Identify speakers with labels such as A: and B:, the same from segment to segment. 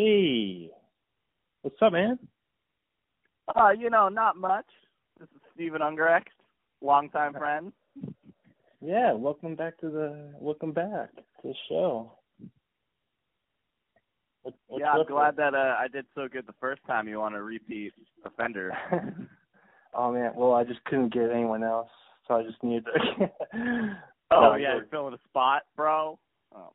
A: Hey, what's up, man?
B: Uh, you know, not much. This is Steven Ungerecht, longtime friend.
A: Yeah, welcome back to the welcome back to the show. What,
B: yeah, I'm glad that uh, I did so good the first time. You want a repeat offender?
A: oh man, well I just couldn't get anyone else, so I just needed to.
B: oh
A: No,
B: yeah,
A: you're-
B: filling a spot, bro. Um,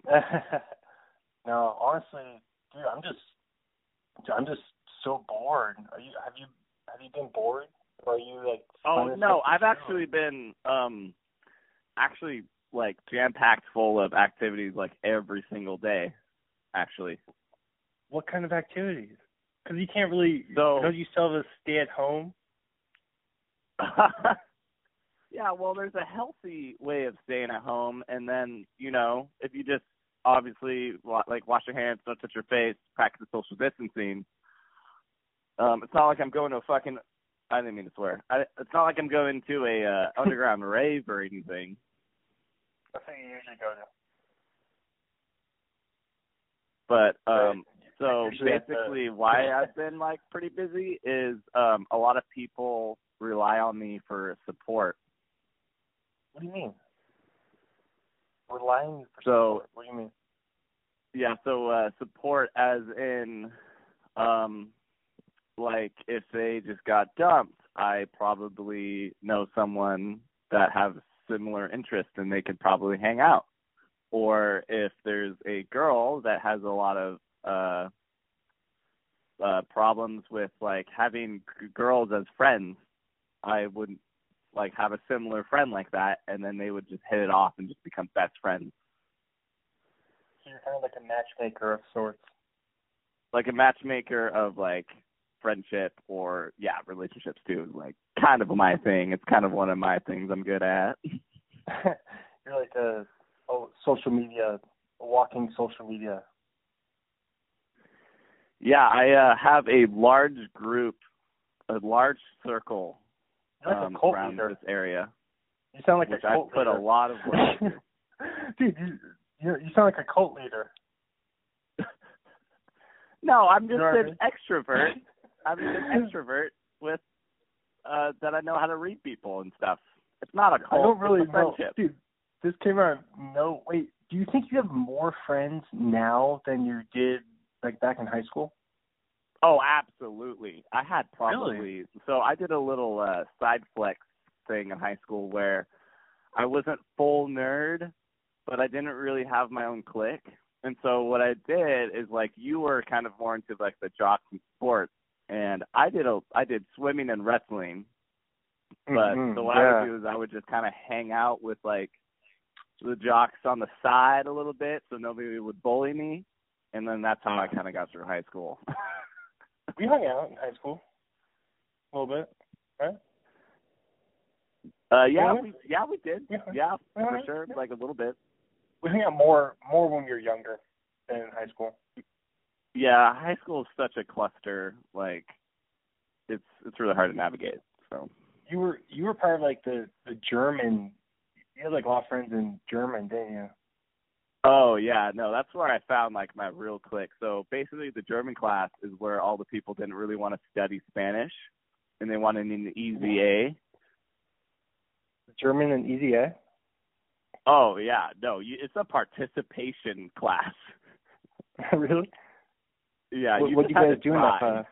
A: no, honestly, dude, I'm just, I'm just so bored. Are you? Have you? Have you been bored? Or are you like?
B: oh no, I've
A: do?
B: actually been um, actually like jam packed full of activities like every single day. Actually,
A: What kind of activities? Because you can't really.
B: So-
A: don't you still have to stay at home?
B: yeah, well, there's a healthy way of staying at home, and then you know, if you just obviously wa- like wash your hands, don't touch your face, practice social distancing. Um, it's not like I'm going to a fucking. I didn't mean to swear. I, it's not like I'm going to a uh, underground rave or anything.
A: That's what you usually go to.
B: But um, so basically, why I've been like pretty busy is um, a lot of people rely on me for support.
A: What do you mean? For
B: So-
A: support. What do you mean?
B: Yeah, so uh support as in um like if they just got dumped, I probably know someone that have similar interest and they could probably hang out. Or if there's a girl that has a lot of uh uh problems with like having g- girls as friends, I would like have a similar friend like that and then they would just hit it off and just become best friends.
A: So you're kind of like a matchmaker of sorts.
B: like a matchmaker of like friendship or yeah relationships too like kind of my thing it's kind of one of my things i'm good at
A: you're like a oh social media, a walking social media.
B: yeah i uh have a large group a large circle
A: like
B: um
A: a cult
B: around
A: leader.
B: this area
A: You sound like a
B: i
A: cult
B: put
A: leader.
B: a lot of work into.
A: Dude, you you you sound like a cult leader.
B: no i'm just
A: You know what I
B: an
A: mean?
B: extrovert i'm just an extrovert with uh that i know how to read people and stuff it's not a
A: I
B: cult I
A: don't really know, dude. This came out. No, wait. Do you think you have more friends now than you did like back in high school?
B: Oh, absolutely. I had probably
A: Really?
B: so I did a little uh side flex thing in high school where I wasn't full nerd, but I didn't really have my own clique. And so what I did is like you were kind of more into like the jocks and sports and I did a I did swimming and wrestling. But
A: Mhm,
B: so what
A: yeah.
B: I would do is I would just kind of hang out with like the jocks on the side a little bit so nobody would bully me. And then that's how I kind of got through high school.
A: We hung out in high school a little bit, right?
B: Uh, yeah, we yeah we did.
A: Yeah.
B: Yeah, for sure, like a little bit.
A: We hung out more more when we were younger than in high school.
B: Yeah, high school is such a cluster. Like, it's it's really hard to navigate. So
A: You were you were part of like the the German. You had like a lot of friends in German, didn't you?
B: Oh yeah, no, that's where I found like my real click. So basically, the German class is where all the people didn't really want to study Spanish, and they wanted an easy A.
A: German and easy, eh?
B: Oh yeah, no, you, it's a participation class.
A: really?
B: Yeah,
A: what
B: you
A: what'd you guys do in that class?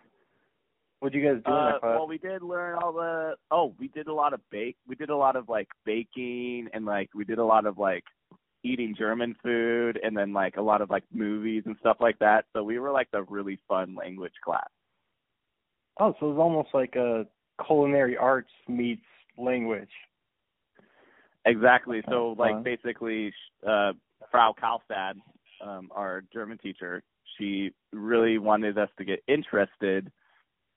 A: What'd you guys do in
B: Uh,
A: that class?
B: well, we did learn all the. Oh, we did a lot of bake. We did a lot of like baking, and like we did a lot of like eating German food, and then like a lot of like movies and stuff like that. So we were like the really fun language class.
A: oh, so it was almost like a culinary arts meets language.
B: Exactly. So like
A: fun.
B: basically, uh, Frau Kalstad, um, our German teacher, she really wanted us to get interested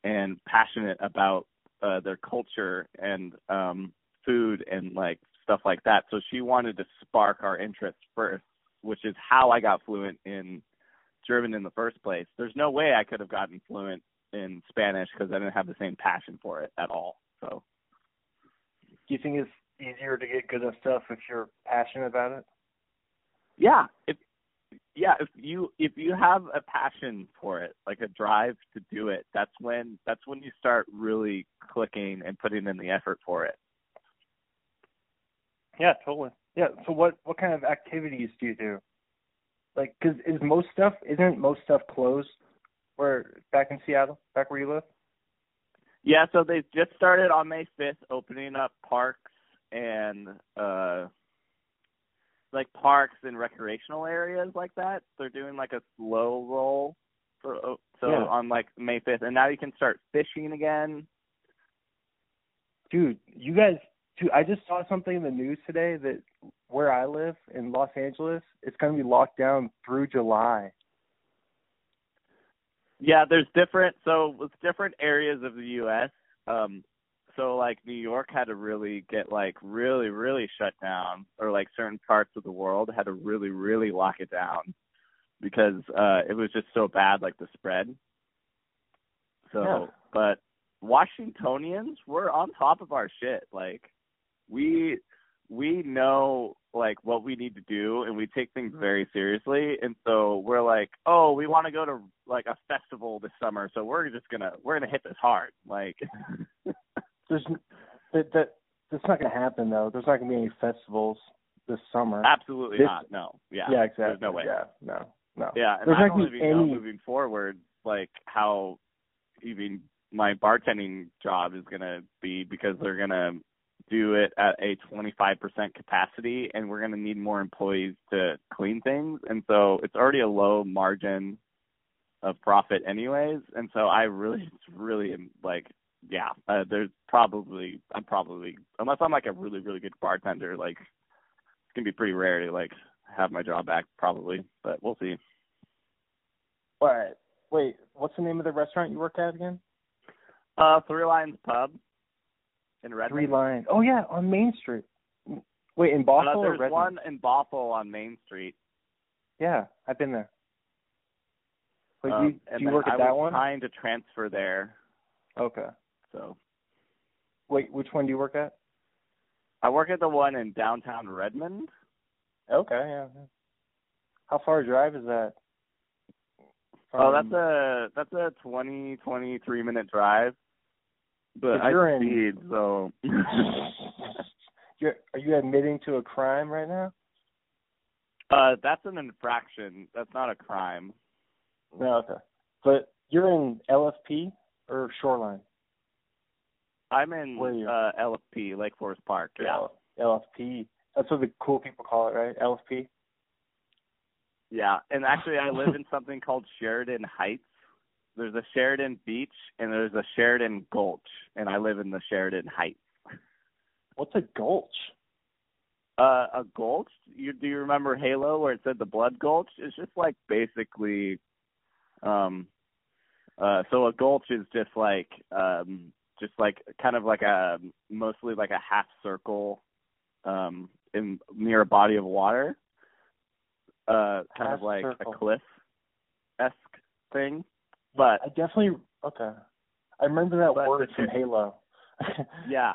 B: and passionate about uh, their culture and um, food and like stuff like that. So she wanted to spark our interest first, which is how I got fluent in German in the first place. There's no way I could have gotten fluent in Spanish because I didn't have the same passion for it at all. So
A: Do you think it's easier to get good at stuff if you're passionate about it?
B: yeah, if yeah, if you if you have a passion for it, like a drive to do it, that's when that's when you start really clicking and putting in the effort for it.
A: Yeah, totally. Yeah. So what what kind of activities do you do? Like, cause is most stuff isn't most stuff closed? Where back in Seattle, back where you live?
B: Yeah. So they just started on May fifth, opening up parks and uh like parks and recreational areas like that. They're doing like a slow roll for oh, so
A: Yeah.
B: on like May fifth, and now you can start fishing again.
A: Dude, you guys. Dude, I just saw something in the news today that where I live in Los Angeles, it's going to be locked down through July.
B: Yeah, there's different so with different areas of the US. Um so like New York had to really get like really, really shut down or like certain parts of the world had to really, really lock it down because uh it was just so bad like the spread. So
A: Yeah.
B: but Washingtonians we're on top of our shit. Like we we know like what we need to do and we take things very seriously and so we're like oh we want to go to like a festival this summer so we're just gonna we're gonna hit this hard like
A: There's that that that's not going to happen though. There's not going to be any festivals this summer.
B: absolutely
A: This-
B: not no yeah
A: yeah, exactly.
B: there's no way
A: Yeah, no, no.
B: yeah and
A: There's
B: i
A: not
B: don't
A: gonna be
B: even know moving forward like how even my bartending job is gonna be because they're gonna do it at a 25% capacity and we're going to need more employees to clean things and so it's already a low margin of profit anyways and so i really it's really am like yeah uh, there's probably i'm probably unless i'm like a really really good bartender like it's going to be pretty rare to like have my job back probably but we'll see
A: All right. Wait, what's the name of the restaurant you work at again?
B: uh three lions pub in redmond
A: Three lines. Oh yeah, on Main Street. Wait, in
B: uh,
A: Bothell or
B: there's
A: Redmond?
B: one in bothell on main street
A: Yeah, I've been there. But
B: Um,
A: you do you work
B: I
A: at that
B: was
A: one?
B: trying to transfer there
A: Okay.
B: so
A: Wait, which one do you work at?
B: I work at the one in downtown Redmond.
A: Okay, yeah. yeah. How far a drive is that?
B: oh, that's a that's a twenty twenty three minute drive. But I
A: you're in-
B: so
A: You're, are you admitting to a crime right now?
B: uh that's an infraction. That's not a crime.
A: No, okay. But you're in LFP or Shoreline?
B: I'm in uh LFP, Lake Forest Park. Yeah.
A: LFP. That's what the cool people call it, right? LFP.
B: Yeah. And actually I live in something called Sheridan Heights. There's a Sheridan Beach and there's a Sheridan Gulch and I live in the Sheridan Heights.
A: What's a gulch?
B: Uh, a gulch. You do you remember Halo where it said the blood gulch? It's just like basically, um, uh, so a gulch is just like um, just like kind of like a mostly like a half circle, um, in near a body of water. Uh, kind
A: Half
B: of like
A: circle.
B: a cliff esque thing, but
A: I definitely okay. I remember that
B: But
A: word from Halo.
B: yeah.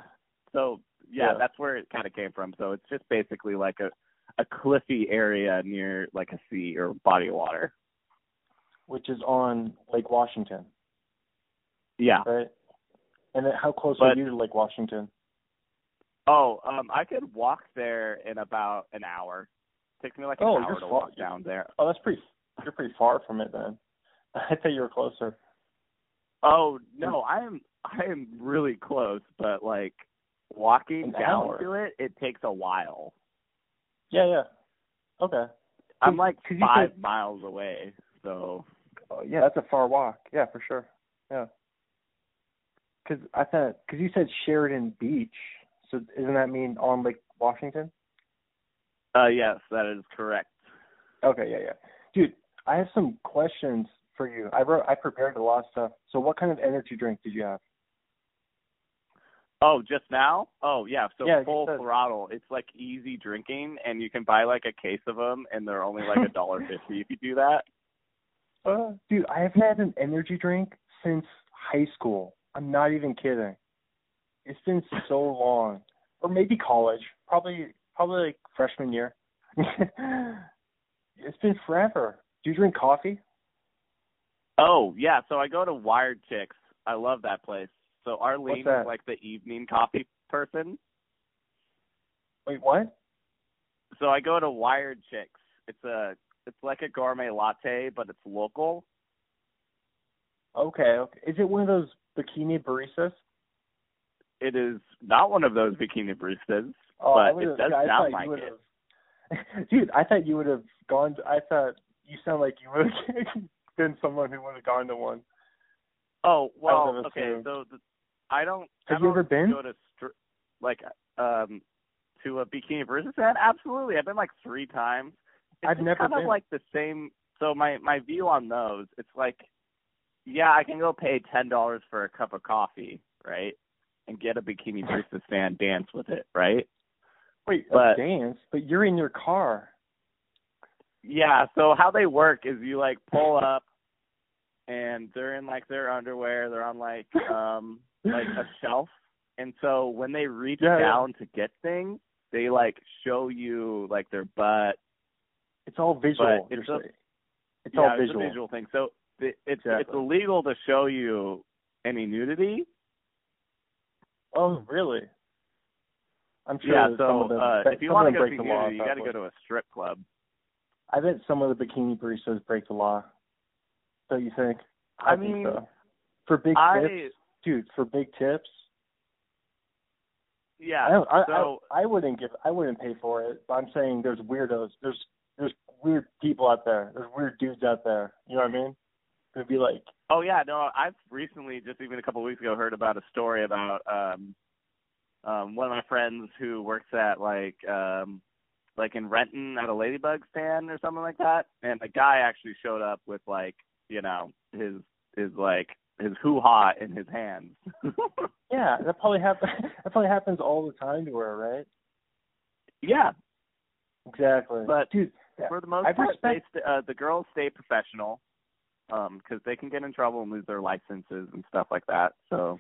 B: So yeah,
A: Yeah.
B: that's where it kind of came from. So it's just basically like a a cliffy area near like a sea or body of water.
A: Which is on Lake Washington,
B: Yeah.
A: right? And then how close are you to Lake Washington?
B: Oh, um, I could walk there in about an hour. It takes me like an
A: Oh,
B: hour to
A: far-
B: walk down there.
A: Oh, that's pretty. You're pretty far from it then. I thought you were closer.
B: Oh no, I am I am really close, but like walking
A: An
B: down
A: hour.
B: to it, it takes a while.
A: Yeah, yeah. Okay.
B: I'm like five
A: said-
B: miles away, so
A: Oh, yeah, that's a far walk. Yeah, for sure. Yeah. Because I thought, because you said Sheridan Beach, so doesn't that mean on Lake Washington?
B: uh yes, that is correct.
A: Okay, yeah, yeah. Dude, I have some questions for you. I wrote, I prepared a lot of stuff. So, what kind of energy drink did you have?
B: Oh, just now? Oh, yeah. So
A: Yeah,
B: full
A: said-
B: throttle. It's like easy drinking, and you can buy like a case of them, and they're only like a dollar fifty if you do that.
A: Uh, dude, I haven't had an energy drink since high school. I'm not even kidding. It's been so long, or maybe college. Probably, probably like freshman year. it's been forever. Do you drink coffee?
B: Oh yeah, so I go to Wired Chicks. I love that place. So Arlene is like the evening coffee person.
A: Wait, what?
B: So I go to Wired Chicks. It's a it's like a gourmet latte, but it's local.
A: Okay, okay. Is it one of those bikini baristas?
B: It is not one of those bikini baristas,
A: Oh,
B: but it does sound like it.
A: Dude, I thought you would have gone. To, I thought you sound like you would have been someone who would have gone to one.
B: Oh well, okay.
A: assumed.
B: So the, I don't.
A: Have you
B: don't
A: ever been?
B: Go to str- like um to a bikini barista stand? Absolutely. I've been like three times. It's
A: I've never
B: kind
A: been.
B: of like the same. So my my view on those, it's like, yeah, I can go pay ten dollars for a cup of coffee, right, and get a bikini barista stand, dance with it, right?
A: Wait, a
B: But-
A: dance? But you're in your car.
B: Yeah, so how they work is you like pull up and they're in like their underwear, they're on like um like a shelf. And so when they reach
A: Yeah, yeah.
B: down to get things, they like show you like their butt.
A: It's all visual.
B: But it's a-
A: It's
B: yeah,
A: all
B: it's
A: visual.
B: a visual thing. So it, it's it's illegal to show you any nudity.
A: Oh, really? I'm sure
B: yeah, so
A: some of them,
B: uh if you want to go see
A: the law.
B: you got to go to a strip club.
A: I bet some of the bikini baristas break the law. Don't you think?
B: I
A: think
B: mean,
A: so. for big
B: I
A: tips, dude. For big tips,
B: yeah.
A: I, I,
B: so
A: I I wouldn't give. I wouldn't pay for it. But I'm saying there's weirdos. There's there's weird people out there. There's weird dudes out there. You know what I mean? It'd be like,
B: Oh yeah, no, I've recently just even a couple of weeks ago heard about a story about um um one of my friends who works at like um like in Renton at a ladybug stand or something like that and a guy actually showed up with like, you know, his his like his hoo ha in his hands.
A: yeah, that probably happens. that probably happens all the time to her, right?
B: yeah,
A: Exactly.
B: But
A: dude,
B: for the most
A: I
B: part,
A: respect-
B: they st- uh, the girls stay professional um because they can get in trouble and lose their licenses and stuff like that. So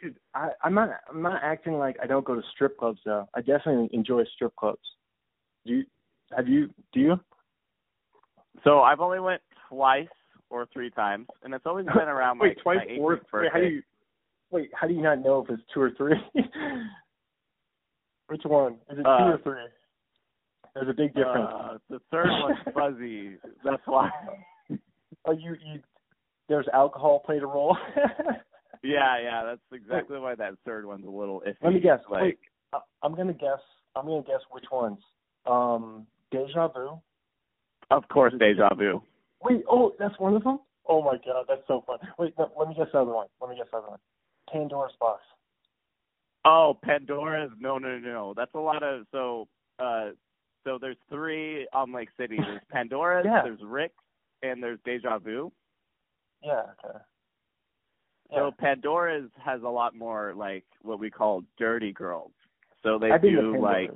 A: dude, I, I'm not I'm not acting like I don't go to strip clubs though. I definitely enjoy strip clubs. Do you have you do you?
B: So I've only went twice or three times, and it's always been around
A: wait, twice
B: my 18th
A: or wait,
B: birthday.
A: how do you wait, how do you not know if it's two or three? Which one? Is it two
B: Uh,
A: or three? There's a big difference.
B: Uh, the third one's fuzzy. That's why.
A: oh you you there's alcohol played a role?
B: Yeah, yeah, that's exactly why that third one's a little iffy.
A: Let me guess.
B: Like,
A: Wait, I- I'm gonna guess I'm gonna guess which ones. Um Deja Vu?
B: of course, deja vu.
A: Wait, oh, that's one of them? Oh my god, that's so fun. Wait, no, let me guess the other one. Let me guess the other one. Pandora's Box.
B: Oh, Pandora's. No, no, no, no. That's a lot of so. uh So there's three on Lake City. There's Pandora's,
A: Yeah.
B: there's Rick's, and there's Deja Vu.
A: Yeah, okay.
B: So Pandora's has a lot more like what we call dirty girls. So they
A: I've
B: do like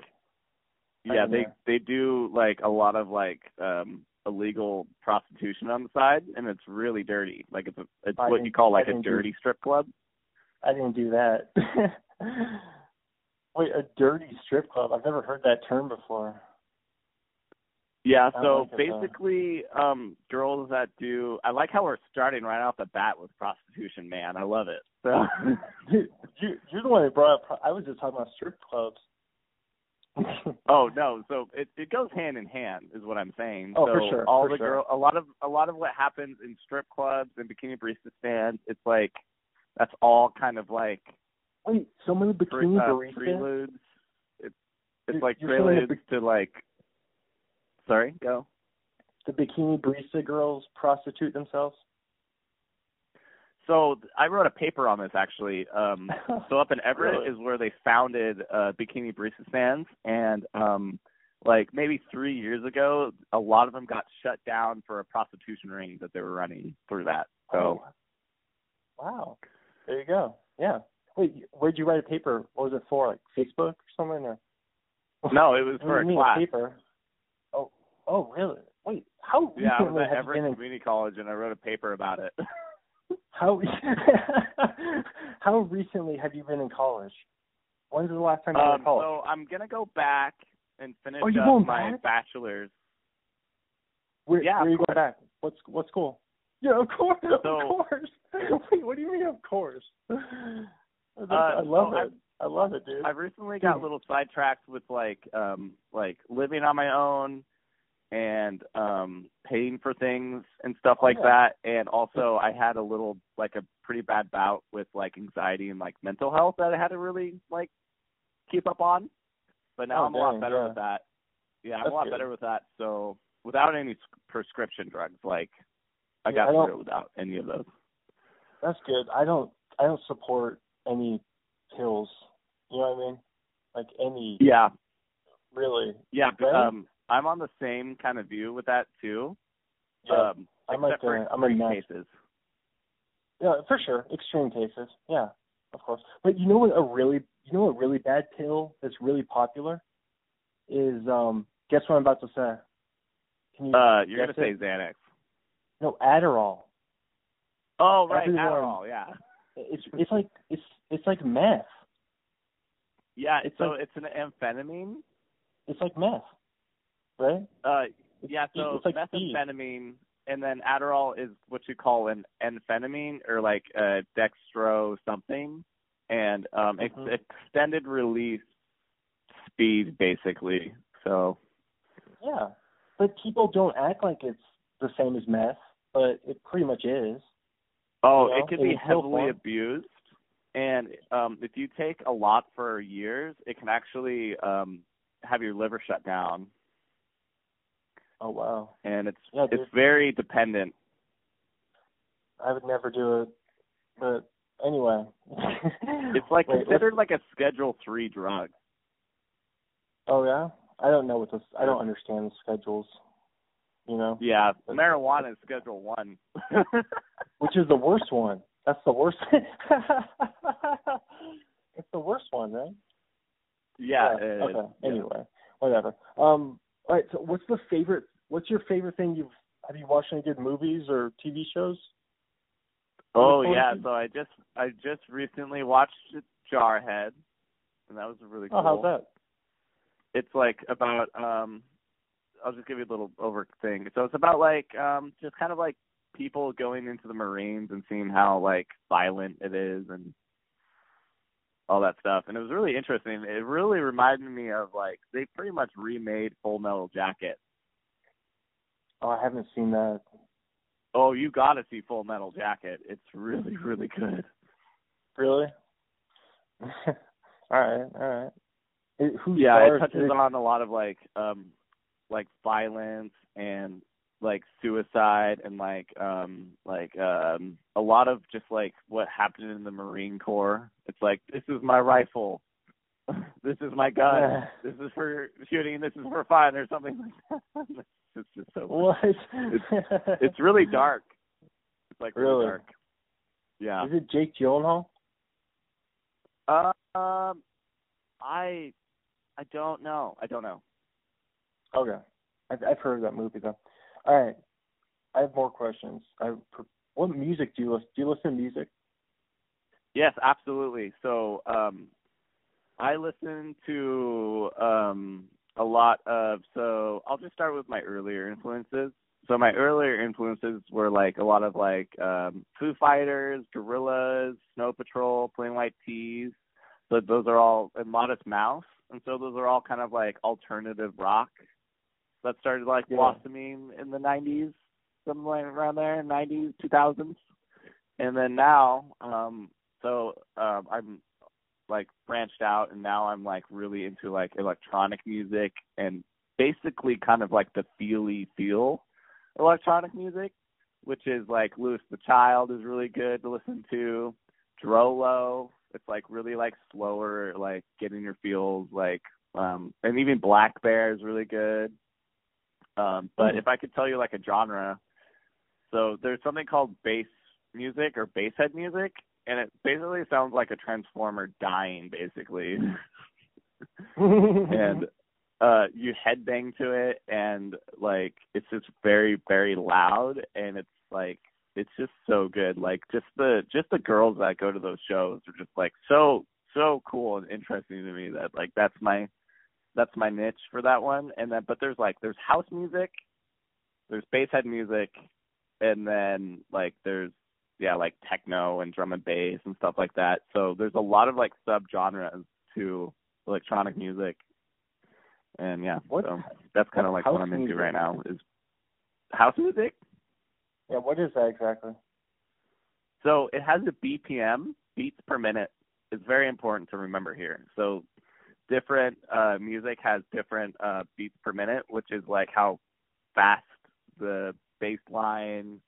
B: yeah, they they do like a lot of like um illegal prostitution on the side and it's really dirty. Like it's a, it's
A: I
B: what you call like
A: I
B: a
A: didn't do-
B: dirty strip club.
A: I didn't do that. Wait, a dirty strip club. I've never heard that term before.
B: Yeah, so
A: like
B: basically um girls that do I like how we're starting right off the bat with prostitution, man. I love it. So
A: Dude, you you're the one that brought up I was just talking about strip clubs.
B: Oh no, so it it goes hand in hand is what I'm saying.
A: Oh,
B: so
A: for sure,
B: all
A: for
B: the
A: sure.
B: girl a lot of a lot of what happens in strip clubs and bikini barista stands, it's like that's all kind of like
A: Wait, of the bikini
B: uh,
A: baristas
B: preludes. It's it's
A: You're-
B: like
A: you're
B: preludes to like Sorry, go.
A: the bikini barista girls prostitute themselves?
B: So I wrote a paper on this actually. Um so up in Everett
A: Really?
B: is where they founded uh bikini barista stands and um like maybe three years ago a lot of them got shut down for a prostitution ring that they were running through that. So
A: Oh. Wow. There you go. Yeah. Wait, where'd you write a paper? What was it for? Like Facebook or something or
B: no, it was for a class.
A: paper? Oh oh really? Wait, how
B: Yeah, I was at Everett
A: been in
B: Community College and I wrote a paper about it.
A: how how recently have you been in college? When's the last time you were
B: um,
A: in college?
B: so I'm gonna go back and finish
A: Oh,
B: up
A: going
B: my
A: back?
B: bachelor's.
A: Where,
B: Yeah,
A: where
B: of
A: you going back? What's what's cool? Yeah, of course,
B: So-
A: of course. Wait, what do you mean, of course? That's- I
B: Uh,
A: love
B: so
A: it. I love it, dude.
B: I've recently got a little sidetracked with like um like living on my own and um paying for things and stuff like
A: yeah.
B: that and also I had a little like a pretty bad bout with like anxiety and like mental health that I had to really like keep up on. But now
A: Oh,
B: I'm a lot better
A: yeah.
B: with that. Yeah, I'm a lot
A: good.
B: better with that. So without any prescription drugs like I
A: Yeah,
B: got
A: I
B: through without any of those.
A: That's good. I don't I don't support any pills. You know what I mean? Like any
B: Yeah,
A: really.
B: yeah.
A: Right?
B: Um, I'm on the same kind of view with that too.
A: Yeah.
B: Um,
A: I'm like
B: for
A: uh, I'm a
B: cases.
A: Yeah, for sure. Extreme cases. Yeah, of course. But you know what a really you know what really bad pill that's really popular is um guess what I'm about to say. Can you
B: Uh, you're gonna
A: it?
B: say Xanax.
A: No, Adderall.
B: Oh, right,
A: Everyone-
B: Adderall. Yeah,
A: It's it's like it's it's like meth.
B: yeah.
A: It's
B: so
A: like-
B: it's an amphetamine.
A: It's like meth. Right?
B: Uh,
A: It's-
B: yeah. So
A: it's like speed.
B: methamphetamine, and then Adderall is what you call an amphetamine or like uh, dextro something, and um, it's
A: Mhm.
B: extended release speed basically. So
A: Yeah. But people don't act like it's the same as meth, but it pretty much is.
B: Oh,
A: You know,
B: it
A: in
B: be heavily abused, and um, if you take a lot for years, it can actually um, have your liver shut down,
A: Oh wow.
B: and it's
A: Yeah,
B: it's very dependent.
A: I would never do it. But anyway.
B: It's like
A: Wait,
B: considered like a Schedule Three drug.
A: Oh yeah? I don't know what this I don't understand the schedules. You know?
B: Yeah,
A: That's-
B: marijuana is Schedule One.
A: Which is the worst one. That's the worst It's the worst one, right?
B: yeah.
A: Yeah,
B: it
A: okay.
B: Yeah.
A: Anyway, whatever. Um, all right. So, what's the favorite? What's your favorite thing you've? Have you watched any good movies or TV shows?
B: Oh yeah, so I just I just recently watched Jarhead, and that was really cool.
A: Oh, how's that?
B: it's like about um I'll just give you a little over thing. So it's about like um just kind of like people going into the Marines and seeing how like violent it is and all that stuff. And it was really interesting. It really reminded me of like they pretty much remade Full Metal Jacket.
A: Oh, I haven't seen that.
B: Oh, you got to see Full Metal Jacket. It's really really good.
A: Really? all right, all right. It, who
B: yeah, it touches
A: it-
B: on a lot of like um like violence and like suicide and like um like um a lot of just like what happened in the Marine Corps. It's like this is my rifle. This is my gun. This is for shooting, this is for fun or something like that. it's just so
A: What?
B: it's really dark. It's like really,
A: Really?
B: dark. Yeah.
A: Is it Jake Gyllenhaal?
B: Um I I don't know. I don't know.
A: Okay, I've, I've heard of that movie though. All right, I have more questions. I what music do you listen? Do you listen to music?
B: Yes, absolutely. So um I listen to um a lot of so I'll just start with my earlier influences. So my earlier influences were like a lot of like um Foo Fighters, Gorillaz, Snow Patrol, Plain White T's. So those are all and Modest Mouse. And so those are all kind of like alternative rock that started like
A: Yeah.
B: blossoming in the nineties, like around there, nineties, two thousands. And then now, um so um I'm like branched out and now I'm like really into like electronic music and basically kind of like the feely feel electronic music, which is like Louis the Child is really good to listen to. Droeloe, it's like really like slower, like getting your feels like um and even Black Bear is really good. Um but
A: Mhm.
B: if I could tell you like a genre, so there's something called bass music or bass head music and it basically sounds like a transformer dying basically. And uh you headbang to it and like it's just very very loud and it's like it's just so good. Like just the just the girls that go to those shows are just like so so cool and interesting to me that like that's my that's my niche for that one. And then but there's like there's house music there's bass head music, and then like there's yeah like techno and drum and bass and stuff like that. So there's a lot of like subgenres to electronic music, and yeah,
A: What-
B: so that's kind of like what I'm into
A: music?
B: right now is house music.
A: Yeah, what is that exactly?
B: So it has a BPM, beats per minute. It's very important to remember here. So different uh, music has different uh, beats per minute, which is like how fast the bass line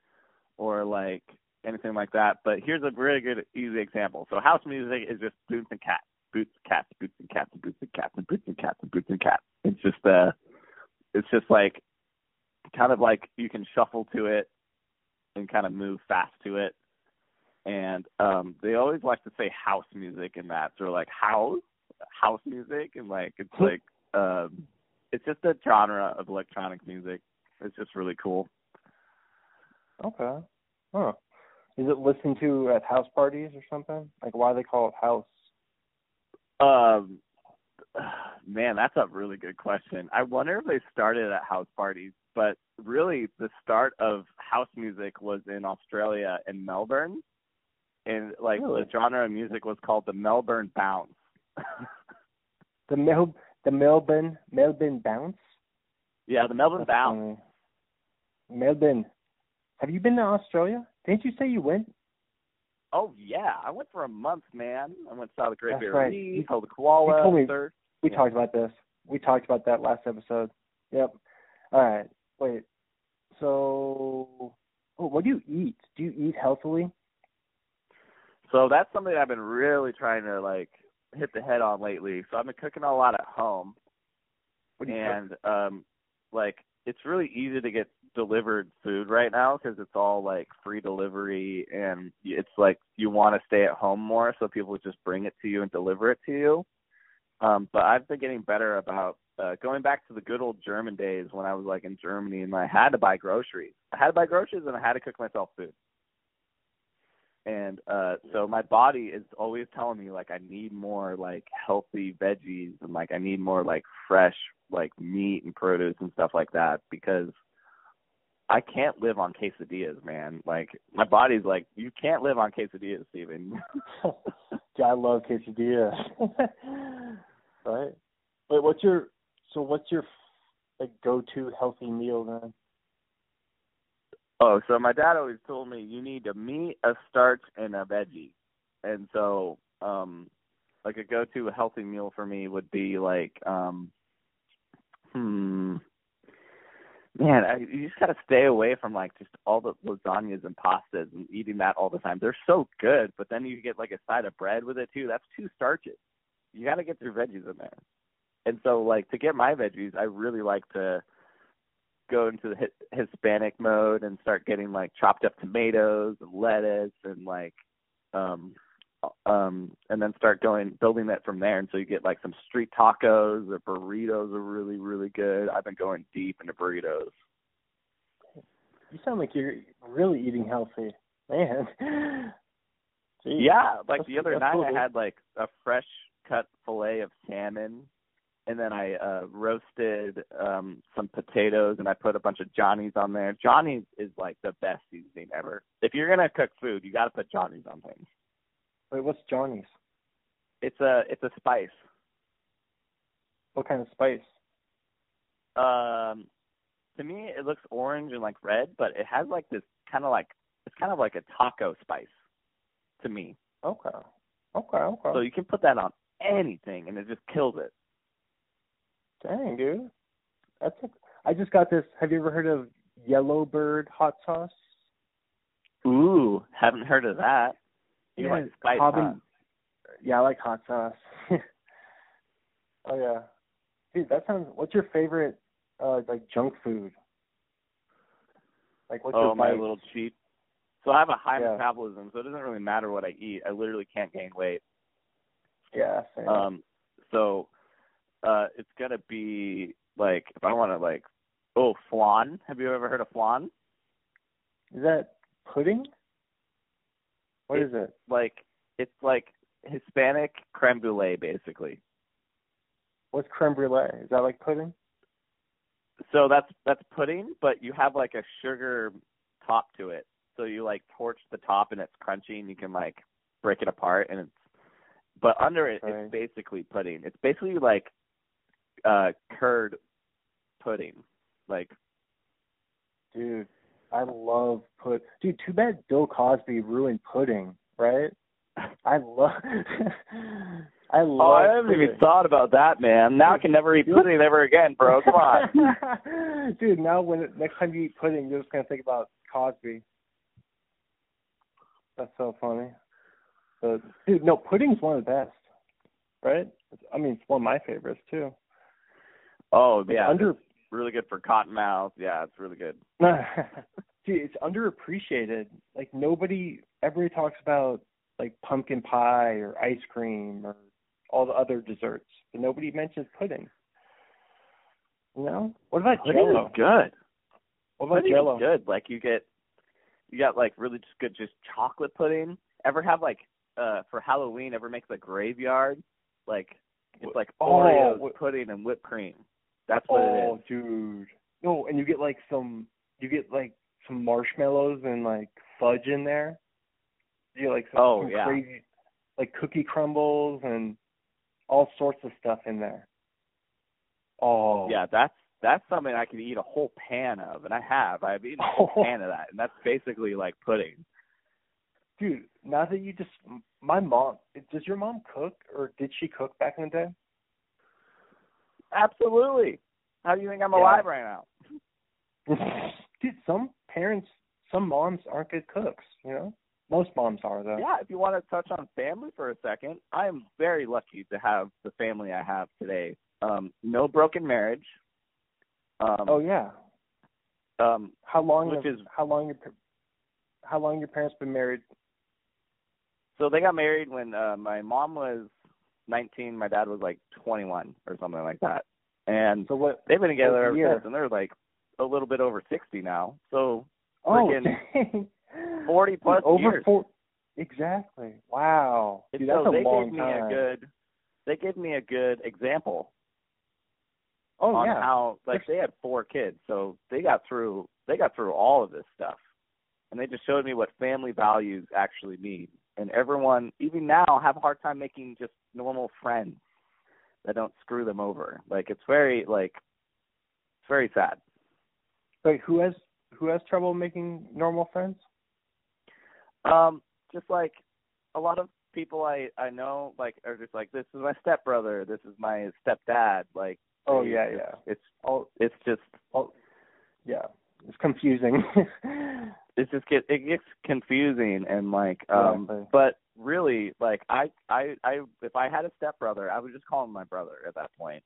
B: or like anything like that. But here's a really good, easy example. So house music is just boots and cats, boots, cats, boots and cats, and boots and cats, and boots and cats, and boots and cats. It's just uh, it's just like kind of like you can shuffle to it and kind of move fast to it and um they always like to say house music in that. So like house house music and like it's like um it's just a genre of electronic music. It's just really cool.
A: Okay. Huh. Is it listened to at house parties or something? Like why they call it house?
B: Um man, that's a really good question. I wonder if they started at house parties, but really the start of house music was in Australia in Melbourne. And like
A: Really?
B: the genre of music was called the Melbourne Bounce.
A: The Mel the Melbourne Melbourne bounce?
B: yeah, the Melbourne
A: That's
B: Bounce.
A: funny. Melbourne. Have you been to Australia? Didn't you say you went?
B: Oh yeah, I went for a month, man. I went saw the Great
A: That's
B: Barrier
A: right.
B: Reef, saw the koala,
A: you told me-
B: surf.
A: We
B: Yeah.
A: talked about this. We talked about that last episode. Yep. All right. Wait. So, oh, what do you eat? Do you eat healthily?
B: So that's something I've been really trying to like hit the head on lately. So I've been cooking a lot at home,
A: What do you
B: and um, like it's really easy to get delivered food right now because it's all like free delivery, and it's like you want to stay at home more, so people just bring it to you and deliver it to you. Um, but I've been getting better about uh, going back to the good old German days when I was like in Germany and I had to buy groceries. I had to buy groceries and I had to cook myself food. And uh so my body is always telling me like I need more like healthy veggies and like I need more like fresh like meat and produce and stuff like that because I can't live on quesadillas, man. Like my body's like, you can't live on quesadillas, Steven.
A: I love quesadillas. right. Wait, what's your so what's your like go-to healthy meal then?
B: Oh, so my dad always told me you need a meat, a starch, and a veggie. And so, um, like a go-to healthy meal for me would be like, um, hmm, man, I, you just gotta stay away from like just all the lasagnas and pastas and eating that all the time. They're so good, but then you get like a side of bread with it too. That's two starches. You gotta get your veggies in there. And so, like to get my veggies, I really like to go into the Hi- Hispanic mode and start getting like chopped up tomatoes and lettuce and like um um and then start going building that from there and so you get like some street tacos or burritos are really really good. I've been going deep into burritos.
A: You sound like you're really eating healthy, man. Jeez.
B: Yeah, like
A: That's-
B: the other night
A: cool,
B: I had like a fresh cut fillet of salmon and then I uh roasted um some potatoes and I put a bunch of Johnny's on there. Johnny's is like the best seasoning ever. If you're gonna cook food, you gotta put Johnny's on things.
A: Wait, what's Johnny's?
B: It's a it's a spice.
A: What kind of spice?
B: Um to me it looks orange and like red, but it has like this kind of like it's kind of like a taco spice to me.
A: Okay. Okay, okay.
B: So you can put that on anything and it just kills it.
A: Dang, dude. That's a, I just got this. Have you ever heard of Yellow Bird hot sauce?
B: Ooh, haven't heard of that. You
A: Yeah,
B: like spice, huh?
A: Yeah, I like hot sauce. oh yeah, dude. That sounds. What's your favorite, uh, like junk food? Like what's
B: oh,
A: your
B: my
A: bite?
B: little cheat. So I have a high
A: Yeah.
B: metabolism, so it doesn't really matter what I eat. I literally can't gain weight.
A: Yeah, same.
B: Um, so uh, it's gonna be like if I want to like, oh, flan. Have you ever heard of flan?
A: is that pudding? What is it?
B: Like it's like Hispanic creme brulee, basically.
A: What's creme brulee? Is that like pudding?
B: so that's that's pudding, but you have like a sugar top to it. So you like torch the top and it's crunchy and you can like break it apart and it's but under it
A: Right.
B: it's basically pudding. It's basically like uh curd pudding. Like
A: Dude, I love put. Dude, too bad Bill Cosby ruined pudding, right? I love. Oh, I love.
B: Oh, I haven't even thought about that, man. Now I can never eat pudding ever again, bro. Come on.
A: Dude, now when next time you eat pudding, you're just gonna think about Cosby. That's so funny. But dude, no, pudding's one of the best, right? I mean, it's one of my favorites too.
B: Oh
A: It's
B: yeah,
A: under,
B: really good for cottonmouth. Yeah, it's really good.
A: dude, it's underappreciated. Like nobody, everybody talks about like pumpkin pie or ice cream or all the other desserts, but nobody mentions pudding. You know? What about
B: Pudding
A: Jello?
B: is good.
A: What about
B: Pudding
A: Jello?
B: is good. Like you get, you got like really just good just chocolate pudding. Ever have like uh for Halloween? Ever make the graveyard? Like it's like
A: Oh, what-
B: pudding and whipped cream. That's what it
A: Oh,
B: is.
A: dude. No, and you get like some, you get like some marshmallows and like fudge in there. You get like some,
B: Oh,
A: some
B: yeah.
A: crazy, like cookie crumbles and all sorts of stuff in there. Oh.
B: Yeah, that's that's something I could eat a whole pan of, and I have. I've eaten a whole pan of that, and that's basically like pudding.
A: Dude, now that you just, my mom, does your mom cook or did she cook back in the day?
B: Absolutely. How do you think I'm
A: Yeah.
B: alive right now?
A: Dude, some parents, some moms aren't good cooks, you know? Most moms are, though.
B: Yeah, if you want to touch on family for a second, I am very lucky to have the family I have today. Um, no broken marriage. Um,
A: Oh, yeah.
B: um,
A: How long
B: Which
A: have-
B: is-
A: how long your how long your parents been married?
B: so they got married when uh, my mom was 19, my dad was like 21 or something like that, and
A: So what?
B: they've been together ever
A: year?
B: since, and they're like a little bit over 60 now. So
A: Oh,
B: freaking
A: dang.
B: 40 plus
A: over
B: years.
A: four. Exactly. Wow. Dude,
B: so they gave me
A: time.
B: a good they gave me a good example
A: oh
B: on
A: yeah.
B: how like they had four kids, so they got through they got through all of this stuff. And they just showed me what family values actually mean. And everyone, even now, have a hard time making just normal friends that don't screw them over. Like it's very like it's very sad.
A: Like who has who has trouble making normal friends?
B: Um, just like a lot of people I I know like are just like this is my stepbrother, this is my stepdad. Like
A: Oh
B: they-
A: yeah, yeah.
B: It's
A: all
B: it's just
A: oh, yeah. It's confusing.
B: it just get it gets confusing and like um
A: Exactly.
B: but really like I I I if I had a stepbrother I would just call him my brother at that point.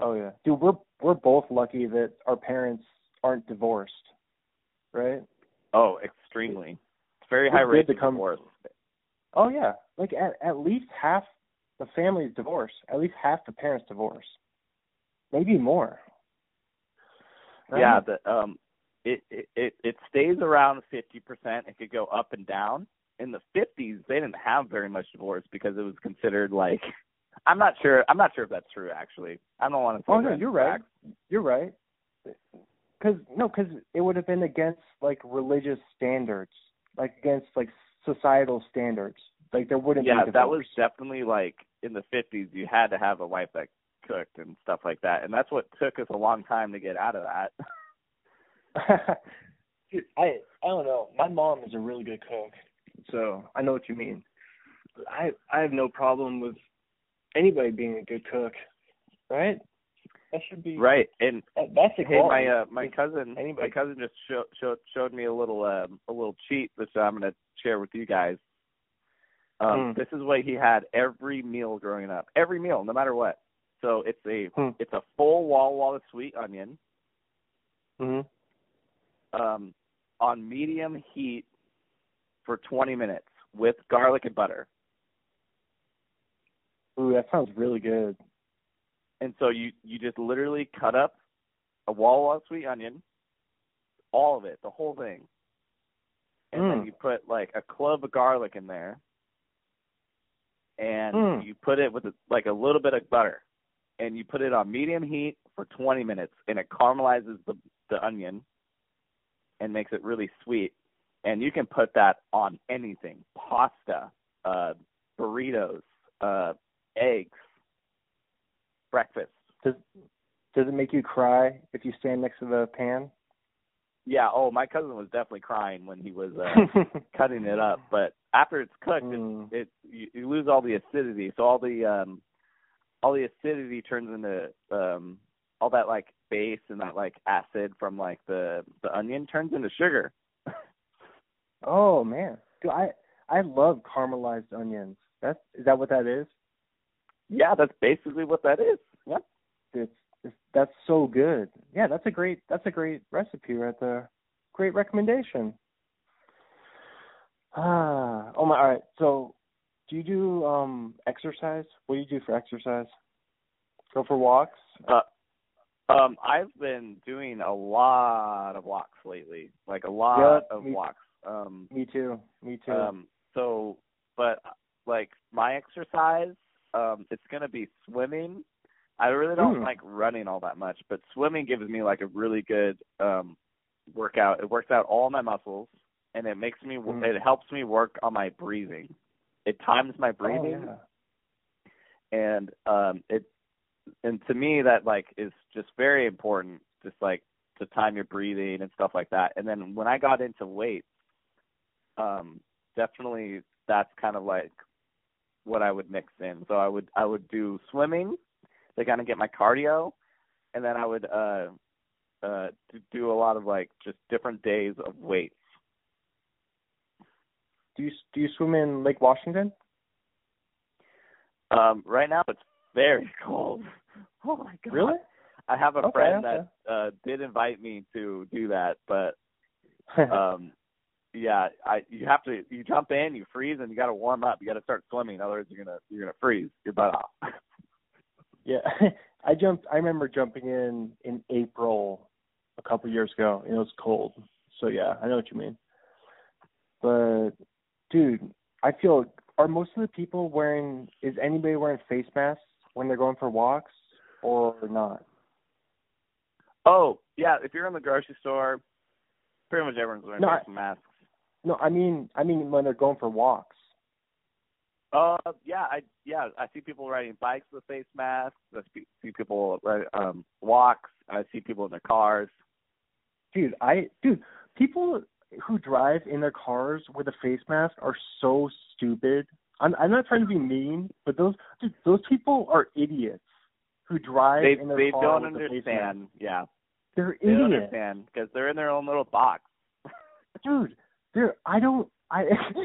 A: oh yeah, dude. We're we're both lucky that our parents aren't divorced, right?
B: Oh, extremely. It's very high rate of
A: come-
B: divorce.
A: Oh yeah, like at at least half the family is divorced. At least half the parents divorce. Maybe more. Right?
B: Yeah, the um it it it, stays around 50%. It could go up and down. In the 50s, they didn't have very much divorce because it was considered like I'm not sure I'm not sure if that's true actually. I don't want to say
A: Oh no, you're right. You're right. Because no, because it would have been against like religious standards, like against like societal standards. Like there wouldn't
B: yeah,
A: be
B: that was definitely like in the 50s. You had to have a wife that cooked and stuff like that, and that's what took us a long time to get out of that.
A: Dude, I I don't know. My mom is a really good cook, so I know what you mean. I I have no problem with anybody being a good cook, right? That should be
B: right, and
A: That, that's
B: hey,
A: equality.
B: my uh, my cousin,
A: Anybody.
B: my cousin just showed showed showed me a little um, a little cheat, which I'm gonna share with you guys. Um,
A: Mm.
B: This is what he had every meal growing up, every meal, no matter what. So it's a
A: Hmm.
B: it's a full wall wall of sweet onion,
A: Mhm.
B: Um, on medium heat for 20 minutes with garlic and butter.
A: Ooh, that sounds really good.
B: And so you you just literally cut up a wall of sweet onion, all of it, the whole thing, and then
A: Mm.
B: you put like a clove of garlic in there, and
A: Mm.
B: you put it with a, like a little bit of butter, and you put it on medium heat for 20 minutes, and it caramelizes the the onion and makes it really sweet. And you can put that on anything: pasta, uh, burritos, uh, eggs, breakfast.
A: Does Does it make you cry if you stand next to the pan?
B: Yeah. Oh, my cousin was definitely crying when he was uh, cutting it up. But after it's cooked,
A: Mm.
B: it, it you, you lose all the acidity. So all the um all the acidity turns into um all that like base and that like acid from like the the onion turns into sugar.
A: Oh man, dude, I I love caramelized onions. That's is that what that is?
B: Yeah, that's basically what that is. Yep.
A: It's, it's that's so good. Yeah, that's a great that's a great recipe right there. Great recommendation. Ah, oh my. All right. So, do you do um exercise? What do you do for exercise? Go for walks.
B: Uh, um, I've been doing a lot of walks lately, like a lot
A: Yep,
B: of
A: me-
B: walks. Um,
A: Me too. Me too.
B: Um, so, but like my exercise, um, it's gonna be swimming. I really don't
A: Hmm.
B: like running all that much, but swimming gives me like a really good um workout. It works out all my muscles, and it makes me.
A: Hmm.
B: It helps me work on my breathing. It times my breathing,
A: Oh,
B: and um, it and to me that like is just very important. Just like to time your breathing and stuff like that. And then when I got into weights, um, definitely that's kind of like what I would mix in. So I would I would do swimming to kind of get my cardio, and then I would uh uh do- do a lot of like just different days of weights.
A: Do you do you swim in Lake Washington?
B: Um, right now it's very cold. Oh my god!
A: Really?
B: I have a
A: Okay,
B: friend
A: okay.
B: that uh did invite me to do that, but um yeah, I you have to you jump in, you freeze and you gotta warm up. You gotta start swimming, otherwise you're gonna you're gonna freeze your butt off.
A: yeah, I jumped. I remember jumping in in April a couple years ago. and It was cold, so yeah, I know what you mean. But dude, I feel are most of the people wearing? Is anybody wearing face masks when they're going for walks or not?
B: oh, yeah, if you're in the grocery store, pretty much everyone's wearing
A: No,
B: masks.
A: No, I mean, I mean when they're going for walks.
B: Uh yeah, I yeah, I see people riding bikes with face masks, I see see people ride um walks, I see people in their cars.
A: Dude, I dude, people who drive in their cars with a face mask are so stupid. I'm I'm not trying to be mean, but those dude, those people are idiots who drive
B: They
A: in their
B: they
A: car
B: don't
A: face mask.
B: understand. Yeah.
A: They're
B: They don't
A: idiots,
B: understand because they're in their own little box.
A: dude. Dude, I don't I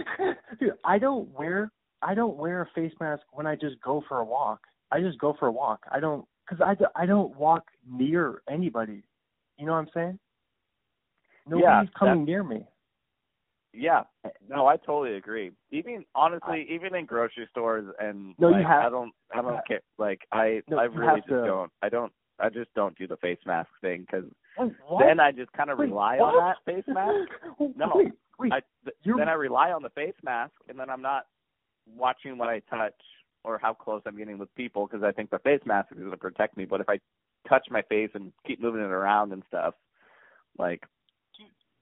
A: dude, I don't wear I don't wear a face mask when I just go for a walk. I just go for a walk. I don't because I, I don't walk near anybody. You know what I'm saying? Nobody's
B: Yeah,
A: coming near me.
B: Yeah, eh, no, I totally agree. Even honestly, even in grocery stores and
A: No, you have-
B: I don't, I don't care. Like I,
A: No,
B: I really just
A: to-
B: don't. I don't. I just don't do the face mask thing because then I just kind of rely
A: what?
B: on that face mask. No.
A: Wait, wait.
B: I th- then I rely on the face mask, and then I'm not watching what I touch or how close I'm getting with people because I think the face mask is going to protect me. But if I touch my face and keep moving it around and stuff, like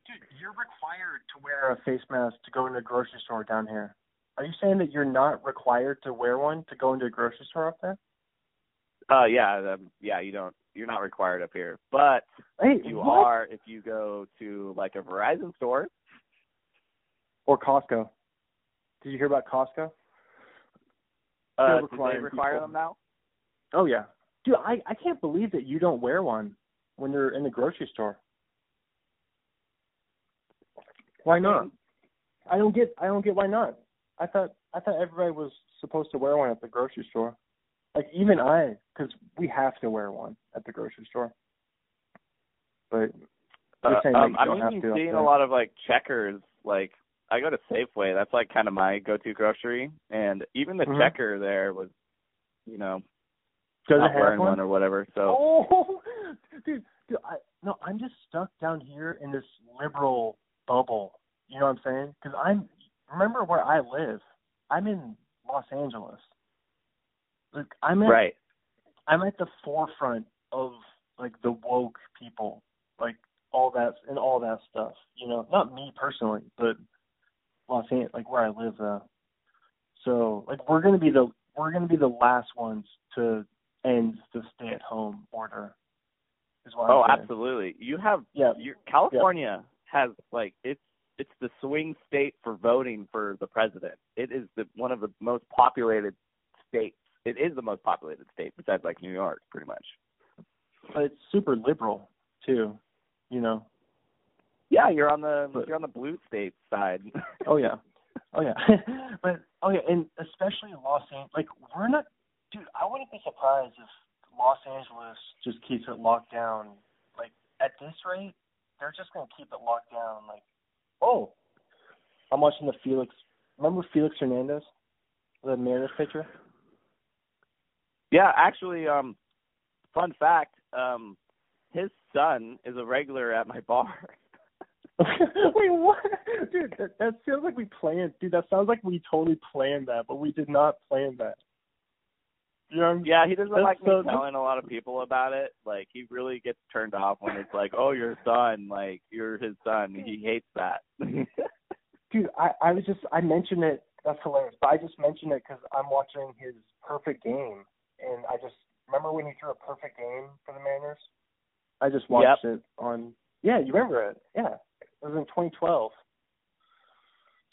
A: Dude, you're required to wear a face mask to go into a grocery store down here. Are you saying that you're not required to wear one to go into a grocery store up there?
B: Uh yeah, um, yeah, you don't you're not required up here. But
A: Hey,
B: you
A: what?
B: are if you go to like a Verizon store.
A: Or Costco. Did you hear about Costco?
B: Uh do they require
A: people.
B: them now?
A: Oh yeah. Dude, I I can't believe that you don't wear one when you're in the grocery store. Why not? I don't get I don't get why not. I thought I thought everybody was supposed to wear one at the grocery store. Like even I, because we have to wear one at the grocery store. But
B: Uh, um,
A: you
B: I'm even seeing a lot of like checkers. Like I go to Safeway. That's like kind of my go-to grocery, and even the
A: Mhm.
B: checker there was, you know,
A: Does
B: not wearing
A: one?
B: one or whatever. So
A: Oh, dude, dude, I no, I'm just stuck down here in this liberal bubble. You know what I'm saying? Because I'm remember where I live. I'm in Los Angeles. Like I'm at
B: right.
A: I'm at the forefront of like the woke people, like all that and all that stuff. You know, not me personally, but Los Angeles, like where I live. Uh, so like we're gonna be the we're gonna be the last ones to end the stay-at-home order. Is what
B: oh, absolutely. You have
A: Yeah.
B: California has like it's it's the swing state for voting for the president. It is the one of the most populated states. It is the most populated state besides like New York, pretty much.
A: But it's super liberal too. You know.
B: Yeah, you're on the
A: But-
B: you're on the blue state side.
A: Oh yeah. Oh yeah. but oh yeah, and especially Los Angeles. Like we're not, dude. I wouldn't be surprised if Los Angeles just keeps it locked down. Like at this rate, they're just gonna keep it locked down. Like, oh, I'm watching the Felix. Remember Felix Hernandez, the Mariners pitcher?
B: yeah, actually, um, fun fact, um, his son is a regular at my bar.
A: Wait, what? Dude, that, that sounds like we planned. Dude, that sounds like we totally planned that, but we did not plan that. You know what I'm
B: Yeah, he doesn't
A: That's
B: like me
A: so-
B: telling a lot of people about it. Like he really gets turned off when it's like, "Oh, your son, like you're his son." He hates that.
A: Dude, I I was just I mentioned it. That's hilarious. But I just mentioned it because I'm watching his perfect game, and I just remember when he threw a perfect game for the Mariners. I just watched it on. Yeah, you remember it? Yeah, it was in 2012.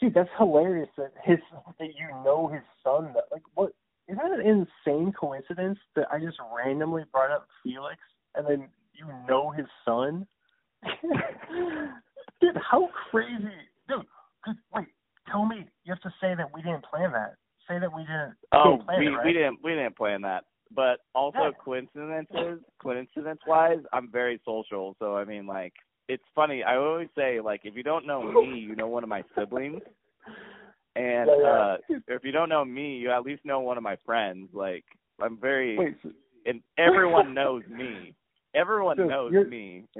A: Dude, that's hilarious that his that you know his son. That like what? Isn't that an insane coincidence that I just randomly brought up Felix and then you know his son? Dude, how crazy, dude? 'cause- Wait, tell me. You have to say that we didn't plan that. Say that we didn't.
B: oh,
A: didn't
B: we
A: it, right?
B: we didn't we didn't plan that. But also
A: Yeah.
B: coincidences, coincidence wise, I'm very social. So I mean, like it's funny. I always say like if you don't know me, you know one of my siblings. And uh if you don't know me, you at least know one of my friends. Like I'm very
A: Wait, so,
B: and everyone knows me. Everyone
A: Dude,
B: knows me.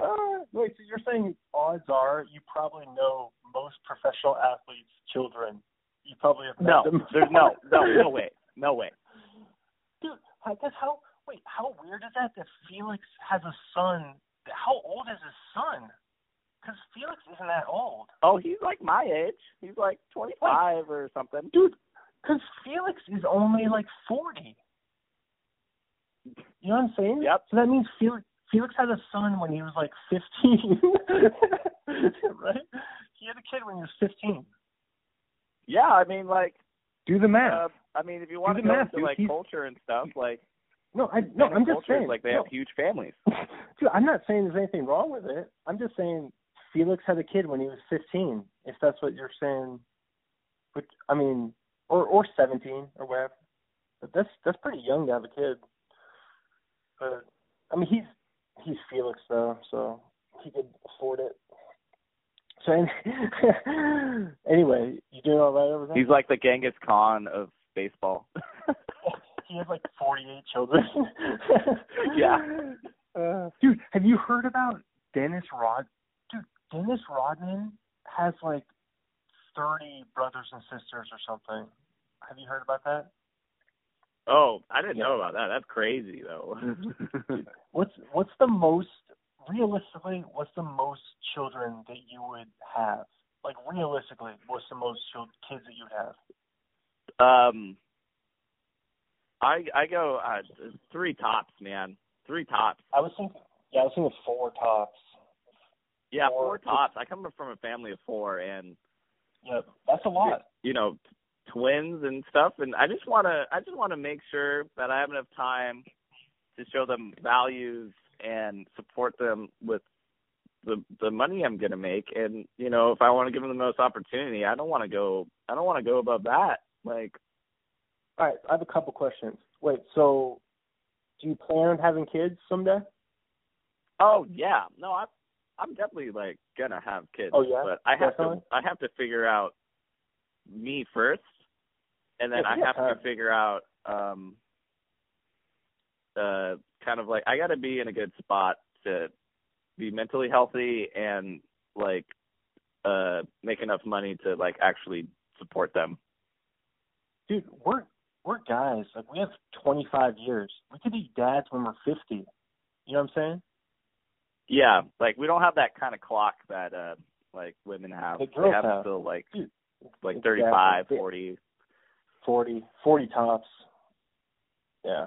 A: uh, wait, so you're saying odds are you probably know most professional athletes' children. You probably have met
B: no,
A: them.
B: there's no, no, no way, no way.
A: Dude, I guess how? Wait, how weird is that? That Felix has a son. How old is his son? Because Felix isn't that old,
B: Oh, he's like my age. He's like 25 or something.
A: dude. Because Felix is only like forty. You know what I'm saying?
B: Yep.
A: So that means Felix Felix had a son when he was like fifteen, right? He had a kid when he was fifteen.
B: Yeah, I mean, like,
A: Do the math.
B: uh, I mean, if you want
A: Do
B: to
A: the
B: go
A: math,
B: into
A: dude.
B: like
A: He's-
B: culture and stuff, like,
A: no, I no, I'm just saying.
B: like they
A: no.
B: have huge families.
A: Dude, I'm not saying there's anything wrong with it. I'm just saying Felix had a kid when he was 15. If that's what you're saying, which I mean, or or 17 or whatever. But that's that's pretty young to have a kid. But I mean, he's he's Felix though, so he could afford it. So anyway, you doing all right over there?
B: He's like the Genghis Khan of baseball.
A: he has like 48 children.
B: Yeah.
A: Uh, dude, have you heard about Dennis Rod? Dennis Rodman has like 30 brothers and sisters or something. Have you heard about that?
B: oh, I didn't know about that. That's crazy though.
A: What's what's the most realistically? What's the most children that you would have? Like realistically, what's the most kids that you would have?
B: um, I I go uh, three tops, man. Three tops.
A: I was thinking, yeah, I was thinking four tops.
B: Yeah,
A: Four.
B: four tops. I come from a family of four, and
A: Yep, that's a lot.
B: you know, twins and stuff. And I just want to, I just want to make sure that I have enough time to show them values and support them with the the money I'm gonna make. And you know, if I want to give them the most opportunity, I don't want to go, I don't want to go above that. Like,
A: All right, I have a couple questions. Wait, so do you plan on having kids someday?
B: oh yeah, no, I. I'm definitely like gonna have kids,
A: Oh, yeah?
B: but I have
A: Definitely?
B: to I have to figure out me first, and then
A: Yeah,
B: I
A: yeah,
B: have to figure out um uh kind of like I got to be in a good spot to be mentally healthy and like uh make enough money to like actually support them.
A: Dude, we're we're guys. Like we have 25 years. We could be dads when we're 50. You know what I'm saying?
B: Yeah, like we don't have that kind of clock that uh like women have.
A: The
B: they have
A: have.
B: still like
A: Dude,
B: like
A: exactly.
B: 35, 40.
A: 40, 40 tops. Yeah.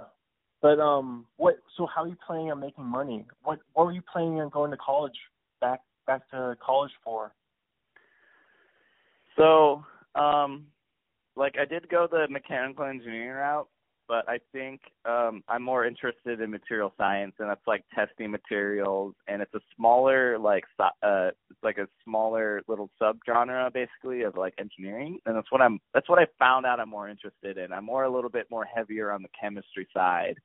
A: But um, what? So how are you planning on making money? What What were you planning on going to college back back to college for?
B: So, um like I did go the mechanical engineering route, but I think um I'm more interested in material science and that's like testing materials and it's a smaller like uh it's like a smaller little subgenre basically of like engineering and that's what I'm that's what I found out I'm more interested in. I'm more a little bit more heavier on the chemistry side.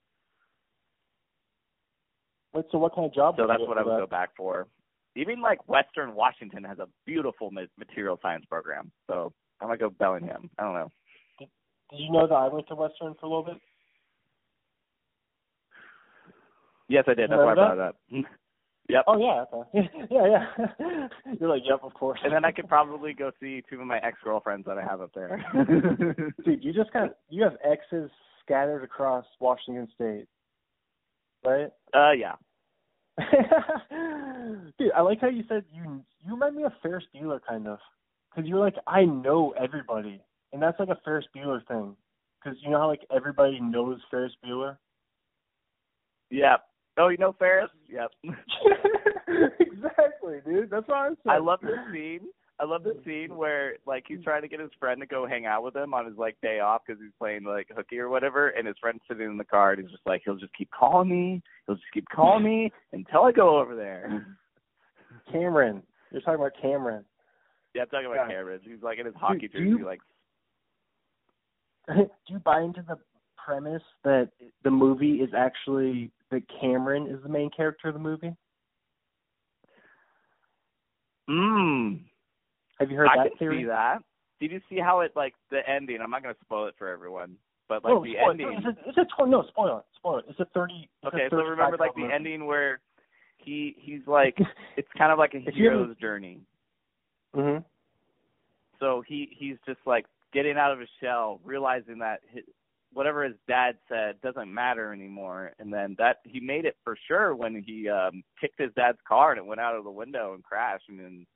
A: What? So what kind of job?
B: So that's what I would
A: that?
B: go back for. Even like Western Washington has a beautiful ma- material science program. So I'm gonna go Bellingham. I don't know.
A: Did you know that I went to Western for a little bit?
B: Yes, I did. That's
A: You
B: why I
A: remember
B: brought it up. yep.
A: Oh yeah, okay. yeah, yeah. You're like, yep, of course.
B: And then I could probably go see two of my ex girlfriends that I have up there.
A: Dude, you just got you have exes scattered across Washington State, right?
B: uh, yeah.
A: Dude, I like how you said you you remind me of Ferris Bueller kind of, because you're like I know everybody, and that's like a Ferris Bueller thing, because you know how like everybody knows Ferris Bueller.
B: Yeah. Oh, you know Ferris? Yep.
A: exactly, dude. That's what I'm saying.
B: I love this scene. I love the scene where like he's trying to get his friend to go hang out with him on his like day off because he's playing like hooky or whatever, and his friend's sitting in the car and he's just like he'll just keep calling me, he'll just keep calling me until I go over there.
A: Cameron. You're talking about Cameron.
B: Yeah, I'm talking about
A: Yeah.
B: Cameron. He's like in his hockey
A: do
B: jersey,
A: you-
B: like
A: Do you buy into the premise that the movie is actually that Cameron is the main character of the movie?
B: mmm.
A: Have you heard
B: I
A: that
B: can
A: theory?
B: see that. Did you see how it like the ending? I'm not gonna spoil it for everyone, but like
A: no,
B: the
A: spoil,
B: ending.
A: It's a, it's a tw- no, spoil it. Spoil it. It's a thirty. It's
B: Okay,
A: a
B: so remember like the
A: movie.
B: ending where he he's like it's kind of like a
A: If you haven't-
B: hero's journey.
A: Mhm.
B: So he he's just like getting out of his shell, realizing that his, whatever his dad said doesn't matter anymore, and then that he made it for sure when he um kicked his dad's car and it went out of the window and crashed, and then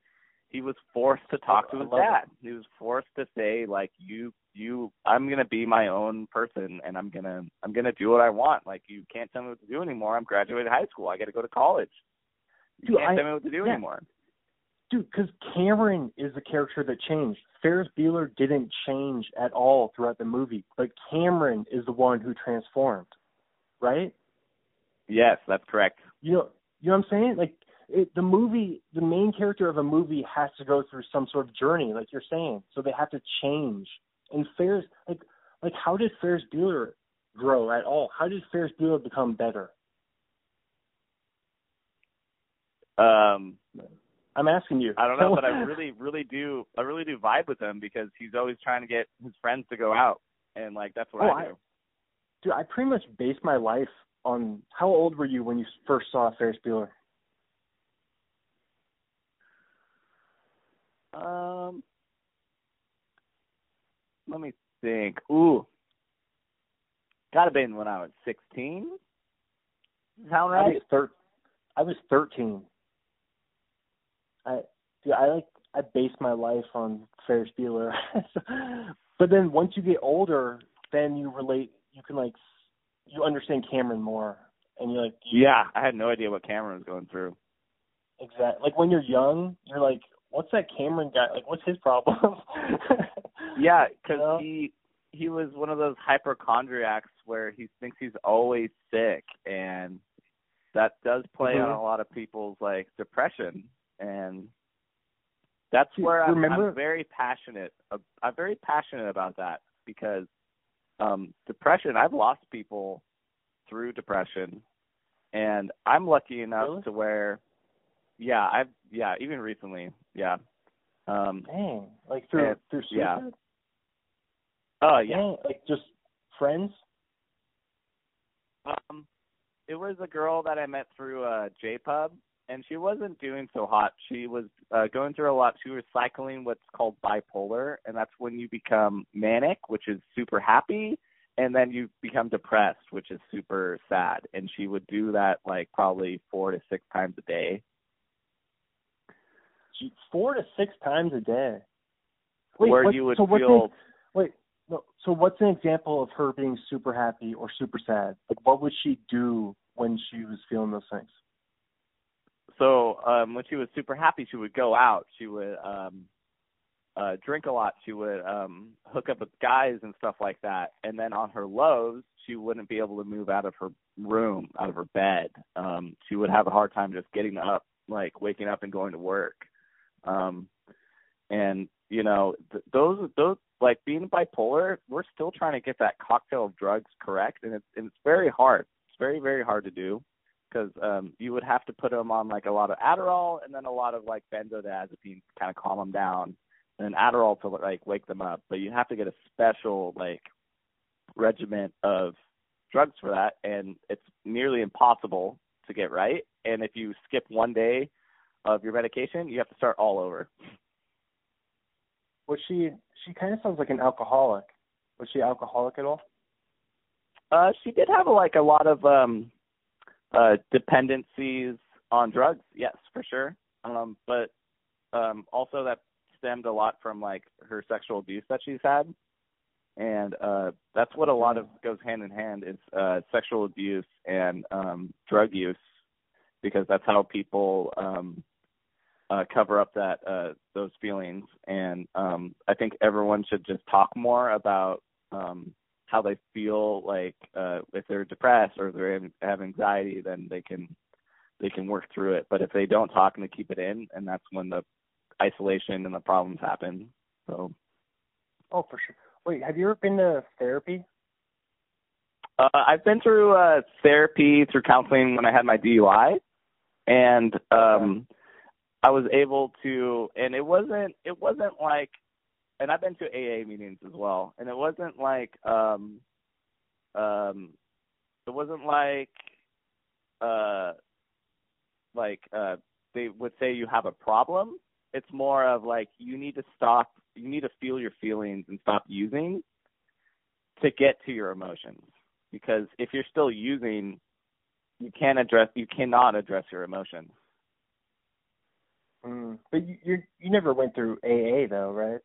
B: he was forced to talk to his dad. He was forced to say like you you I'm gonna be my own person and I'm gonna I'm gonna do what I want. Like you can't tell me what to do anymore. I'm graduated high school. I got to go to college. You
A: Dude,
B: can't
A: I-
B: tell me what to do
A: yeah.
B: anymore.
A: Dude, because Cameron is the character that changed. Ferris Bueller didn't change at all throughout the movie, but Cameron is the one who transformed, right?
B: Yes, that's correct.
A: You know, you know what I'm saying? Like it, the movie, the main character of a movie has to go through some sort of journey, like you're saying. So they have to change. And Ferris, like, like how did Ferris Bueller grow at all? How did Ferris Bueller become better?
B: Um
A: I'm asking you.
B: I don't know, but I really, really do. I really do vibe with him because he's always trying to get his friends to go out, and like that's what
A: Oh,
B: I
A: I-
B: do.
A: dude, I pretty much base my life on how old were you when you first saw Ferris Bueller?
B: Um, let me think. Ooh, gotta been when I was sixteen. Sound
A: I was thir- I was thirteen. I dude, I like I base my life on Ferris Bueller. but then once you get older, then you relate. You can like you understand Cameron more, and you're like
B: Yeah, I had no idea what Cameron was going through.
A: exactly like when you're young, you're like, what's that Cameron guy? Like, what's his problem?
B: Yeah, because
A: You know?
B: he he was one of those hypochondriacs where he thinks he's always sick, and that does play on
A: Mhm.
B: a lot of people's like depression, and that's where I'm, I'm very passionate. I'm very passionate about that because um depression. I've lost people through depression, and I'm lucky enough
A: Really?
B: to where, yeah, I've yeah, even recently, yeah. Um,
A: Dang, like through
B: Yeah,
A: through
B: yeah.
A: suicide?
B: oh yeah.
A: Dang, like just friends.
B: Um, it was a girl that I met through uh JPub, and she wasn't doing so hot. She was uh, going through a lot. She was cycling what's called bipolar, and that's when you become manic, which is super happy, and then you become depressed, which is super sad. And she would do that like probably four to six times a day.
A: She, four to six times a day.
B: Wait, where
A: what,
B: you would
A: so
B: feel.
A: An, wait, no. So what's an example of her being super happy or super sad? Like, what would she do when she was feeling those things?
B: So um when she was super happy, she would go out. She would um uh drink a lot. She would um hook up with guys and stuff like that. And then on her lows she wouldn't be able to move out of her room out of her bed. Um she would have a hard time just getting up like waking up and going to work. Um and you know th- those those like being bipolar we're still trying to get that cocktail of drugs correct. And it's and it's very hard. It's very very hard to do because um you would have to put them on like a lot of Adderall and then a lot of like benzodiazepines to kind of calm them down and then Adderall to like wake them up, but you have to get a special like regiment of drugs for that, and it's nearly impossible to get right. And if you skip one day of your medication, you have to start all over.
A: Was she? She kind of sounds like an alcoholic. Was she alcoholic at all?
B: Uh, she did have like a lot of um uh dependencies on drugs, yes, for sure. Um, but um also that stemmed a lot from like her sexual abuse that she's had and uh that's what a lot of goes hand in hand is uh sexual abuse and um drug use because that's how people um uh cover up that uh those feelings and um I think everyone should just talk more about um how they feel like uh if they're depressed or if they have anxiety then they can they can work through it but if they don't talk and they keep it in and that's when the isolation and the problems happen. So.
A: Oh, for sure. Wait, have you ever been to therapy?
B: Uh, I've been through uh, therapy through counseling when I had my DUI, and um, I was able to. And it wasn't. It wasn't like. And I've been to AA meetings as well, and it wasn't like. um um It wasn't like. uh Like uh they would say you have a problem it's more of like you need to stop you need to feel your feelings and stop using to get to your emotions because if you're still using you can't address you cannot address your emotions
A: mm. but you you you never went through aa though right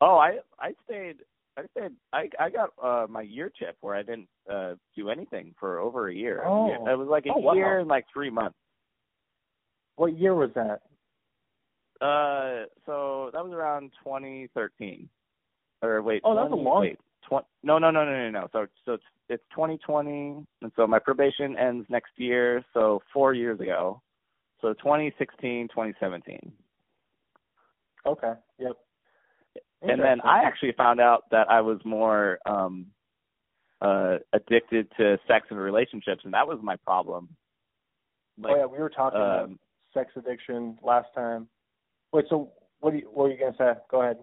B: oh i i stayed i stayed i i got uh my year chip where i didn't uh do anything for over a year
A: oh.
B: it was like a
A: oh,
B: year
A: wow.
B: and like three months
A: what year was that
B: uh, so that was around 2013. Or wait,
A: oh,
B: 20,
A: that's a long.
B: Wait, tw- no, no, no, no, no, no. So, so it's it's 2020, and so my probation ends next year. So four years ago. So 2016, 2017.
A: Okay.
B: And then I actually found out that I was more um uh addicted to sex and relationships, and that was my problem.
A: Like, oh yeah, we were talking um, about sex addiction last time. Wait, so what, do you, what were you gonna say? Go ahead.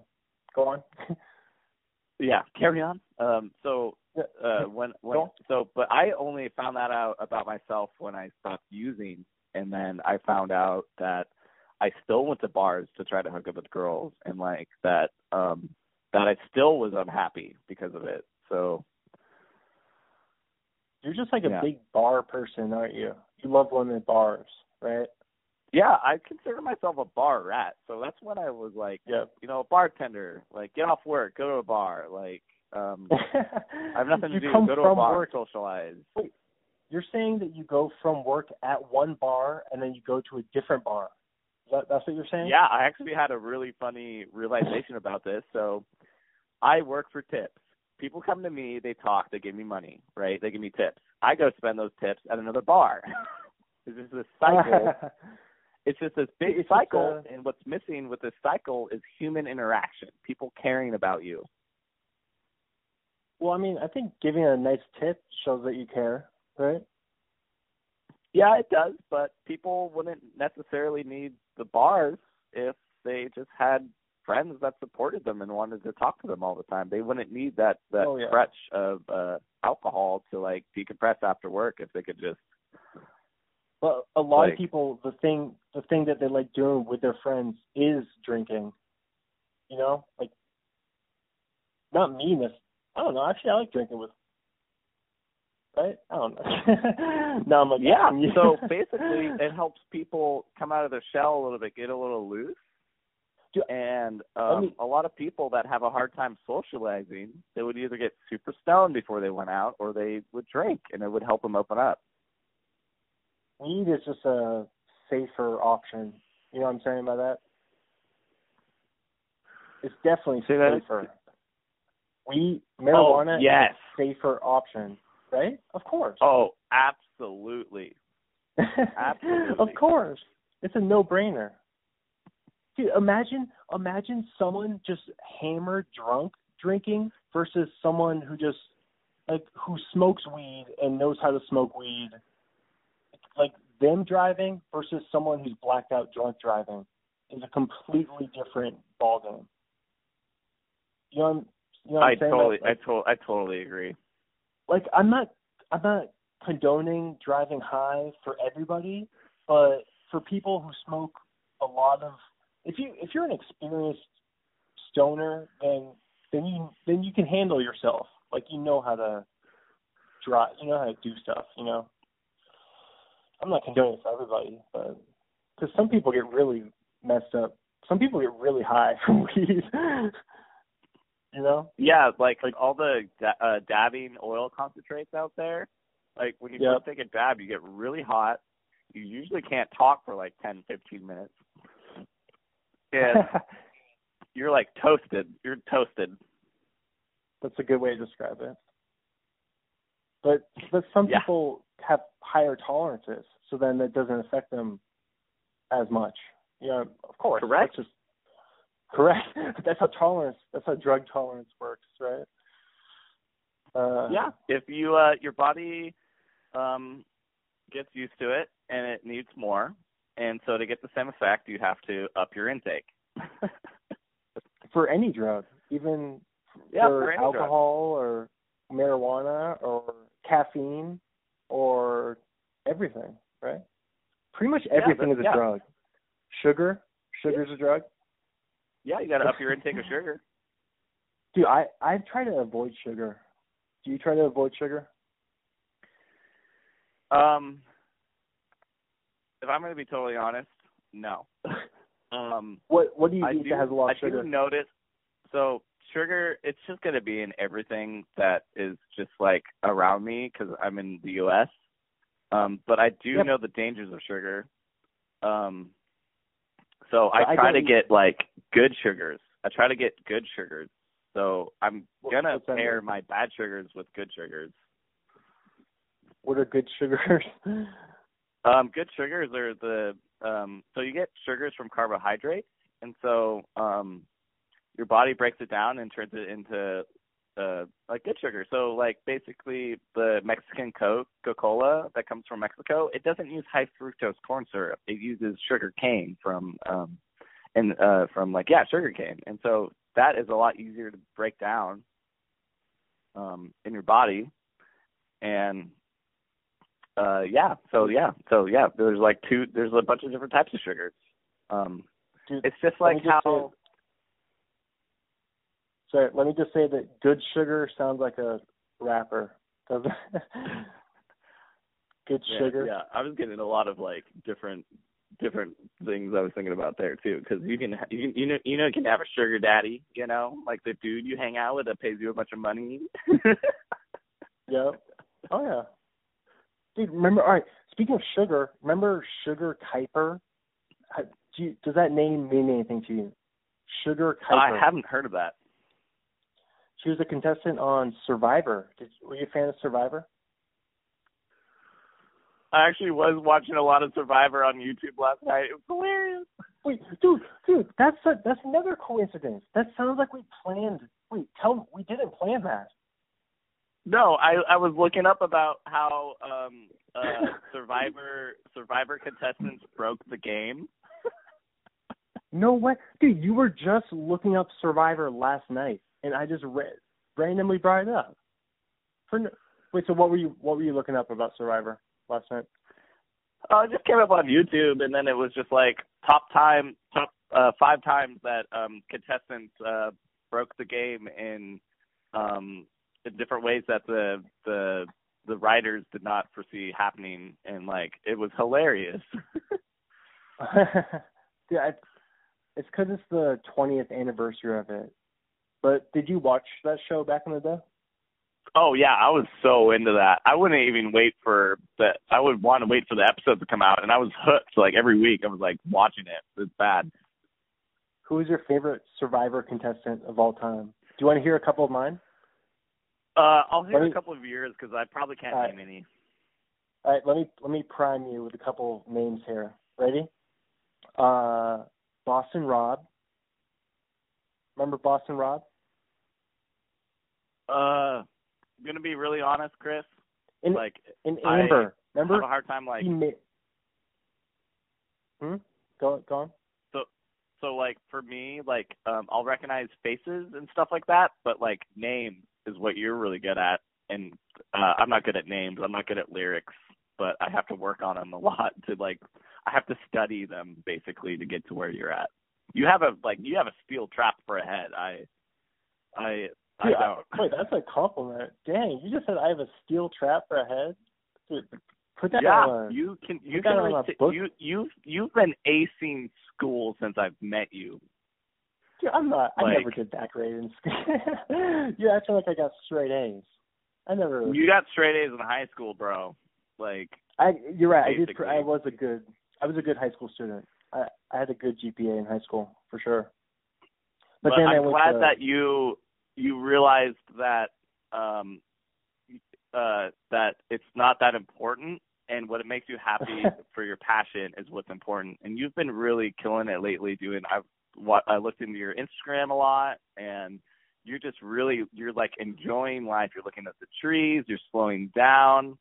A: Go on.
B: yeah, carry on. Um, so uh, when when so, but I only found that out about myself when I stopped using, and then I found out that I still went to bars to try to hook up with girls, and like that um that I still was unhappy because of it. So
A: you're just like a
B: yeah.
A: big bar person, aren't you? You love women at bars, right?
B: Yeah, I consider myself a bar rat. So that's when I was like,
A: yeah.
B: you know, a bartender. Like, get off work, go to a bar. Like, um I have nothing to do. Go to a bar,
A: work.
B: socialize.
A: Wait, you're saying that you go from work at one bar and then you go to a different bar. That, that's what you're saying?
B: Yeah, I actually had a really funny realization about this. So, I work for tips. People come to me, they talk, they give me money, right? They give me tips. I go spend those tips at another bar. this is a cycle it's just this big
A: it's
B: cycle,
A: a...
B: and what's missing with this cycle is human interaction, people caring about you.
A: Well, I mean, I think giving a nice tip shows that you care, right?
B: Yeah, it does, but people wouldn't necessarily need the bars if they just had friends that supported them and wanted to talk to them all the time. They wouldn't need that that
A: oh, yeah.
B: crutch of uh alcohol to like decompress after work if they could just
A: but a lot
B: like,
A: of people, the thing, the thing that they like doing with their friends is drinking. You know, like not me I don't know. Actually, I like drinking with. Right? I don't know. no, I'm like,
B: Yeah. So basically, it helps people come out of their shell a little bit, get a little loose.
A: Do-
B: And um,
A: me-
B: a lot of people that have a hard time socializing, they would either get super stoned before they went out, or they would drink, and it would help them open up.
A: weed is just a safer option. You know what I'm saying by that? It's definitely
B: that-
A: safer. Weed, marijuana,
B: oh, yes.
A: safer option, right? Of course.
B: Oh, absolutely. absolutely.
A: of course. It's a no-brainer. Dude, imagine imagine someone just hammered drunk drinking versus someone who just like who smokes weed and knows how to smoke weed. Like them driving versus someone who's blacked out drunk driving is a completely different ballgame. You know, what I'm- you know what
B: I
A: I'm saying?
B: totally,
A: Like-
B: I to- I totally agree.
A: Like I'm not I'm not condoning driving high for everybody, but for people who smoke a lot of if you if you're an experienced stoner then then you then you can handle yourself. Like you know how to drive you know how to do stuff, you know. I'm not condoning it for everybody, but because some people get really messed up. Some people get really high from weed. You know?
B: Yeah, like,
A: Like-
B: all the da- uh, dabbing oil concentrates out there. Like when you
A: Yep.
B: first take a dab, you get really hot. You usually can't talk for like ten, fifteen minutes, and you're like toasted. You're toasted.
A: That's a good way to describe it. But but some
B: Yeah.
A: people have higher tolerances, so then that doesn't affect them as much. You know, of course.
B: Correct.
A: That's just correct. that's how tolerance. That's how drug tolerance works, right? Uh,
B: yeah, if you uh your body um gets used to it and it needs more, and so to get the same effect, you have to up your intake.
A: For any drug, even
B: Yeah,
A: for,
B: for any drug.
A: alcohol or marijuana or caffeine or everything, right? Pretty much
B: Yeah,
A: everything
B: but-
A: is a
B: yeah.
A: drug. Sugar, sugar's a drug.
B: Yeah, you got to up your intake of sugar.
A: Dude, I I try to avoid sugar. Do you try to avoid sugar?
B: Um, if I'm going to be totally honest, no. um,
A: What What do you
B: I
A: eat
B: do,
A: that has a lot
B: I
A: of sugar?
B: do notice. So sugar, it's just going to be in everything that is just like around me because I'm in the U.S. Um, but I do
A: Yep.
B: know the dangers of sugar. Um, so I
A: I
B: try to get like good sugars. I try to get good sugars. So I'm gonna pair
A: mean?
B: my bad sugars with good sugars.
A: What are good sugars?
B: Um, good sugars are the um, so you get sugars from carbohydrates, and so um, your body breaks it down and turns it into uh, like good sugar. So like basically the Mexican Coke, Coca-Cola that comes from Mexico, it doesn't use high fructose corn syrup. It uses sugar cane from um, and uh, from like yeah sugar cane, and so that is a lot easier to break down um, in your body, and uh yeah so yeah so yeah there's like two there's a bunch of different types of sugars um it's just like how
A: Sorry, let me just say that good sugar sounds like a rapper. Does it? good
B: yeah,
A: sugar.
B: yeah i was getting a lot of like different different things i was thinking about there too because you can you can you know you know you can have a sugar daddy you know like the dude you hang out with that pays you a bunch of money
A: Yeah. Oh yeah. Dude, remember? All right. Speaking of sugar, remember Sugar Kiper? Do you, does that name mean anything to you? Sugar Kiper.
B: i haven't heard of that
A: She was a contestant on Survivor. Did, were you a fan of Survivor?
B: i actually was watching a lot of survivor on youtube last night it was hilarious
A: Wait, dude, dude, that's a, that's another coincidence. That sounds like we planned. Wait, tell me, we didn't plan that.
B: No, I I was looking up about how um uh survivor survivor contestants broke the game.
A: No way, dude. You were just looking up Survivor last night, and I just ra- randomly brought it up. For no, wait, so what were you what were you looking up about Survivor last night?
B: Uh, it just came up on YouTube, and then it was just like top time, top uh, five times that um, contestants uh, broke the game in um, in different ways that the the the writers did not foresee happening, and like it was hilarious.
A: yeah, it's it's because it's the 20th anniversary of it. But did you watch that show back in the day?
B: Oh yeah, I was so into that. I wouldn't even wait for the. I would want to wait for the episode to come out, and I was hooked. Like every week, I was like watching it. It's bad.
A: Who is your favorite Survivor contestant of all time? Do you want to hear a couple of mine?
B: Uh, I'll hear me, a couple of yours because I probably can't name any.
A: All right, let me let me prime you with a couple of names here. Ready? Uh, Boston Rob. Remember Boston Rob?
B: Uh, I'm gonna be really honest, Chris.
A: In,
B: like
A: in Amber,
B: I
A: remember?
B: have a hard time like.
A: Hmm. Go go on.
B: So so like for me, like um, I'll recognize faces and stuff like that, but like names is what you're really good at, and uh, I'm not good at names. I'm not good at lyrics, but I have to work on them a lot to like. I have to study them basically to get to where you're at. You have a like you have a steel trap for a head. I I
A: Dude,
B: I don't.
A: wait, that's a compliment. Dang, you just said I have a steel trap for a head. Dude, put that
B: yeah,
A: on.
B: you can. You can.
A: that on a
B: reti-
A: book.
B: you you've you've been acing school since I've met you.
A: Dude, I'm not. I never did that great in school. You're acting like I got straight A's. I never.
B: You got straight A's in high school, bro. Like
A: I. You're right. I did. I was a good. I was a good high school student. I I had a good GPA in high school for sure. But,
B: but
A: then I
B: I'm
A: went
B: glad
A: to,
B: that you you realized that um uh that it's not that important and what it makes you happy for your passion is what's important. And you've been really killing it lately doing I've what I looked into your Instagram a lot and you're just really you're like enjoying life. You're looking at the trees you're slowing down.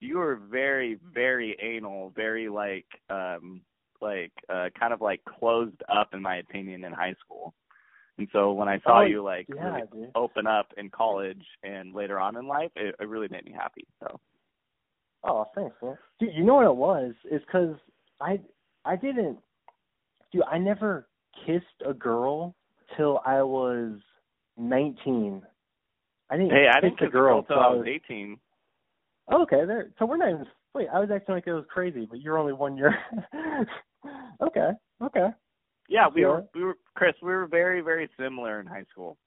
B: You are very very anal very like um like uh kind of like closed up in my opinion in high school and so when I saw
A: Oh,
B: you like
A: yeah,
B: really
A: dude.
B: open up in college and later on in life, it, it really made me happy. So
A: Oh, thanks, man. Dude, you know what it was? It's 'cause I I didn't. Dude, I never kissed a girl till I was nineteen. I didn't
B: hey, I didn't kiss a girl till I was 18.
A: Oh, okay, there. So we're not even. Wait, I was acting like it was crazy, but you're only one year. okay, okay.
B: Yeah, we
A: Sure.
B: were we were Chris. We were very very similar in high school.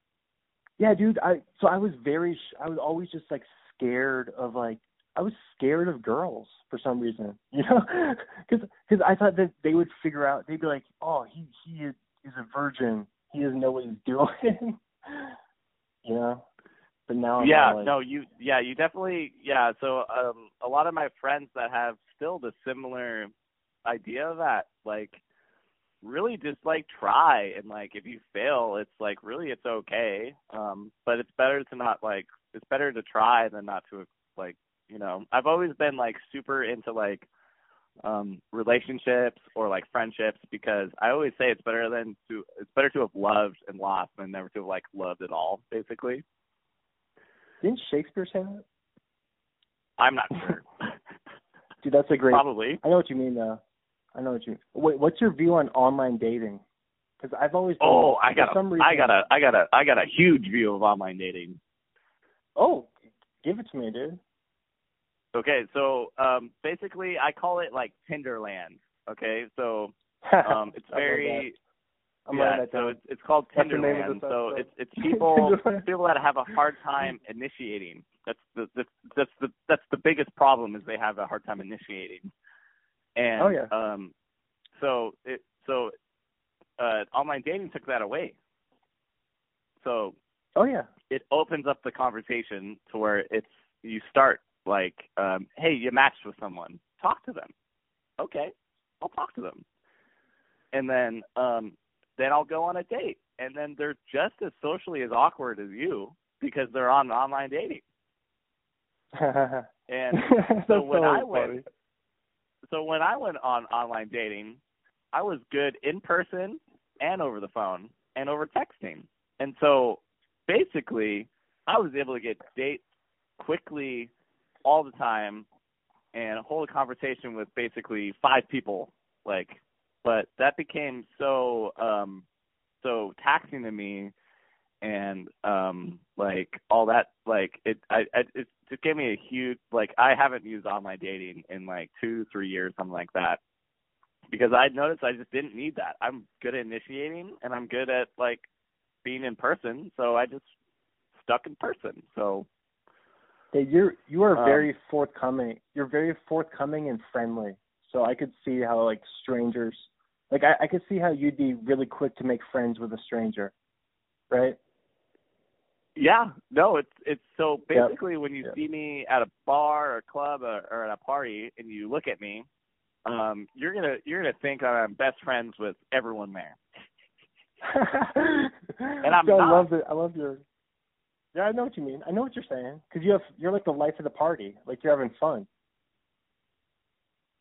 A: Yeah, dude. I so I was very. I was always just like scared of like. I was scared of girls for some reason, you know, because because I thought that they would figure out. They'd be like, "Oh, he he is he's a virgin. He doesn't know what he's doing," you know. But now, I'm
B: yeah,
A: like,
B: no, you yeah, you definitely yeah. So um, a lot of my friends that have still the similar idea of that, like really just like try and like if you fail it's like really it's okay um but it's better to not like it's better to try than not to like you know i've always been like super into like um relationships or like friendships because i always say it's better than to it's better to have loved and lost than never to have like loved at all basically
A: Didn't Shakespeare say that?
B: i'm not sure
A: Dude, that's a great.
B: probably
A: I know what you mean, though. I know what you. Wait, what's your view on online dating? Because I've always. Been,
B: oh i got
A: some
B: a
A: reason,
B: i got a i got a i got a huge view of online dating
A: Oh, give it to me, dude.
B: Okay, so um basically I call it like Tinderland. Okay, so um it's very.
A: I'm
B: yeah,
A: that
B: so it's it's called
A: That's the name of
B: Tinderland. So it's it's people people that have a hard time initiating. That's the that's that's the that's the biggest problem is they have a hard time initiating. And
A: Oh, yeah.
B: um so it so uh online dating took that away. So
A: Oh yeah.
B: it opens up the conversation to where it's you start like, um, hey, you matched with someone, talk to them. Okay, I'll talk to them, and then um, then I'll go on a date, and then they're just as socially as awkward as you because they're on online dating. And
A: That's
B: so when I
A: funny.
B: So when I went on online dating, I was good in person and over the phone and over texting. And so basically, I was able to get dates quickly all the time and hold a conversation with basically five people like but that became so um so taxing to me and um like all that like it I, I it just gave me a huge like I haven't used online dating in like two three years something like that because I noticed I just didn't need that. I'm good at initiating and I'm good at like being in person, so I just stuck in person. So
A: yeah, you're you are
B: Um,
A: very forthcoming. You're very forthcoming and friendly. So I could see how like strangers, like I, I could see how you'd be really quick to make friends with a stranger, right?
B: Yeah, no, it's it's so
A: Yep.
B: basically when you
A: Yep.
B: see me at a bar or a club or, or at a party and you look at me, um, you're gonna you're gonna think I'm best friends with everyone there.
A: and
B: I'm
A: so I love it. I love your. Yeah, I know what you mean. I know what you're saying because you have you're like the life of the party. Like you're having fun.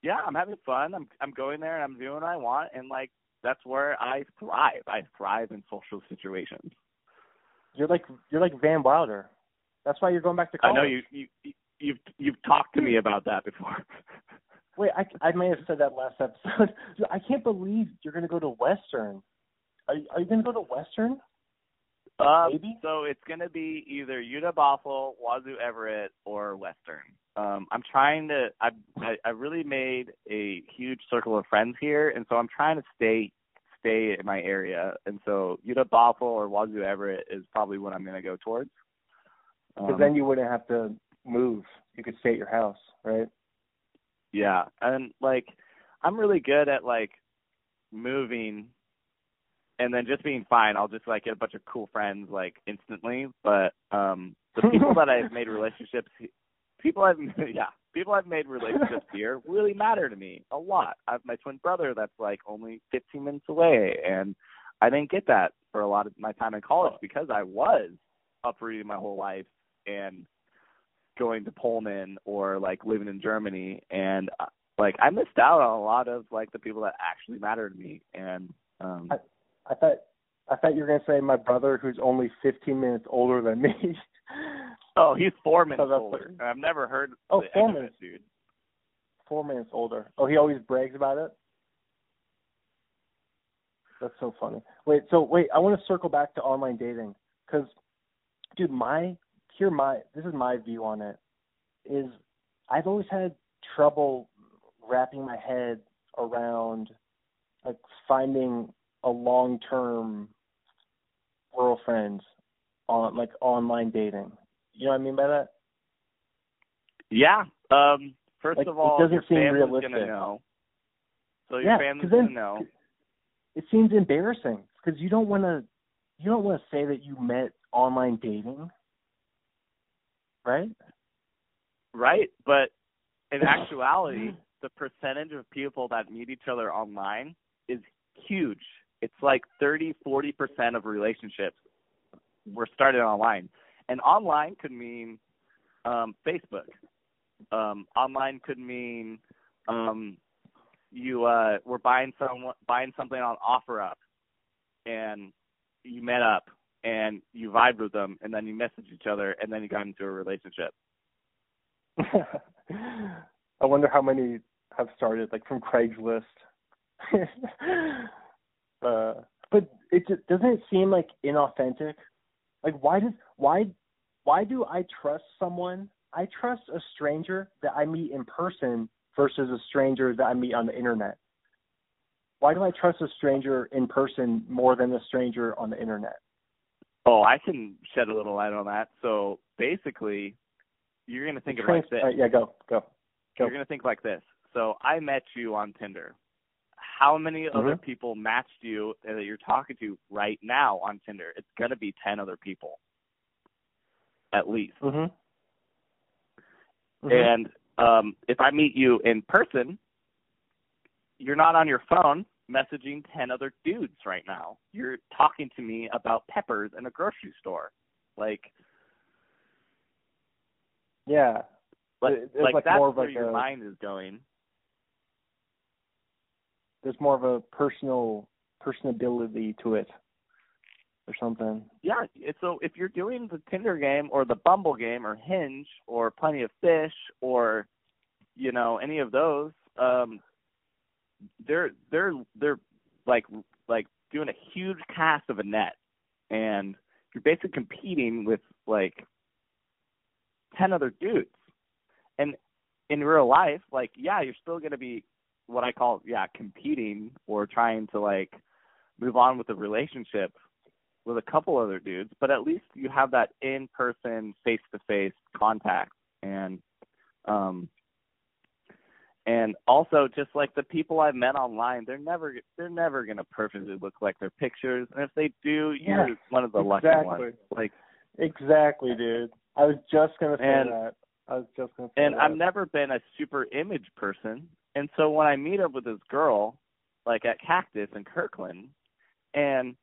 B: yeah, I'm having fun. I'm I'm going there and I'm doing what I want and like that's where I thrive. I thrive in social situations.
A: You're like you're like Van Wilder. That's why you're going back to
B: I
A: college.
B: know you you you- you've you've talked to me about that before.
A: Wait, I I may have said that last episode. I can't believe you're going to go to Western. Are you, are you going to go to Western?
B: Um,
A: Maybe?
B: So it's going to be either Bothell, Wazzu Everett, or Western. Um, I'm trying to. I, I I really made a huge circle of friends here, and so I'm trying to stay stay in my area. And so UW Bothell or Wazzu Everett is probably what I'm going to go towards.
A: Because
B: Um,
A: then you wouldn't have to move. You could stay at your house, right?
B: Yeah, and like I'm really good at like moving and then just being fine. I'll just like get a bunch of cool friends like instantly. But um the people that I've made relationships people I've yeah, people I've made relationships here really matter to me a lot. I have my twin brother that's like only 15 minutes away and I didn't get that for a lot of my time in college because I was uprooting my whole life and going to Pullman or like living in Germany and uh, like I missed out on a lot of like the people that actually matter to me and um
A: I, I thought I thought you were going to say my brother, who's only 15 minutes older than me.
B: oh he's four minutes
A: that's
B: older.
A: what-
B: I've never heard
A: Oh, four minutes.
B: it, dude.
A: Four minutes older. Oh, he always brags about it. That's so funny. Wait, so wait, I want to circle back to online dating because, dude, my here my this is my view on it is I've always had trouble wrapping my head around like finding a long term girlfriend on like online dating. You know what I mean by that?
B: Yeah. Um first
A: Like,
B: of
A: it
B: all
A: doesn't
B: your
A: seem
B: family's
A: realistic.
B: gonna know. So your
A: Yeah,
B: family's
A: then-
B: gonna know.
A: it seems embarrassing because you don't want to you don't want to say that you met online dating right
B: Right? But in actuality, the percentage of people that meet each other online is huge. It's like 30, 40% of relationships were started online. And online could mean um, Facebook. Um, online could mean um, you uh, were buying some buying something on OfferUp, and you met up and you vibed with them, and then you messaged each other, and then you got into a relationship.
A: i wonder how many have started like from craigslist uh but it just doesn't it seem like inauthentic like why does why why do i trust someone i trust a stranger that i meet in person versus a stranger that i meet on the internet why do i trust a stranger in person more than a stranger on the internet
B: Oh, I can shed a little light on that. So basically, you're going to think of it like this.
A: uh, yeah go go go
B: You're going to think like this. So I met you on Tinder. How many other
A: Mhm.
B: people matched you that you're talking to right now on Tinder? It's going to be 10 other people. At least.
A: mhm Mhm.
B: And um, if I meet you in person, you're not on your phone messaging 10 other dudes right now. You're talking to me about peppers in a grocery store. Like,
A: yeah
B: like,
A: it's
B: like,
A: like
B: that's
A: more of
B: where
A: like
B: your
A: a-
B: mind is going.
A: There's more of a personal personability to it or something
B: Yeah, so if you're doing the Tinder game or the Bumble game or Hinge or Plenty of Fish or you know any of those, um, they're they're they're like like doing a huge cast of a net, and you're basically competing with like ten other dudes. And in real life, like yeah, you're still gonna be what I call yeah, competing or trying to like move on with a relationship with a couple other dudes, but at least you have that in person, face to face contact and um and also just like the people I've met online, they're never they're never gonna perfectly look like their pictures. And if they do, you're
A: Yeah,
B: one of the
A: exactly.
B: lucky ones. Like
A: Exactly, dude. I was just gonna say
B: And-
A: that. I was just gonna say
B: and
A: that.
B: I've never been a super image person. And so when I meet up with this girl, like at Cactus in Kirkland, and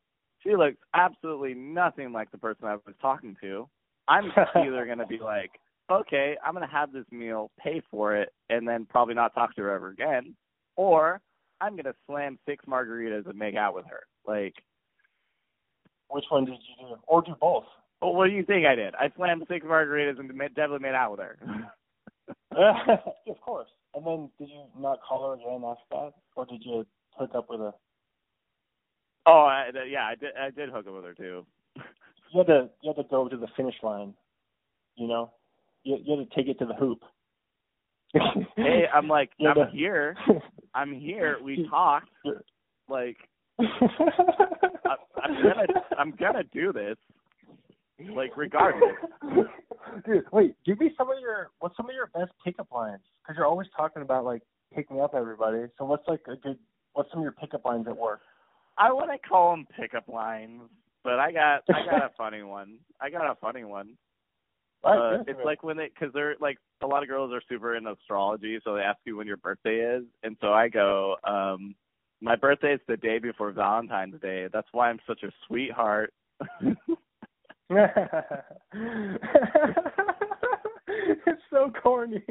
B: she looks absolutely nothing like the person I was talking to, I'm either gonna be like, okay, I'm gonna have this meal, pay for it, and then probably not talk to her ever again, or I'm gonna slam six margaritas and make out with her. Like,
A: Which one did you do? Or do both?
B: well, what do you think I did? I slammed six margaritas and definitely made out with her.
A: of course. And then did you not call her again after that? Or did you hook up with her?
B: oh, I, yeah, I did. I did hook up with her too.
A: You had to you had to go to the finish line. You know? You you had to take it to the hoop.
B: hey, I'm like, I'm
A: the-
B: here. I'm here. We talked. Like, I, I'm gonna, I'm gonna do this. Like, regardless.
A: Dude, wait, give me some of your what's some of your best pickup lines? Because you're always talking about like picking up everybody. So what's like a good what's some of your pickup lines at work?
B: I wouldn't call them pickup lines, but I got, I got a funny one. I got a funny one. Uh, it's like when they, because they're like a lot of girls are super into astrology, so they ask you when your birthday is, and so I go, um, my birthday is the day before Valentine's Day. That's why I'm such a sweetheart.
A: it's so corny.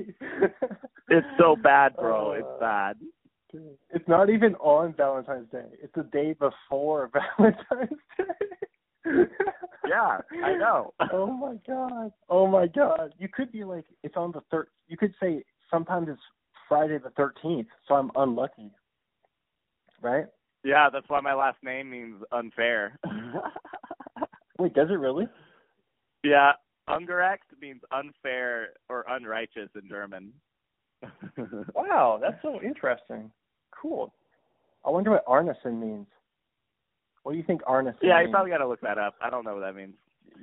B: It's so bad, bro.
A: Uh,
B: It's bad.
A: It's not even on Valentine's Day. It's the day before Valentine's Day.
B: Yeah, I know.
A: oh my god. Oh my god. You could be like it's on the third you could say sometimes it's Friday the thirteenth, so I'm unlucky. Right?
B: Yeah, that's why my last name means unfair.
A: Wait, does it really?
B: yeah, ungerecht means unfair or unrighteous in German.
A: Wow, that's so interesting. Cool. I wonder what Arneson means. What do you think Arneson
B: yeah, you probably got to look that up. I don't know what that means.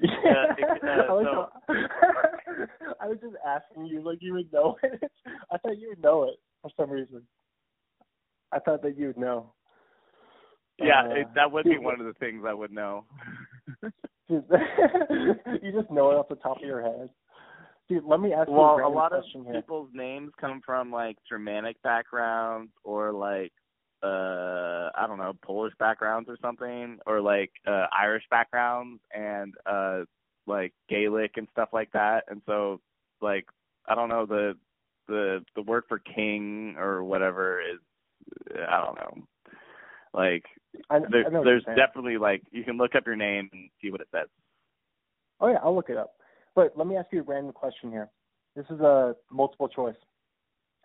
A: Yeah,
B: it- uh,
A: I, was
B: so-
A: I was just asking you like you would know it. I thought you would know it for some reason. I thought that you would know.
B: Yeah,
A: Uh,
B: it, that would be one of the things I would know.
A: Dude, you just know it off the top of your head. Dude, let me ask you a
B: Well, a lot of
A: here.
B: people's names come from like Germanic backgrounds or like uh I don't know, Polish backgrounds or something or like uh Irish backgrounds and uh like Gaelic and stuff like that. And so like I don't know the the the word for king or whatever is I don't know. Like
A: I,
B: there,
A: I
B: there's definitely like you can look up your name and see what it says.
A: Oh yeah, I'll look it up. But let me ask you a random question here. This is a multiple choice.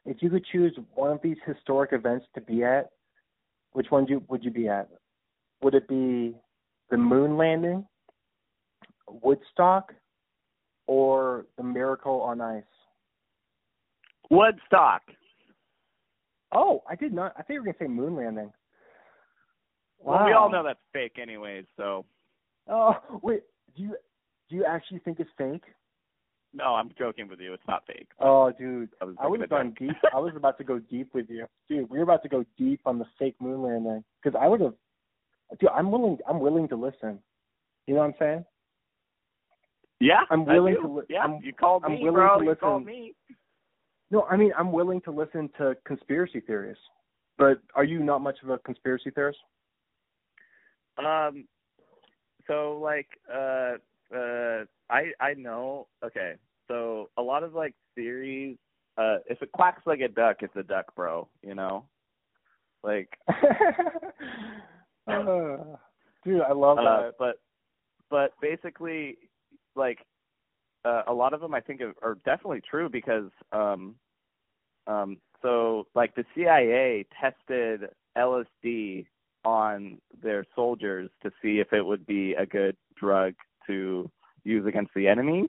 A: If you could choose one of these historic events to be at, which one do, you would you be at? Would it be the moon landing, Woodstock, or the miracle on ice?
B: Woodstock.
A: Oh, I did not. I think you were gonna say moon landing.
B: Well, we all know that's fake anyways, so
A: Oh wait, do you do you actually think it's fake?
B: no, I'm joking with you. It's not fake.
A: Oh, dude,
B: I was
A: I gone deep. I was about to go deep with you, dude. We were about to go deep on the fake moon landing because I would have. Dude, I'm willing. I'm willing to listen. You know what I'm saying?
B: Yeah,
A: I'm willing to li-
B: Yeah,
A: I'm-
B: you called
A: I'm
B: me,
A: willing
B: bro.
A: to
B: You called
A: listen.
B: me.
A: No, I mean I'm willing to listen to conspiracy theories. But are you not much of a conspiracy theorist?
B: Um, so like, uh, uh, I I know. Okay, so a lot of like theories. Uh, if it quacks like a duck, it's a duck, bro. You know, like,
A: Uh, dude, I love
B: uh,
A: that.
B: but but basically, like, uh, a lot of them I think are, are definitely true because um, um, so like the CIA tested LSD on their soldiers to see if it would be a good drug to use against the enemy.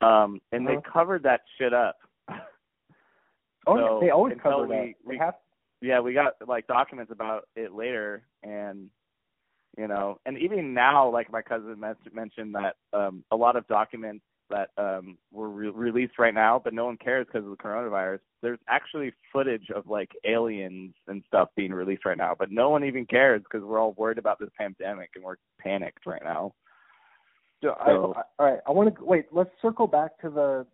B: Um, and
A: Uh-huh.
B: they covered that shit up.
A: Oh,
B: So,
A: they always cover that.
B: we- we-
A: have
B: yeah, we got like documents about it later, and you know, and even now, like my cousin mentioned that um, a lot of documents that um, were re- released right now, but no one cares because of the coronavirus. There's actually footage of like aliens and stuff being released right now, but no one even cares because we're all worried about this pandemic and we're panicked right now.
A: So, I, I, all right, I want to wait. Let's circle back to the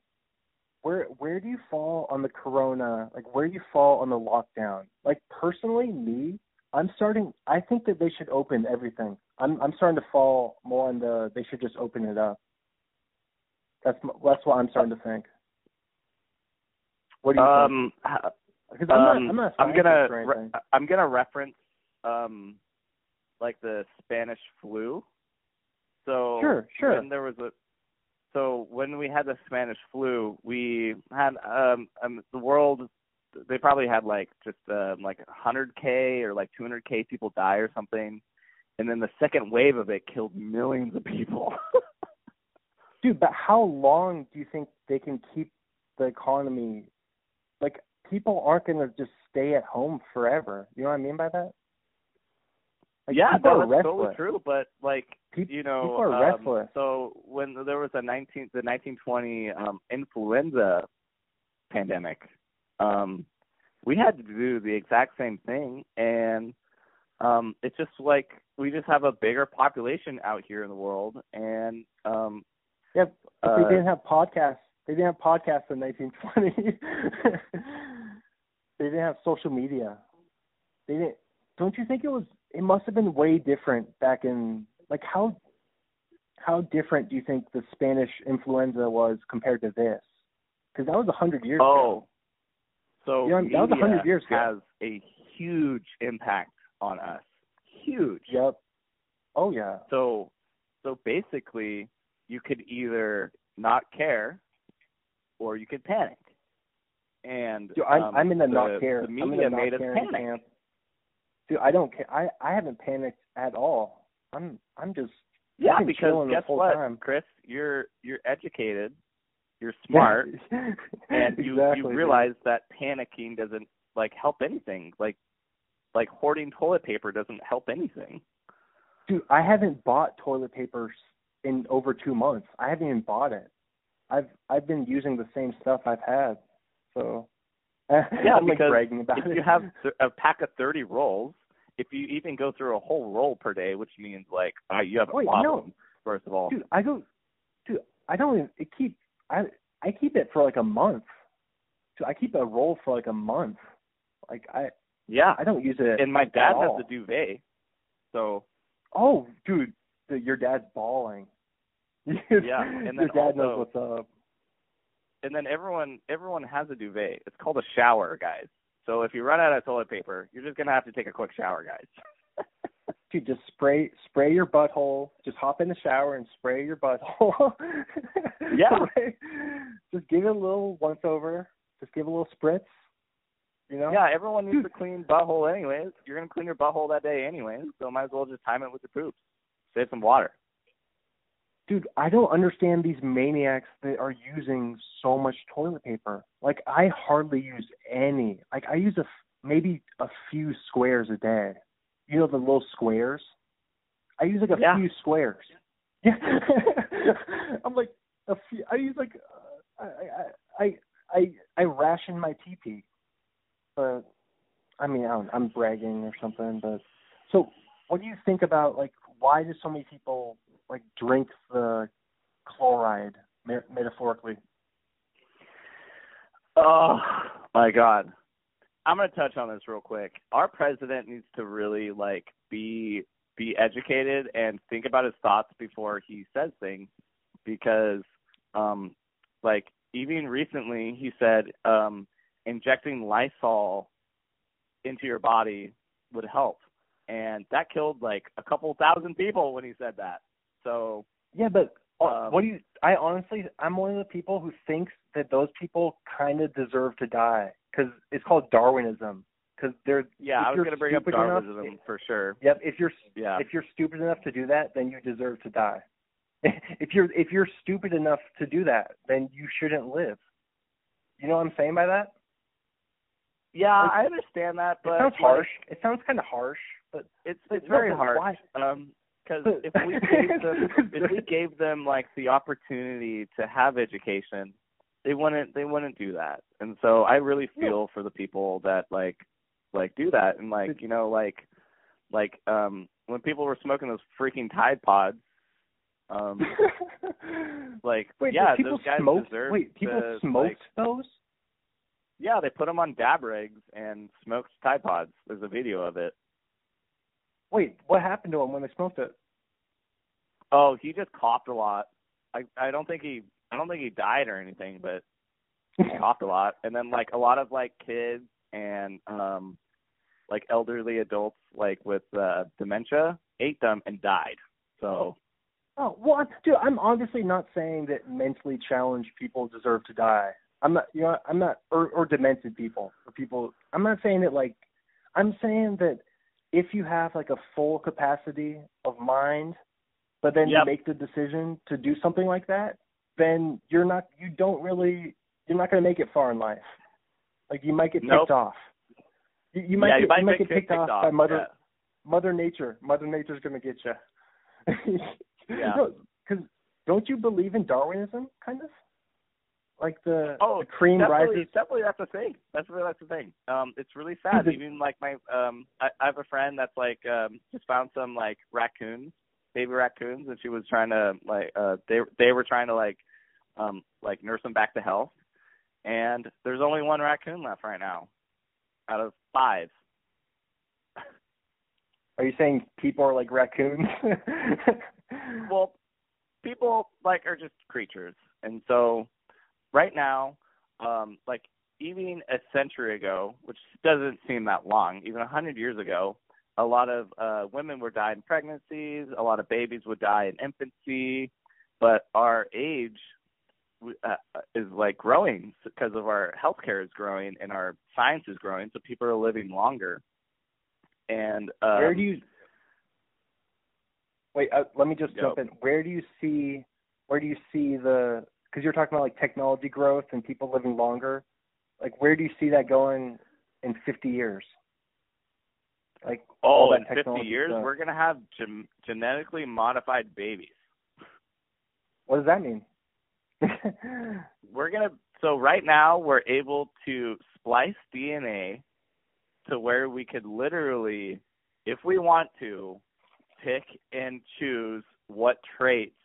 A: where where do you fall on the corona? Like where do you fall on the lockdown? Like personally, me, I'm starting. I think that they should open everything. I'm I'm starting to fall more on the they should just open it up. That's that's what I'm starting to think. What do you
B: Um,
A: think? Because I'm
B: um,
A: I'm not a
B: I'm gonna re- I'm gonna reference um like the Spanish flu. So
A: Sure, sure.
B: when there was a so when we had the Spanish flu, we had um, um the world they probably had like just um like 100k or like 200k people die or something. And then the second wave of it killed millions of people.
A: Dude, but how long do you think they can keep the economy? Like, people aren't going to just stay at home forever. You know what I mean by that? Like,
B: yeah,
A: people
B: no, that's totally true. But like
A: Peop-
B: you know,
A: people are
B: um,
A: restless.
B: So when there was a 19 the 1920 um, influenza pandemic, um, we had to do the exact same thing, and um, it's just like we just have a bigger population out here in the world, and um,
A: But
B: uh,
A: they didn't have podcasts. They didn't have podcasts in 1920. they didn't have social media. They didn't. Don't you think it was? It must have been way different back in. Like how how different do you think the Spanish influenza was compared to this? Because that was a hundred years ago.
B: oh, so
A: You know, that was
B: media
A: 100 years ago.
B: has a huge impact on us. Huge.
A: Yep. Oh yeah.
B: So so basically you could either not care or you could panic. And
A: Dude, I'm
B: um,
A: I'm in the,
B: the
A: not care.
B: The
A: I'm in
B: media
A: the
B: made us panic.
A: camp. Dude, I don't care. I I haven't panicked at all. I'm I'm just
B: Yeah, because guess what,
A: time.
B: Chris? You're you're educated, you're smart, and you
A: exactly,
B: you
A: dude.
B: realize that panicking doesn't like help anything. Like like hoarding toilet paper doesn't help anything.
A: Dude, I haven't bought toilet paper in over two months. I haven't even bought it. I've I've been using the same stuff I've had. So
B: Yeah,
A: I'm like
B: because
A: bragging about
B: if
A: it.
B: you have a pack of 30 rolls, if you even go through a whole roll per day, which means like uh, you have a
A: Wait,
B: problem,
A: no.
B: first of all.
A: dude, I go dude, I don't even it keep I I keep it for like a month. Dude, I keep a roll for like a month. Like I
B: yeah,
A: I don't use it
B: and my dad has a bidet, so
A: Oh, dude, your dad's balling.
B: Yeah, and then your
A: dad knows what's up.
B: and then everyone everyone has a bidet. It's called a shower, guys. So if you run out of toilet paper, you're just gonna have to take a quick shower, guys.
A: Dude, just spray spray your butthole. Just hop in the shower and spray your butthole.
B: Yeah.
A: Right? Just give it a little once over. Just give it a little spritz. You know?
B: yeah, everyone needs to clean butthole anyways. You're gonna clean your butthole that day anyways, so might as well just time it with your poops. Save some water.
A: Dude, I don't understand these maniacs that are using so much toilet paper. Like I hardly use any. Like I use a f- maybe a few squares a day. You know the little squares? I use like a
B: Yeah.
A: few squares. Yeah. I'm like a few I use like uh, I I I I ration my TP. But I mean, I don't, I'm bragging or something, but so what do you think about like why do so many people like drink the Kool-Aid me- metaphorically?
B: Oh my god. I'm gonna touch on this real quick. Our president needs to really like be be educated and think about his thoughts before he says things because um like even recently he said um injecting Lysol into your body would help. And that killed like a couple thousand people when he said that. So
A: Yeah, but uh,
B: Um,
A: what do you? I honestly, I'm one of the people who thinks that those people kind of deserve to die because it's called Darwinism. Because they're
B: yeah, I was
A: you're
B: gonna bring up
A: stupid enough-
B: Darwinism for sure.
A: Yep. If you're
B: Yeah.
A: if you're stupid enough to do that, then you deserve to die. if you're if you're stupid enough to do that, then you shouldn't live. You know what I'm saying by that?
B: Yeah,
A: Like,
B: I understand that, but
A: it sounds
B: like,
A: harsh. It sounds kind of harsh, but
B: It's
A: But
B: it's very
A: but
B: hard.
A: why?
B: Um, because if we gave them if we gave them like the opportunity to have education, they wouldn't they wouldn't do that. And so I really
A: No.
B: feel for the people that like like do that and like you know like like um when people were smoking those freaking Tide Pods, um like
A: Wait,
B: yeah,
A: people
B: those guys
A: smoked?
B: deserve
A: Wait, people
B: to,
A: smoked
B: like,
A: those?
B: yeah, they put them on dab rigs and smoked Tide Pods. There's a video of it.
A: Wait, what happened to him when they smoked it?
B: Oh, he just coughed a lot. I I don't think he I don't think he died or anything, but he coughed a lot. And then like a lot of like kids and um like elderly adults like with uh dementia ate them and died. So
A: Oh well, I'm- dude, I'm obviously not saying that mentally challenged people deserve to die. I'm not, you know, I'm not, or, or demented people, or people. I'm not saying that like, I'm saying that if you have like a full capacity of mind, but then
B: Yep.
A: you make the decision to do something like that, then you're not, you don't really, you're not going to make it far in life. Like you might get
B: Nope.
A: picked off. You, you might
B: yeah,
A: get,
B: you might,
A: might
B: get
A: get picked, off, by mother
B: yeah.
A: Mother Nature. Mother Nature's gonna get you.
B: Yeah.
A: Because don't you believe in Darwinism, kind of? Like the,
B: Oh,
A: the cream
B: definitely,
A: rises.
B: definitely that's the thing. That's really that's the thing. Um, it's really sad. Even like my um, I, I have a friend that's like um just found some like raccoons, baby raccoons, and she was trying to like uh they they were trying to like um like nurse them back to health, and there's only one raccoon left right now, out of five.
A: Are you saying people are like raccoons?
B: well, people like are just creatures, and so right now, um, like even a century ago, which doesn't seem that long, even a hundred years ago, a lot of uh, women would die in pregnancies, a lot of babies would die in infancy, but our age uh, is like growing because of our healthcare is growing and our science is growing, so people are living longer. And um,
A: Where do you? Wait, uh, let me just
B: Go.
A: jump in. Where do you see? Where do you see the? Because you're talking about like technology growth and people living longer. Like, where do you see that going in 50 years? Like, all
B: Oh, in 50 years,
A: stuff.
B: we're going to have gen- genetically modified babies.
A: what does that mean?
B: We're going to, so right now, we're able to splice DNA to where we could literally, if we want to, pick and choose what traits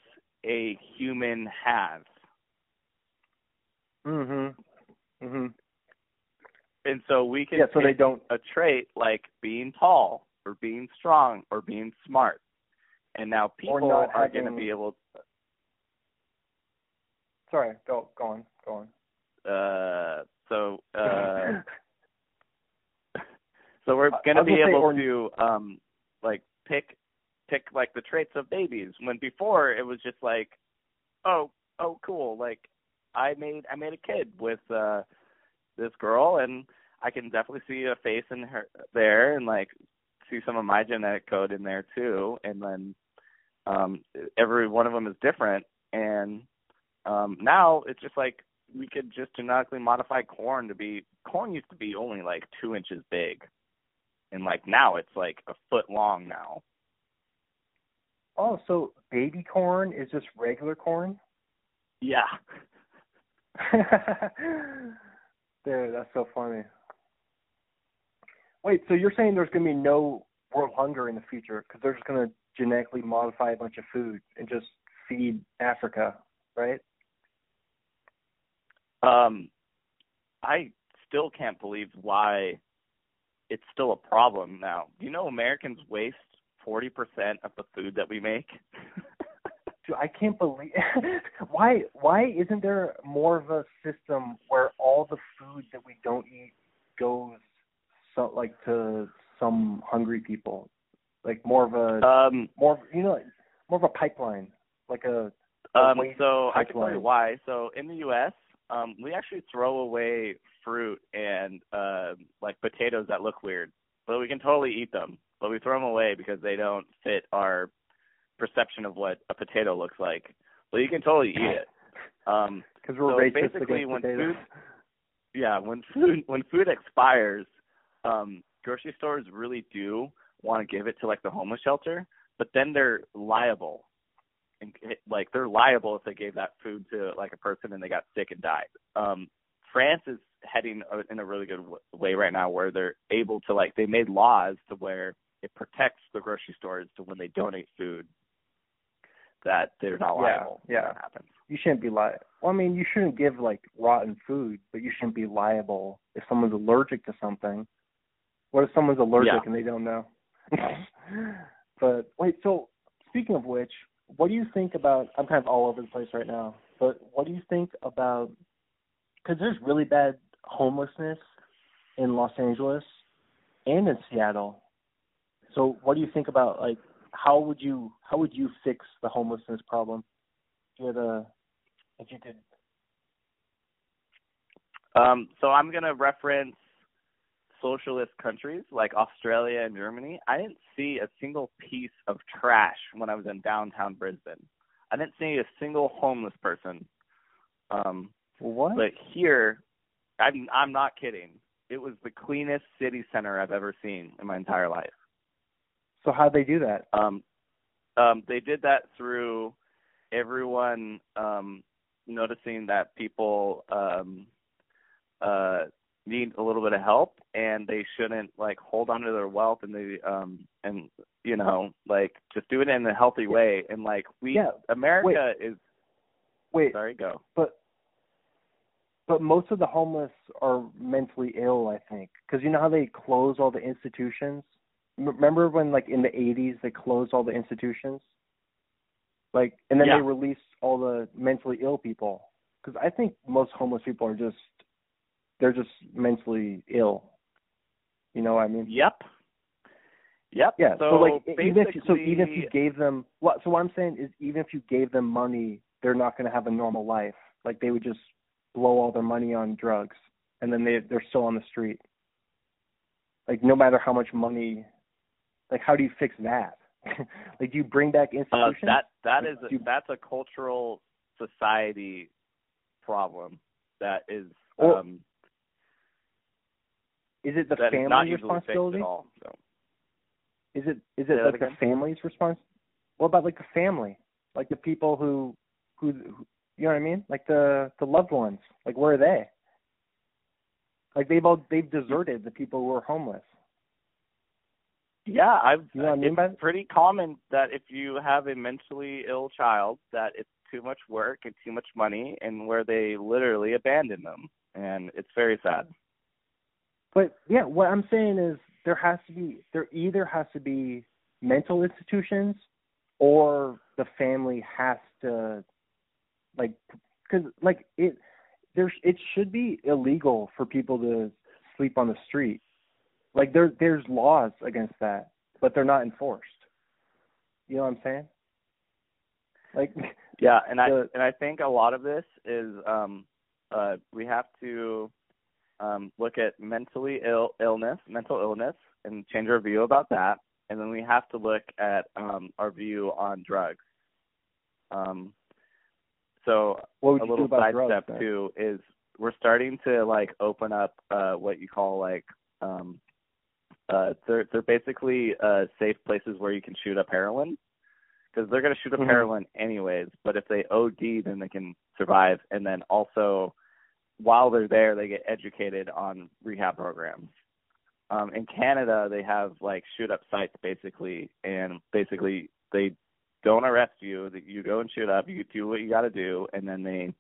B: a human has.
A: Mhm. Mhm.
B: And so we can
A: Yeah, so they don't.
B: a trait like being tall or being strong or being smart. And now people are going to be able to
A: Sorry, go go on, go on.
B: uh so uh so we're going to be able to um like pick pick like the traits of babies when before it was just like oh oh cool like I made I made a kid with uh this girl and I can definitely see a face in her there and like see some of my genetic code in there too. And then um every one of them is different. And um now it's just like we could just genetically modify corn to be corn used to be only like two inches big. And like now it's like a foot long now.
A: Oh, so baby corn is just regular corn?
B: yeah
A: Dude, that's so funny. Wait, so you're saying there's gonna be no world hunger in the future because they're just gonna genetically modify a bunch of food and just feed Africa, right?
B: um i still can't believe why it's still a problem now you know americans waste forty percent of the food that we make
A: I can't believe why why isn't there more of a system where all the food that we don't eat goes so like to some hungry people, like more of a
B: um
A: more of, you know more of a pipeline, like a a
B: Um, so I can tell you why. So in the U.S., um, we actually throw away fruit and uh, like potatoes that look weird, but we can totally eat them. But we throw them away because they don't fit our perception of what a potato looks like. But you can totally eat it. Um,
A: Because we're
B: so
A: racist
B: basically,
A: against
B: when
A: potatoes.
B: food, yeah, when food when food expires, um, grocery stores really do want to give it to like the homeless shelter, but then they're liable, and like they're liable if they gave that food to like a person and they got sick and died. Um, France is heading uh, in a really good way right now, where they're able to like they made laws to where it protects the grocery stores to when they donate food that they're not
A: Yeah,
B: liable when
A: yeah.
B: that happens.
A: you shouldn't be li Well, I mean, you shouldn't give like rotten food, but you shouldn't be liable if someone's allergic to something. What if someone's allergic
B: Yeah.
A: and they don't know? but wait, so speaking of which, what do you think about? I'm kind of all over the place right now, but what do you think about? Because there's really bad homelessness in Los Angeles and in Seattle. So, what do you think about like how would you how would you fix the homelessness problem? If you had a if you could
B: Um, so I'm gonna reference socialist countries like Australia and Germany. I didn't see a single piece of trash when I was in downtown Brisbane. I didn't see a single homeless person. Um,
A: what?
B: but here, I'm I'm not kidding. It was the cleanest city center I've ever seen in my entire life.
A: So how'd they do that?
B: Um, um, they did that through everyone um, noticing that people um, uh, need a little bit of help, and they shouldn't like hold on to their wealth, and they um, and you know like just do it in a healthy way. And like we,
A: Yeah,
B: America is
A: Wait,
B: sorry, go.
A: but but most of the homeless are mentally ill, I think, because you know how they close all the institutions. Remember when, like in the '80s, they closed all the institutions, like, and then
B: Yeah.
A: they released all the mentally ill people. Because I think most homeless people are just they're just mentally ill. You know what I mean?
B: Yep. Yep.
A: Yeah.
B: So,
A: So, like even if you, so even if you gave them what so what I'm saying is even if you gave them money, they're not going to have a normal life. Like they would just blow all their money on drugs and then they they're still on the street. Like no matter how much money like how do you fix that? like do you bring back
B: Uh,
A: institutions?
B: that that is
A: You-
B: that's a cultural society problem that is
A: Well,
B: um
A: is it the family's responsibility?
B: at all. So
A: Is it is it like the family's response? What about like the family? Like the people who who, who you know what I mean? Like the the loved ones. Like where are they? Like they've all they've deserted the people who are homeless.
B: Yeah, I've
A: You know I mean
B: it's
A: by
B: pretty common that if you have a mentally ill child that it's too much work and too much money and where they literally abandon them and it's very sad.
A: But yeah, what I'm saying is there has to be there either has to be mental institutions or the family has to like because like it there's it should be illegal for people to sleep on the street. Like there there's laws against that, but they're not enforced. You know what I'm saying? Like
B: Yeah, and I
A: The-
B: and I think a lot of this is um uh we have to um look at mentally ill illness, mental illness and change our view about that. And then we have to look at um our view on drugs. Um so
A: what would
B: a little side
A: drugs?
B: step
A: then?
B: too is we're starting to like open up uh what you call like um uh they're they're basically uh safe places where you can shoot up heroin. Because they're going to shoot up
A: Mhm.
B: heroin anyways but if they OD then they can survive. And then also while they're there they get educated on rehab programs. Um in Canada they have like shoot up sites basically. And basically they don't arrest you. That you go and shoot up you do what you got to do and then they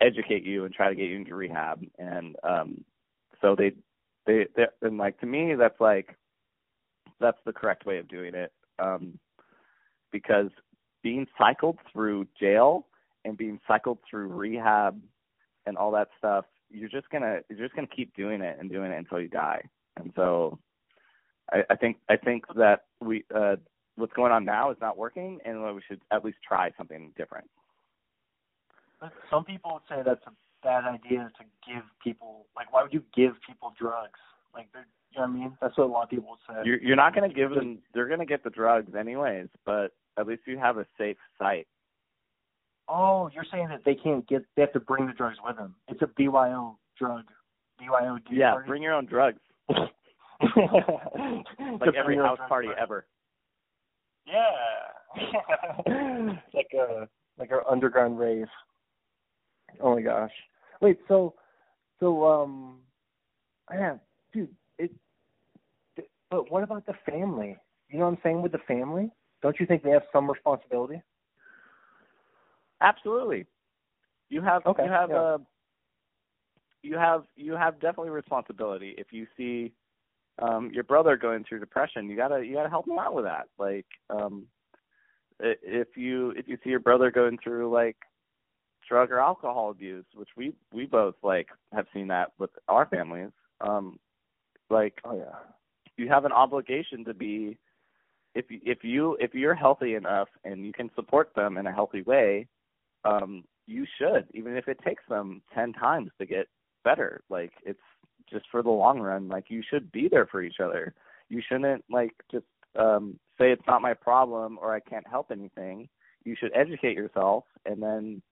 B: educate you and try to get you into rehab. And um so they they and like to me that's like that's the correct way of doing it um because being cycled through jail and being cycled through rehab and all that stuff you're just gonna you're just gonna keep doing it and doing it until you die. And so i i think i think that we uh what's going on now is not working and we should at least try something different.
A: Some people would say that's a bad idea to give people like why would you give people drugs? Like they're you know what I mean? That's what a lot of people say.
B: You're you're not going to give them. They're going to get the drugs anyways. But at least you have a safe site.
A: Oh, you're saying that they can't get they have to bring the drugs with them. It's a BYO drug. BYO
B: Yeah,
A: party.
B: bring your own drugs.
A: like
B: Like every house party ever.
A: Yeah. like a like an underground rave. Oh my gosh. Wait, so so um yeah, dude, it but what about the family? You know what I'm saying with the family? Don't you think they have some responsibility?
B: Absolutely. You have
A: Okay,
B: you have
A: yeah.
B: uh you have you have definitely responsibility if you see um your brother going through depression you gotta you gotta help him out with that like um if you if you see your brother going through like drug or alcohol abuse which we we both like have seen that with our families um like
A: Oh yeah.
B: you have an obligation to be if you- if you if you're healthy enough and you can support them in a healthy way um you should even if it takes them 10 times to get better. Like it's just for the long run like you should be there for each other. You shouldn't like just um say it's not my problem or I can't help anything. You should educate yourself and then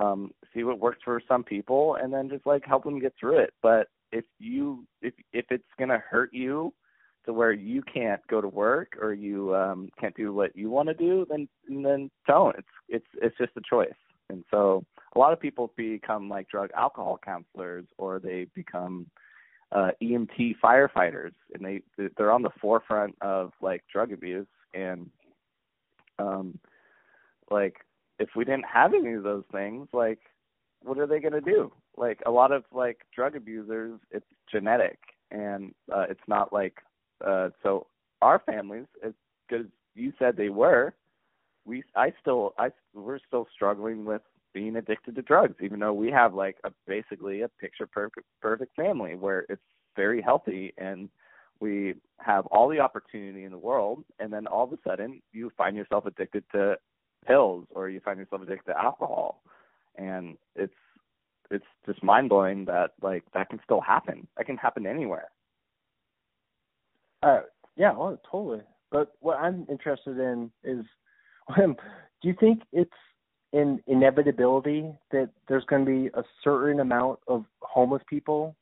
B: um see what works for some people and then just like help them get through it. But if you if if it's to hurt you to where you can't go to work or you um can't do what you want to do then then don't. It's it's it's just a choice. And so a lot of people become like drug alcohol counselors or they become uh EMT firefighters and they they're on the forefront of like drug abuse and um like if we didn't have any of those things like what are they going to do? Like a lot of like drug abusers it's genetic and uh it's not like uh so our families as good as you said they were we i still i we're still struggling with being addicted to drugs even though we have like a basically a picture perfect perfect family where it's very healthy and we have all the opportunity in the world and then all of a sudden you find yourself addicted to pills or you find yourself addicted to alcohol. And it's it's just mind blowing that like that can still happen. That can happen anywhere.
A: Uh, yeah, well, totally. But what I'm interested in is, um, do you think it's an inevitability that there's going to be a certain amount of homeless people,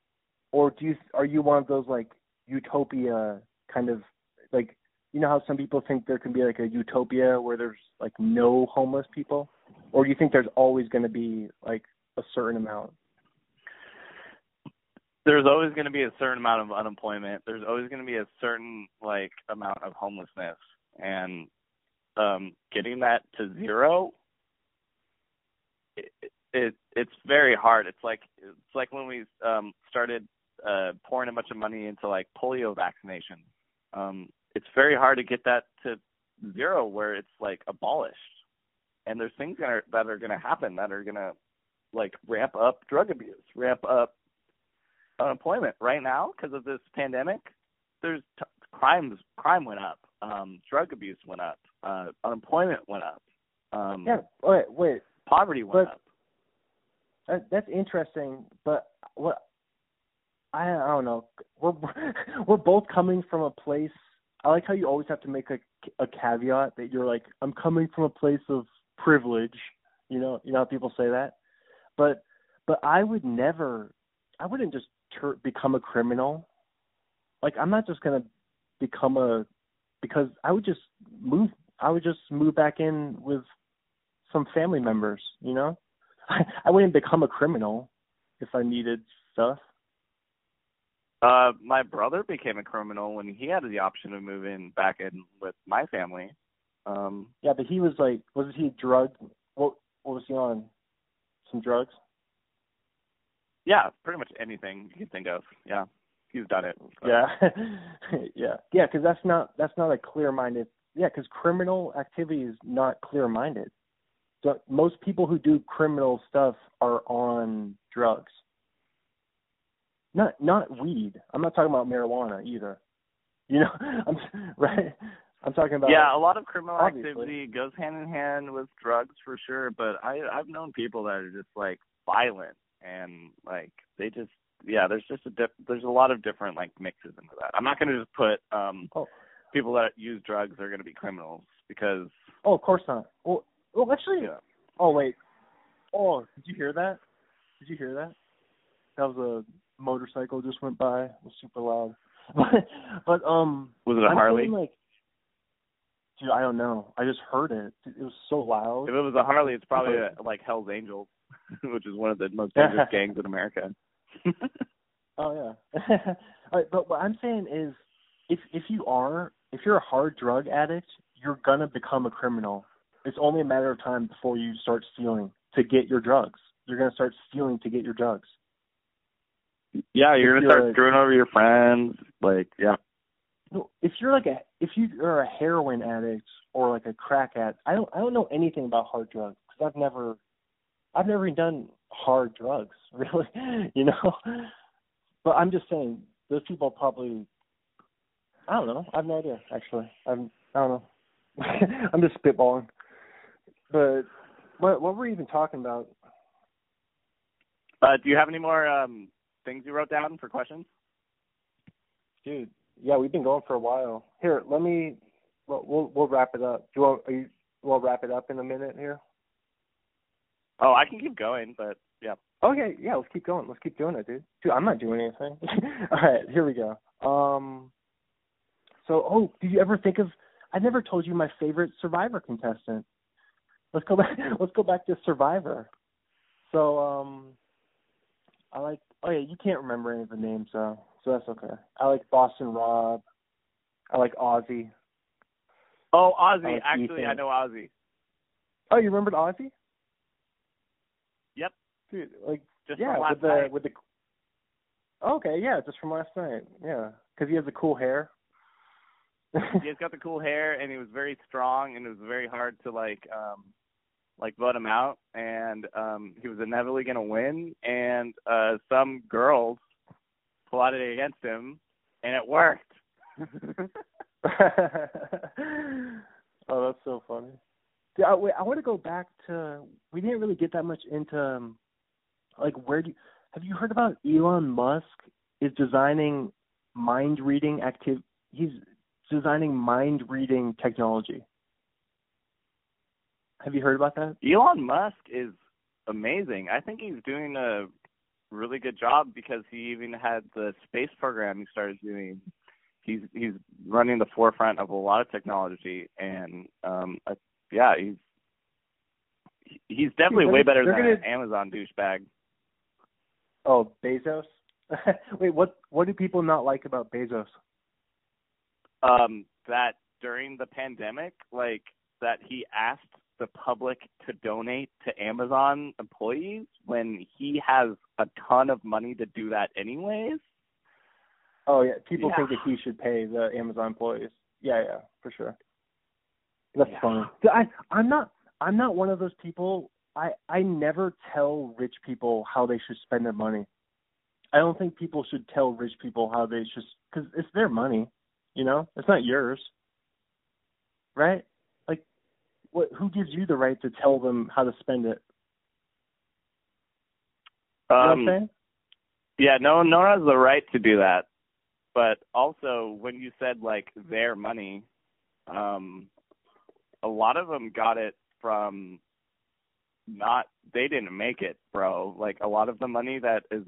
A: or do you are you one of those like utopia kind of like you know how some people think there can be like a utopia where there's like no homeless people, or do you think there's always going to be like a certain amount?
B: there's always going to be a certain amount of unemployment. There's always going to be a certain like amount of homelessness. And um getting that to zero it, it it's very hard. It's like it's like when we um started uh pouring a bunch of money into like polio vaccination um it's very hard to get that to zero where it's like abolished and there's things that are that are going to happen that are going to like ramp up drug abuse ramp up unemployment right now because of this pandemic. There's t- crimes. Crime went up. Um, drug abuse went up. Uh, unemployment went up. Um,
A: Yeah. Wait, wait.
B: Poverty went
A: But-
B: up.
A: That, that's interesting, but what I, I don't know. We're we're both coming from a place. I like how you always have to make a a caveat that you're like I'm coming from a place of privilege. You know, you know how people say that. But but I would never. I wouldn't just tur become a criminal. Like I'm not just gonna become a because I would just move. I would just move back in with some family members. You know. I, I wouldn't become a criminal if I needed stuff.
B: Uh, my brother became a criminal when he had the option of moving back in with my family. Um,
A: Yeah, but he was like, was he drugged? What what was he on? Some drugs?
B: yeah, pretty much anything you can think of. Yeah, he's done it. So.
A: Yeah, yeah, yeah. Because that's not that's not a clear-minded. Yeah, because criminal activity is not clear-minded. So most people who do criminal stuff are on drugs. Not not weed. I'm not talking about marijuana either. You know, I'm right. I'm talking about
B: yeah, a lot of criminal
A: obviously.
B: activity goes hand in hand with drugs for sure, but I I've known people that are just like violent and like they just yeah, there's just a diff- there's a lot of different like mixes into that. I'm not going to just put um
A: Oh.
B: people that use drugs are going to be criminals because.
A: Oh, of course not. Well, well, actually.
B: Yeah.
A: Oh wait. Oh, did you hear that? Did you hear that? That was a motorcycle just went by. It was super loud. but um.
B: Was it a
A: I'm
B: Harley?
A: like, dude, I don't know. I just heard it. It was so loud.
B: If it was a Harley, it's probably a, like Hell's Angels, which is one of the most dangerous gangs in America.
A: Oh yeah. Right, but what I'm saying is, if if you are if you're a hard drug addict, you're gonna become a criminal. It's only a matter of time before you start stealing to get your drugs. You're gonna start stealing to get your drugs.
B: Yeah, you're gonna start
A: you're-
B: screwing over your friends. Like, yeah.
A: If you're like a if you are a heroin addict or like a crack addict, I don't I don't know anything about hard drugs because I've never I've never even done hard drugs really, you know. But I'm just saying those people probably I don't know. I have no idea actually. I'm I don't know. I'm just spitballing. But what what were we even talking about?
B: Uh, do you have any more um things you wrote down for questions?
A: Dude, yeah, we've been going for a while. Here, let me we'll we'll, we'll wrap it up. Do you want are you we'll wrap it up in a minute here?
B: Oh, I can keep going, but yeah.
A: Okay, yeah, let's keep going. Let's keep doing it, dude. Dude, I'm not doing anything. All right, here we go. Um, so, oh, did you ever think of? I never told you my favorite Survivor contestant. Let's go back. Let's go back to Survivor. So, um, I like. Oh yeah, you can't remember any of the names, so so that's okay. I like Boston Rob. I like Ozzy.
B: Oh, Ozzy.
A: like
B: Actually,
A: Ethan.
B: I know Ozzy.
A: Oh, you remembered Ozzy?
B: Yep.
A: Dude, like
B: Just
A: yeah, with the
B: night.
A: with the. Okay, yeah, just from last night. Yeah, because he has the cool hair.
B: He's got the cool hair, and he was very strong, and it was very hard to like um like vote him out, and um he was inevitably gonna win, and uh some girls plotted against him, and it worked.
A: oh, that's so funny. Dude, I, I want to go back to. We didn't really get that much into, um, like, where do you, have you heard about Elon Musk is designing mind reading active? He's designing mind reading technology. Have you heard about that?
B: Elon Musk is amazing. I think he's doing a really good job because he even had the space program he started doing. He's he's running the forefront of a lot of technology, and um, I, yeah, he's he's definitely way better than an
A: gonna-
B: Amazon douchebag.
A: Oh, Bezos. Wait, what? What do people not like about Bezos?
B: Um, that during the pandemic, like that he asked the public to donate to Amazon employees when he has a ton of money to do that anyways.
A: Oh yeah, people
B: Yeah.
A: think that he should pay the Amazon employees. Yeah, yeah, for sure. That's
B: Yeah.
A: funny. I I'm not I'm not one of those people. I I never tell rich people how they should spend their money. I don't think people should tell rich people how they should because it's their money. You know, it's not yours, right? What? Who gives you the right to tell them how to spend it? You know what I'm
B: Um,
A: saying?
B: Yeah, no, no one has the right to do that. But also, when you said like their money, um, a lot of them got it from not. They didn't make it, bro. Like a lot of the money that is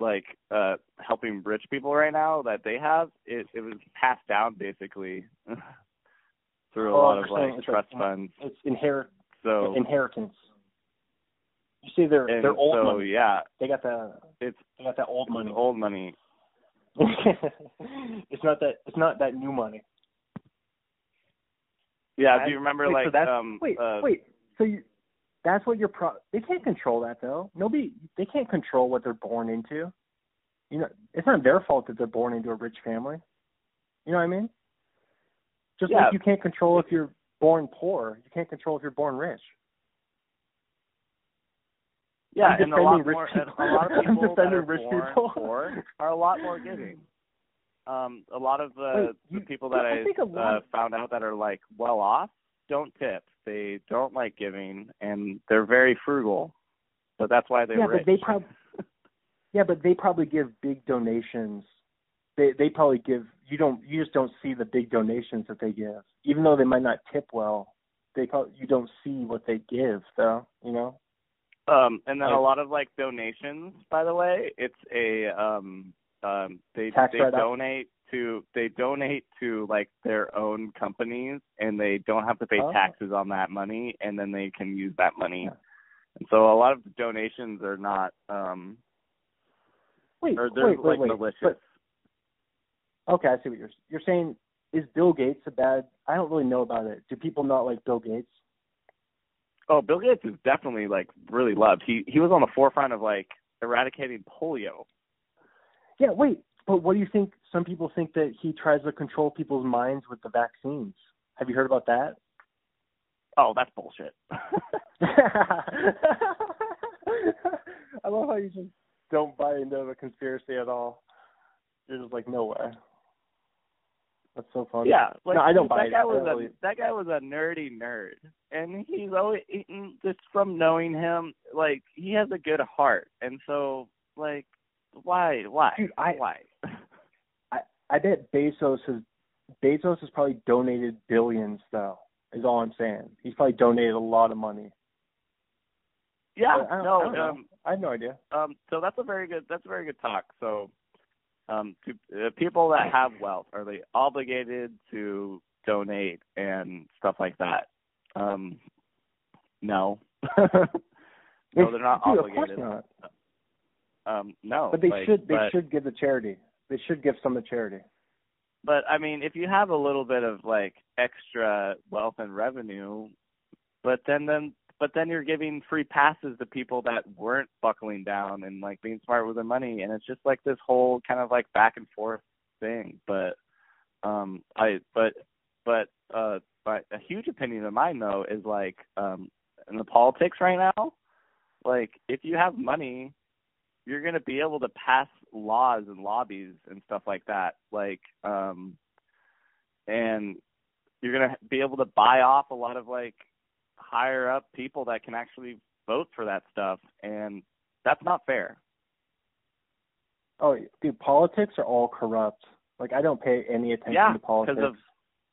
B: like uh helping rich people right now that they have, it it was passed down basically through a
A: Oh,
B: lot of like trust
A: like-
B: funds.
A: It's inherit
B: So
A: inheritance. You see, they're they're old
B: so
A: money.
B: yeah,
A: They got the
B: it's
A: they got that old money.
B: old money.
A: it's not that it's not that new money.
B: Yeah, do you remember
A: wait, so
B: like
A: that's-
B: um
A: wait,
B: uh,
A: wait. So you, that's what you're pro. They can't control that though. Nobody. They can't control what they're born into. You know, it's not their fault that they're born into a rich family. You know what I mean? Just
B: Yeah.
A: like you can't control if you're born poor, you can't control if you're born rich.
B: Yeah,
A: I'm
B: and a lot more. And a lot of people that are
A: rich
B: born
A: people.
B: poor are a lot more giving. Um, a lot of the,
A: Wait,
B: the people that
A: I
B: I, uh, found out that are like well off don't tip. They don't like giving, and they're very frugal. But that's why they're
A: yeah,
B: rich.
A: but they probably. yeah, but they probably give big donations. They they probably give you don't you just don't see the big donations that they give, even though they might not tip well. They probably, you don't see what they give though, you know.
B: Um, and then
A: Like-
B: a lot of like donations, by the way, it's a um um they they donate to they donate to like their own companies and they don't have to pay
A: Oh.
B: taxes on that money and then they can use that money.
A: Yeah.
B: And so a lot of the donations are not um
A: Wait,
B: or they're
A: wait, wait,
B: like
A: wait.
B: malicious.
A: But, okay, I see what you're you're saying. Is Bill Gates a bad? I don't really know about it. Do people not like Bill Gates?
B: Oh, Bill Gates is definitely like really loved. He he was on the forefront of like eradicating polio.
A: Yeah, wait. But what do you think? Some people think that he tries to control people's minds with the vaccines. Have you heard about that?
B: Oh, that's bullshit.
A: I love how you just don't buy into the conspiracy at all. You're just like, no way. That's so funny.
B: Yeah, like
A: no, I don't
B: that
A: buy it.
B: guy
A: I
B: was
A: don't
B: a that guy was a nerdy nerd, and he's always just from knowing him, like he has a good heart, and so like why why
A: Dude, I-
B: why?
A: I I bet Bezos has Bezos has probably donated billions though. Is all I'm saying. He's probably donated a lot of money.
B: yeah,
A: But I
B: no,
A: I
B: um,
A: I have no idea.
B: um, so that's a very good that's a very good talk. So, um, to uh, people that have wealth, are they obligated to donate and stuff like that? Um, no, no, they're not
A: Dude, Of
B: obligated.
A: course not.
B: Um, no,
A: But they
B: like,
A: should they
B: but-
A: should give to charity. They should give some to charity.
B: But I mean, if you have a little bit of like extra wealth and revenue, but then then but then you're giving free passes to people that weren't buckling down and like being smart with their money, and it's just like this whole kind of like back and forth thing. But um, I but but uh, but a huge opinion of mine though is like um, in the politics right now, like if you have money you're going to be able to pass laws and lobbies and stuff like that like um and you're going to be able to buy off a lot of like higher up people that can actually vote for that stuff and that's not fair
A: Oh, dude, politics are all corrupt. Like I don't pay any attention
B: yeah
A: to politics.
B: because of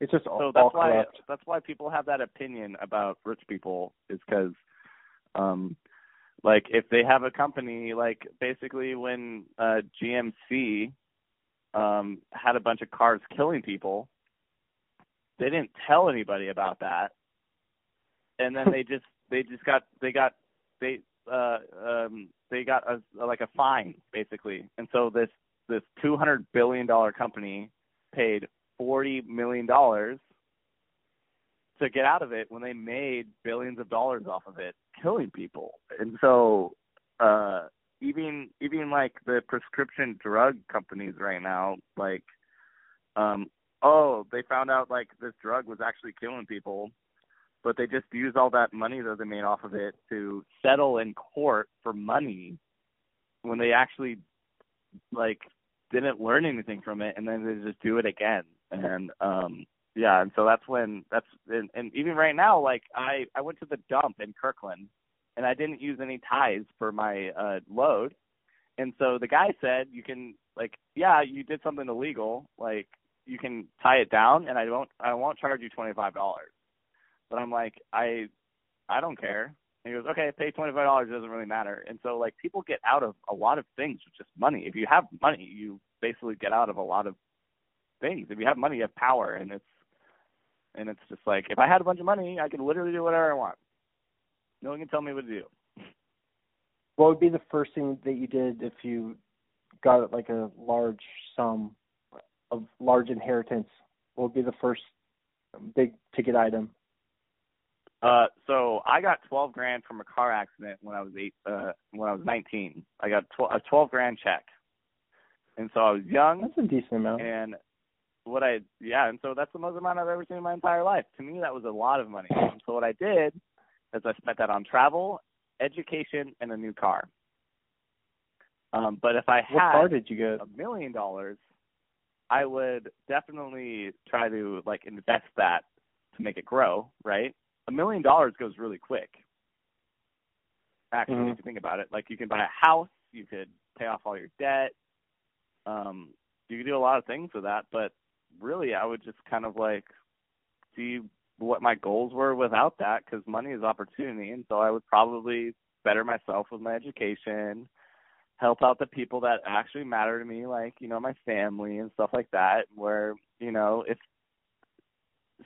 A: it's just all,
B: so
A: all
B: that's why
A: corrupt.
B: that's why people have that opinion about rich people is because um like if they have a company like basically when uh GMC um had a bunch of cars killing people they didn't tell anybody about that and then they just they just got they got they uh um they got a like a fine basically. And so this this 200 billion dollar company paid 40 million dollars to get out of it when they made billions of dollars off of it killing people. And so uh even even like the prescription drug companies right now like um oh they found out like this drug was actually killing people but they just used all that money that they made off of it to settle in court for money when they actually like didn't learn anything from it and then they just do it again. And um yeah and so that's when that's and, and even right now like i i went to the dump in kirkland and i didn't use any ties for my uh load. And so the guy said you can like yeah you did something illegal like you can tie it down and i won't i won't charge you twenty five dollars but i'm like i i don't care. And he goes okay pay twenty five dollars doesn't really matter. And so like people get out of a lot of things with just money. If you have money you basically get out of a lot of things. If you have money you have power and it's and it's just like if i had a bunch of money i could literally do whatever i want. No one can tell me what to do.
A: What would be the first thing that you did if you got like a large sum of large inheritance? What would be the first big ticket item?
B: Uh, so I got twelve grand from a car accident when I was eight. Uh, when I was nineteen, I got tw- a twelve grand check, and so I was young.
A: That's a decent amount.
B: And what I yeah, and so that's the most amount I've ever seen in my entire life. To me, that was a lot of money. And so what I did is I spent that on travel, education, and a new car. Um, but if I
A: what
B: had
A: car did you get?
B: a million dollars, I would definitely try to like invest that to make it grow, right? A million dollars goes really quick. Actually,
A: Mhm.
B: if you think about it, like you can buy a house, you could pay off all your debt, um, you could do a lot of things with that. But really I would just kind of like see what my goals were without that because money is opportunity, and so I would probably better myself with my education, help out the people that actually matter to me, like you know my family and stuff like that. Where you know if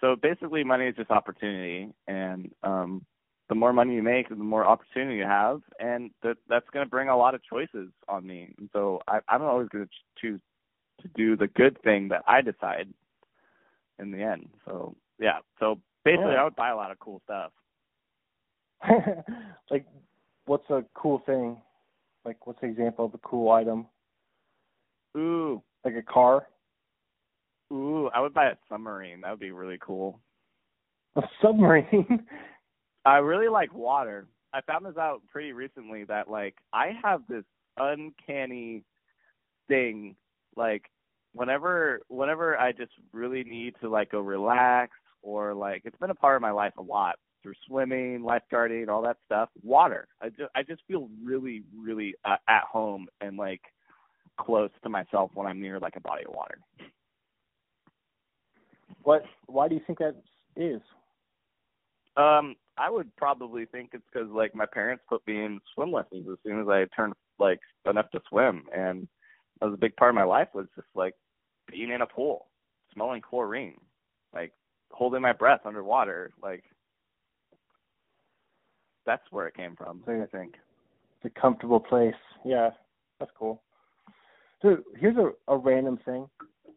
B: so, basically, money is just opportunity, and um, the more money you make, the more opportunity you have, and that that's going to bring a lot of choices on me. And so I, I'm always going to choose to do the good thing that I decide in the end. So yeah, so basically,
A: Yeah.
B: I would buy a lot of cool stuff.
A: like, what's a cool thing? Like, what's an example of a cool item?
B: Ooh,
A: Like a car,
B: ooh, I would buy a submarine. That would be really cool.
A: a submarine.
B: I really like water. I found this out pretty recently that like I have this uncanny thing like whenever whenever I just really need to like go relax or like it's been a part of my life a lot through swimming, lifeguarding, all that stuff. Water. I just I just feel really really uh, at home and like close to myself when I'm near like a body of water.
A: what? Why do you think that is?
B: Um, I would probably think it's because like my parents put me in swim lessons as soon as I turned like enough to swim, and that was a big part of my life was just like being in a pool, smelling chlorine, like holding my breath underwater, like that's where it came from. I think.
A: It's a comfortable place. Yeah, that's cool. So here's a, a random thing.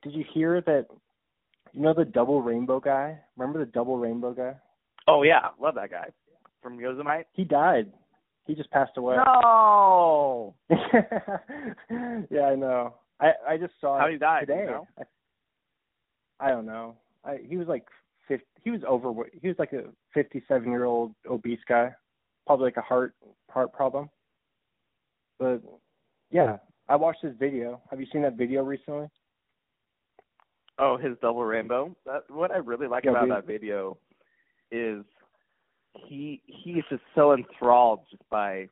A: Did you hear that? You know the double rainbow guy? Remember the double rainbow guy?
B: Oh yeah, love that guy from Yosemite.
A: He died. He just passed away.
B: No.
A: yeah, I know. I I just saw
B: How
A: it
B: he died?
A: today.
B: You know?
A: I, I don't know. I he was like 50, he was overweight. He was like a 57 year old obese guy, probably like a heart heart problem. But yeah, I watched his video. Have you seen that video recently?
B: Oh, his double rainbow. That what I really like
A: Yeah,
B: about
A: dude.
B: that video is he he's just so enthralled just by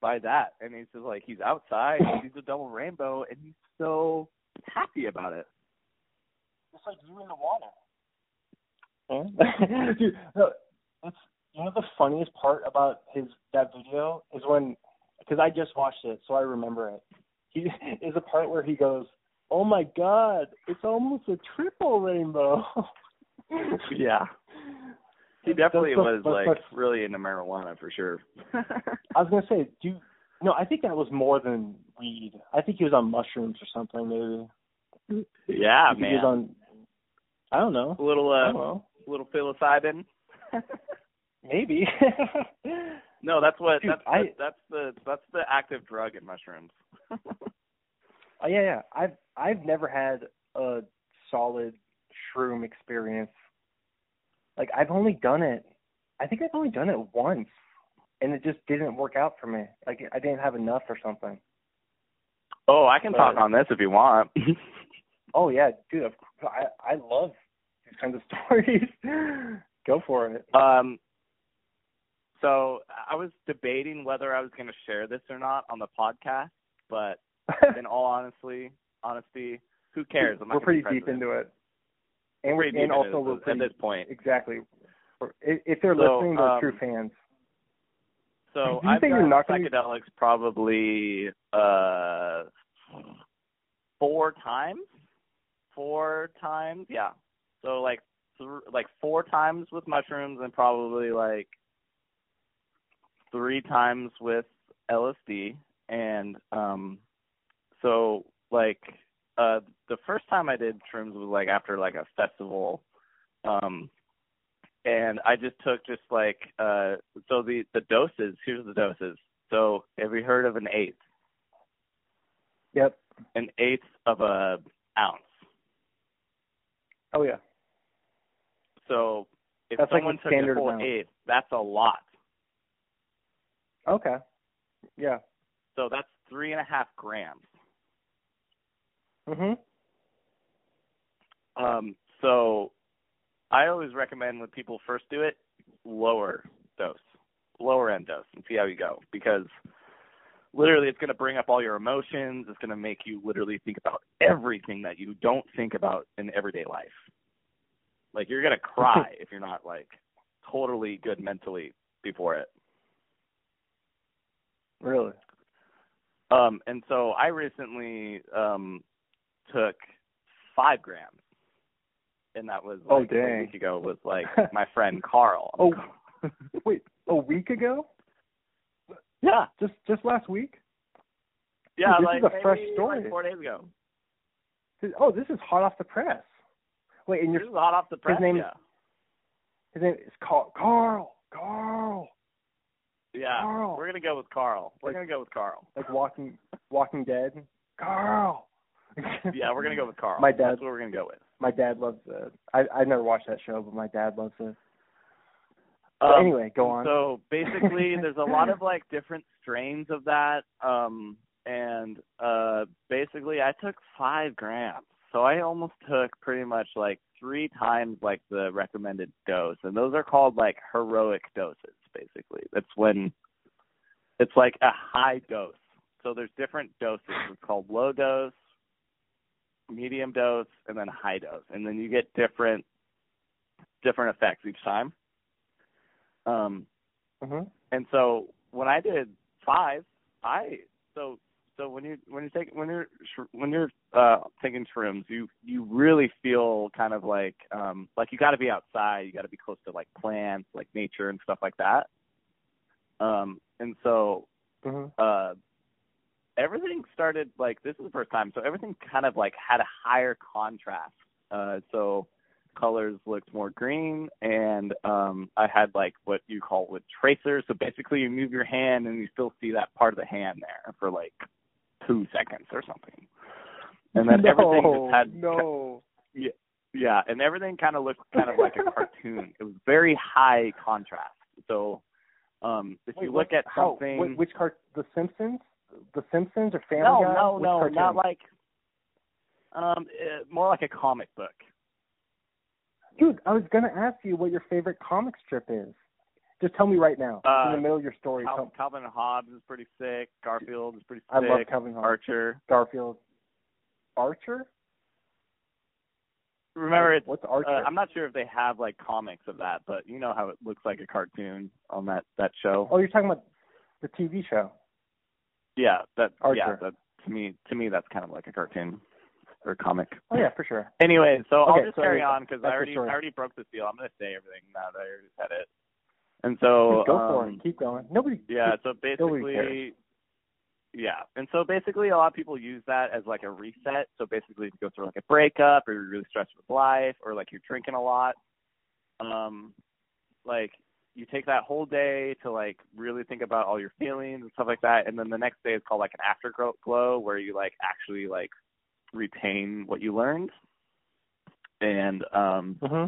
B: by that, and he's just like he's outside, he sees a double rainbow, and he's so happy about it.
A: It's like you in the water. Dude, no, it's you know the funniest part about his that video is when because I just watched it, so I remember it. He is a part where he goes, "Oh my God, it's almost a triple rainbow."
B: Yeah, he definitely was like really into marijuana for sure.
A: I was gonna say, do you, no? I think that was more than weed. I think he was on mushrooms or something, maybe.
B: yeah,
A: think He was
B: man.
A: on. I don't know.
B: A little uh,
A: know.
B: little psilocybin.
A: Maybe.
B: no, that's what
A: Dude,
B: that's
A: I-
B: the, that's the that's the active drug in mushrooms.
A: Oh yeah, yeah. I've I've never had a solid shroom experience. Like I've only done it. I think I've only done it once, and it just didn't work out for me. Like I didn't have enough or something.
B: oh, I can talk on this if you want.
A: Oh yeah, dude. of- I I love these kinds of stories. Go for it.
B: Um, so I was debating whether I was going to share this or not on the podcast, but in all honestly, honesty, who cares? I'm not
A: we're pretty deep into it, and
B: Pretty
A: and
B: deep
A: also
B: into
A: we're
B: this
A: pretty
B: at this point.
A: exactly. If they're
B: So,
A: listening, they're
B: um,
A: true fans.
B: So I've
A: think you're
B: done
A: not gonna-
B: psychedelics probably uh four times. Four times, yeah. So like th- like four times with mushrooms and probably like three times with LSD and um so like uh the first time I did shrooms was like after like a festival um and I just took just like uh so the the doses here's the doses so have you heard of an eighth
A: Yep.
B: an eighth of a ounce
A: Oh yeah.
B: so if
A: That's like
B: someone
A: the
B: took a
A: standard amount.
B: eighth that's a lot
A: Okay. Yeah.
B: so that's three and a half grams
A: Mhm.
B: um so I always recommend when people first do it lower dose lower end dose and see how you go because literally it's going to bring up all your emotions. It's going to make you literally think about everything that you don't think about in everyday life. Like you're going to cry if you're not like totally good mentally before it.
A: Really?
B: Um, and so I recently um took five grams, and that was
A: Oh,
B: like a week ago. Was like my friend Carl.
A: Oh, wait, a week ago?
B: yeah,
A: Just just last week?
B: yeah,
A: this
B: like
A: is a fresh story.
B: Like four days ago.
A: Oh, this is hot off the press. Wait, and
B: This
A: your
B: hot off the press.
A: name-
B: yeah,
A: his name is Carl. Carl. Carl.
B: yeah.
A: Carl.
B: We're gonna go with Carl. We're
A: Like-
B: gonna go with Carl.
A: Like Walking Walking Dead. Carl.
B: Yeah, we're gonna go with Carl.
A: My dad-
B: That's what we're gonna go with.
A: My dad loves it. I I never watched that show, but my dad loves it.
B: Um,
A: anyway, go on.
B: So basically, there's a lot of like different strains of that, um, and uh, basically, I took five grams. So I almost took pretty much like three times like the recommended dose, and those are called like heroic doses. Basically, that's when it's like a high dose. So there's different doses. It's called low dose, medium dose, and then high dose, and then you get different different effects each time. Um,
A: hmm
B: and so when I did five, I so so when you when you take when you're sh- when you're uh taking shrooms, you you really feel kind of like um like you got to be outside, you got to be close to like plants, like nature and stuff like that. Um and so
A: hmm
B: uh everything started like this is the first time, so everything kind of like had a higher contrast. Uh so colors looked more green and um I had like what you call with tracers. So basically you move your hand and you still see that part of the hand there for like two seconds or something. And then
A: no,
B: everything just had
A: no.
B: yeah, and everything kind of looked kind of like a cartoon. It was very high contrast. So um if
A: Wait,
B: you
A: what-
B: look at
A: how,
B: something
A: wh- which cart? The Simpsons? The Simpsons or Family
B: no,
A: Guy?
B: no,
A: Which
B: no,
A: cartoon?
B: not like um uh, more like a comic book.
A: Dude, I was gonna ask you what your favorite comic strip is. Just tell me right now.
B: Uh,
A: in the middle of your story.
B: Cal- Calvin and Hobbes is pretty sick. Garfield is pretty sick.
A: I love Calvin Harris.
B: Archer.
A: Garfield. Archer?
B: Remember, it's
A: What's Archer?
B: Uh, I'm not sure if they have like comics of that, but you know how it looks like a cartoon on that that show.
A: oh, you're talking about the TV show.
B: Yeah, that yeah,
A: Archer.
B: that to me to me that's kind of like a cartoon or comic.
A: Oh yeah, for sure.
B: Anyway, so I'll just
A: so
B: carry on because I already I already broke the seal. I'm gonna say everything now that I already said it. And so
A: Go for
B: um,
A: it. Keep going. Nobody.
B: Yeah, so basically yeah. And so basically a lot of people use that as like a reset. So basically if you go through like a breakup or you're really stressed with life or like you're drinking a lot, um like you take that whole day to like really think about all your feelings and stuff like that and then the next day is called like an afterglow glow where you like actually like retain what you learned. And um
A: hmm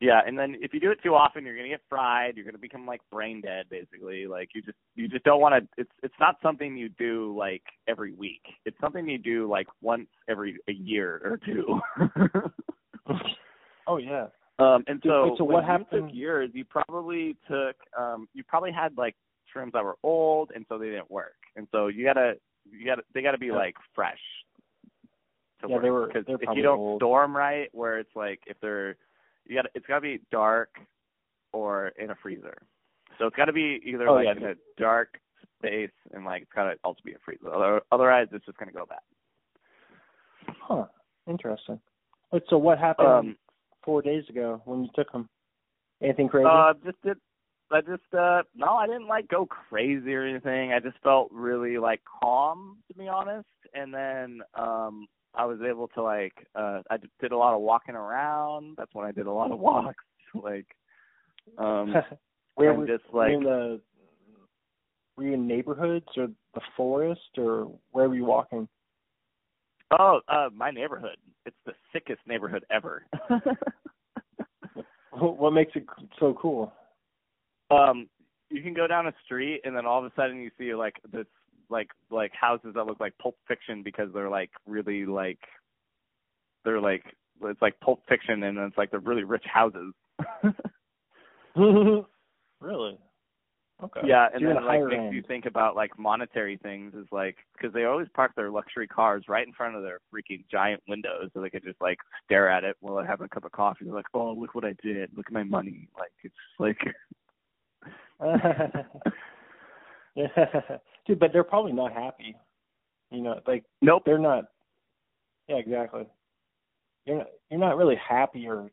B: yeah, and then if you do it too often, you're gonna get fried. You're gonna become like brain dead, basically. Like you just you just don't want to. It's it's not something you do like every week. It's something you do like once every a year or two.
A: Oh yeah.
B: Um, and so
A: wait, so what
B: you
A: happened-
B: took yours, you probably took um you probably had like shrooms that were old, and so they didn't work. And so you gotta you gotta they gotta be
A: Yeah.
B: like fresh. To
A: Yeah,
B: work.
A: they were-
B: because if you don't
A: old.
B: store them right, where it's like if they're you got to it's got to be dark or in a freezer. So it's got to be either
A: Oh,
B: like
A: yeah.
B: in a dark space and like it's got to also be a freezer. Otherwise, it's just gonna go bad.
A: Huh. Interesting. Wait, so what happened
B: Um,
A: four days ago when you took them? Anything crazy?
B: uh, just did. I just uh no, I didn't like go crazy or anything. I just felt really like calm to be honest. And then um I was able to like uh I did a lot of walking around. That's when I did a lot of walks. like um
A: Where were,
B: just like
A: in the were you in neighborhoods or the forest or where were you walking?
B: Oh, uh, my neighborhood. It's the sickest neighborhood ever.
A: What makes it so cool?
B: um, you can go down a street and then all of a sudden you see like this like like houses that look like Pulp Fiction because they're like really like they're like it's like Pulp Fiction and it's like they're really rich houses.
A: really? Okay.
B: Yeah, and
A: you're
B: then
A: in
B: like makes
A: end.
B: you think about like monetary things is like because they always park their luxury cars right in front of their freaking giant windows so they could just like stare at it while they're having a cup of coffee. They're like, oh, look what I did. Look at my money. Like it's like
A: yeah, dude, but they're probably not happy. You know, like
B: nope.
A: they're not. Yeah, exactly. You're not. You're not really happy, or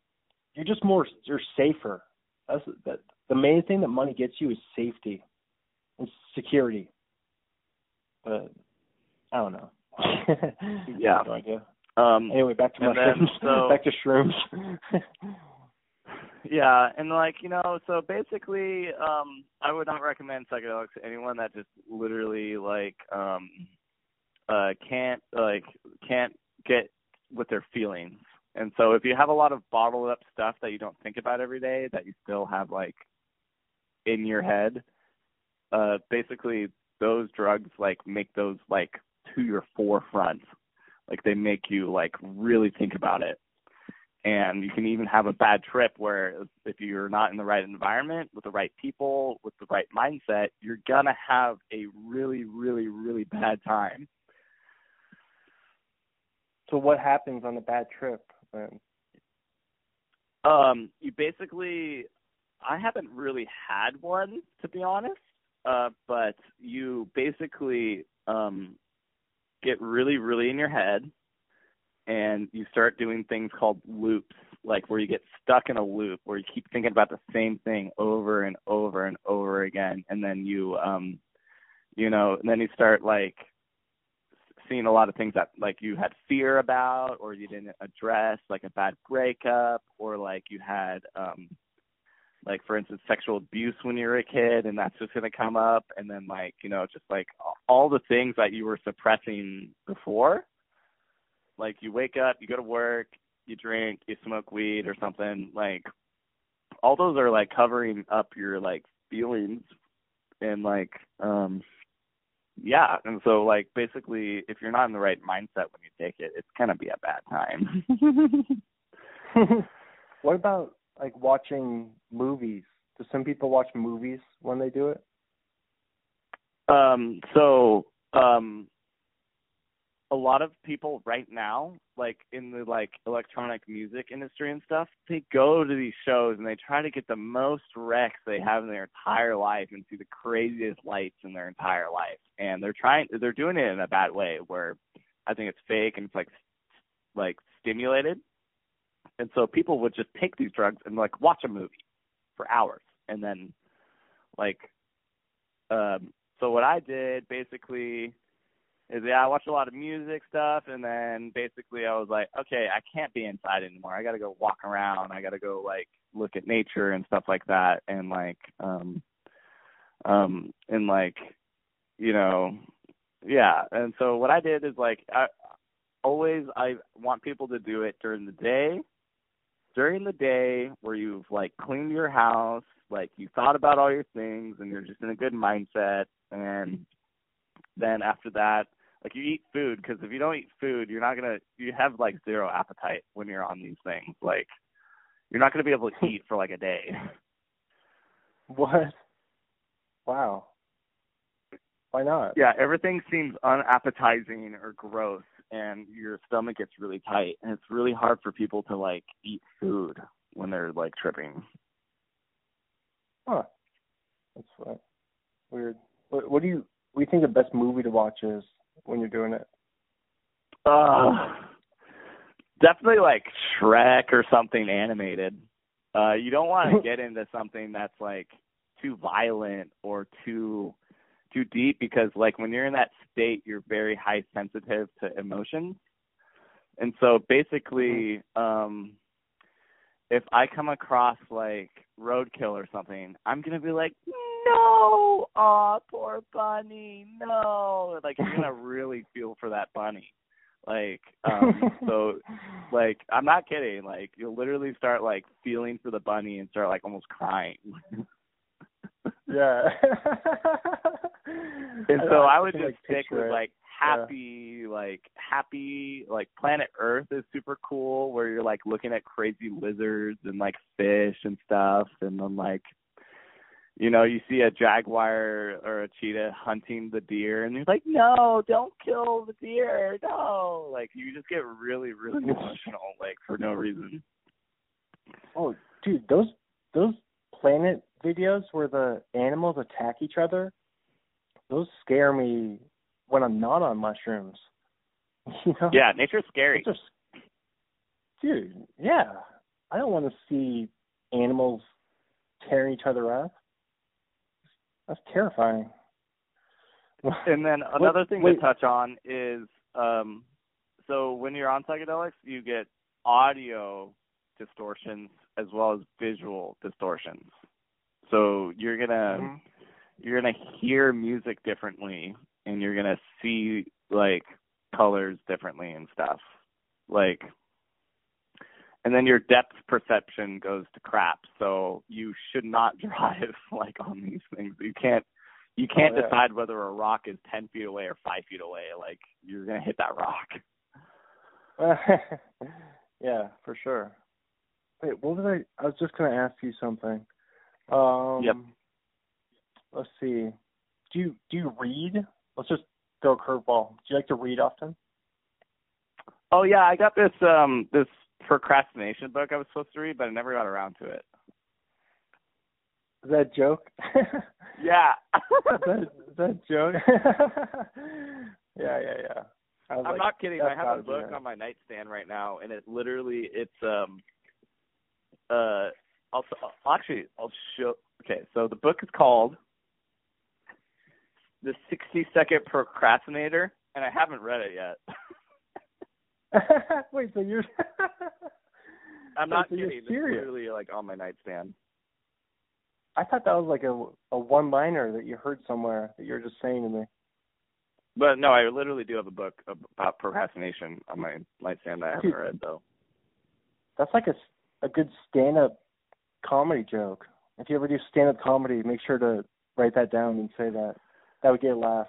A: you're just more. You're safer. That's that. The main thing that money gets you is safety and security. But I don't know.
B: Yeah.
A: No idea.
B: Um,
A: Anyway, back to
B: And then,
A: mushrooms.
B: so-
A: back to shrooms.
B: Yeah, and like you know, so basically, um, I would not recommend psychedelics to anyone that just literally like um, uh, can't like can't get with their feelings. And so, if you have a lot of bottled up stuff that you don't think about every day, that you still have like in your head, uh, basically those drugs like make those like to your forefront. Like they make you like really think about it and you can even have a bad trip where if you're not in the right environment with the right people with the right mindset you're gonna have a really really really bad time
A: so what happens on a bad trip then?
B: um you basically i haven't really had one to be honest uh but you basically um get really really in your head and you start doing things called loops like where you get stuck in a loop where you keep thinking about the same thing over and over and over again. And then you um you know and then you start like seeing a lot of things that like you had fear about or you didn't address like a bad breakup or like you had um like for instance sexual abuse when you were a kid and that's just going to come up and then like you know just like all the things that you were suppressing before like you wake up, you go to work, you drink, you smoke weed or something, like all those are like covering up your like feelings and like um yeah, and so like basically if you're not in the right mindset when you take it, it's gonna be a bad time.
A: what about like watching movies? Do some people watch movies when they do it?
B: um so um a lot of people right now, like in the like electronic music industry and stuff, they go to these shows and they try to get the most wrecks they have in their entire life and see the craziest lights in their entire life. And they're trying they're doing it in a bad way where I think it's fake and it's like like stimulated. And so people would just take these drugs and like watch a movie for hours and then like um so what I did basically is yeah, I watched a lot of music stuff, and then basically I was like, okay, I can't be inside anymore. I got to go walk around. I got to go like look at nature and stuff like that, and like, um, um, and like, you know, yeah. And so what I did is like, I always I want people to do it during the day, during the day where you've like cleaned your house, like you thought about all your things, and you're just in a good mindset, and then after that like you eat food because if you don't eat food you're not gonna you have like zero appetite when you're on these things like you're not gonna be able to eat for like a day
A: What? Wow. Why not?
B: yeah everything seems unappetizing or gross and your stomach gets really tight and it's really hard for people to like eat food when they're like tripping
A: Huh. That's uh, weird. What, what do you what do you think the best movie to watch is when you're doing it?
B: uh definitely like shrek or something animated uh you don't want to get into something that's like too violent or too too deep because like when you're in that state you're very high sensitive to emotions. And so basically um if i come across like roadkill or something i'm to be like no oh poor bunny no. Like you're to really feel for that bunny. Like um so like i'm not kidding. Like you'll literally start like feeling for the bunny and start like almost crying
A: yeah.
B: and so I would just
A: like,
B: stick with
A: it.
B: like happy, like happy, like Planet Earth is super cool, where you're like looking at crazy lizards and like fish and stuff, and then like, you know, you see a jaguar or a cheetah hunting the deer, and you're like, no, don't kill the deer, no. Like you just get really, really emotional, like for no reason.
A: Oh, dude, those those planet videos where the animals attack each other, those scare me when I'm not on mushrooms. You know?
B: Yeah, nature's scary.
A: Just, dude, yeah. I don't want to see animals tearing each other up. That's terrifying.
B: And then another
A: What-
B: thing
A: wait.
B: to touch on is um so when you're on psychedelics you get audio distortions as well as visual distortions. So you're gonna
A: Mhm.
B: you're gonna hear music differently and you're gonna see like colors differently and stuff. Like and then your depth perception goes to crap. So you should not drive like on these things. You can't you can't
A: Oh, yeah.
B: decide whether a rock is ten feet away or five feet away. Like you're gonna hit that rock.
A: yeah, for sure. Wait, what was I? I was just gonna ask you something. Um,
B: Yep.
A: Let's see. Do you do you read? Let's just throw a curveball. Do you like to read often?
B: Oh yeah, I got this um this procrastination book I was supposed to read, but I never got around to it.
A: Is that a joke?
B: Yeah.
A: is, that, is that a joke? yeah, yeah, yeah.
B: I'm
A: like,
B: not kidding. I have a book on my nightstand right now, and it literally it's um uh I'll, I'll actually I'll show. Okay, so the book is called The 60 Second Procrastinator, and I haven't read it yet.
A: Wait, so you're?
B: I'm not
A: so
B: kidding. It's literally like on my nightstand.
A: I thought that was like a a one liner that you heard somewhere that you were just saying to me.
B: But no, I literally do have a book about procrastination on my nightstand that I haven't read though.
A: That's like a a good stand up comedy joke. If you ever do stand up comedy, make sure to write that down and say that. That would get a laugh.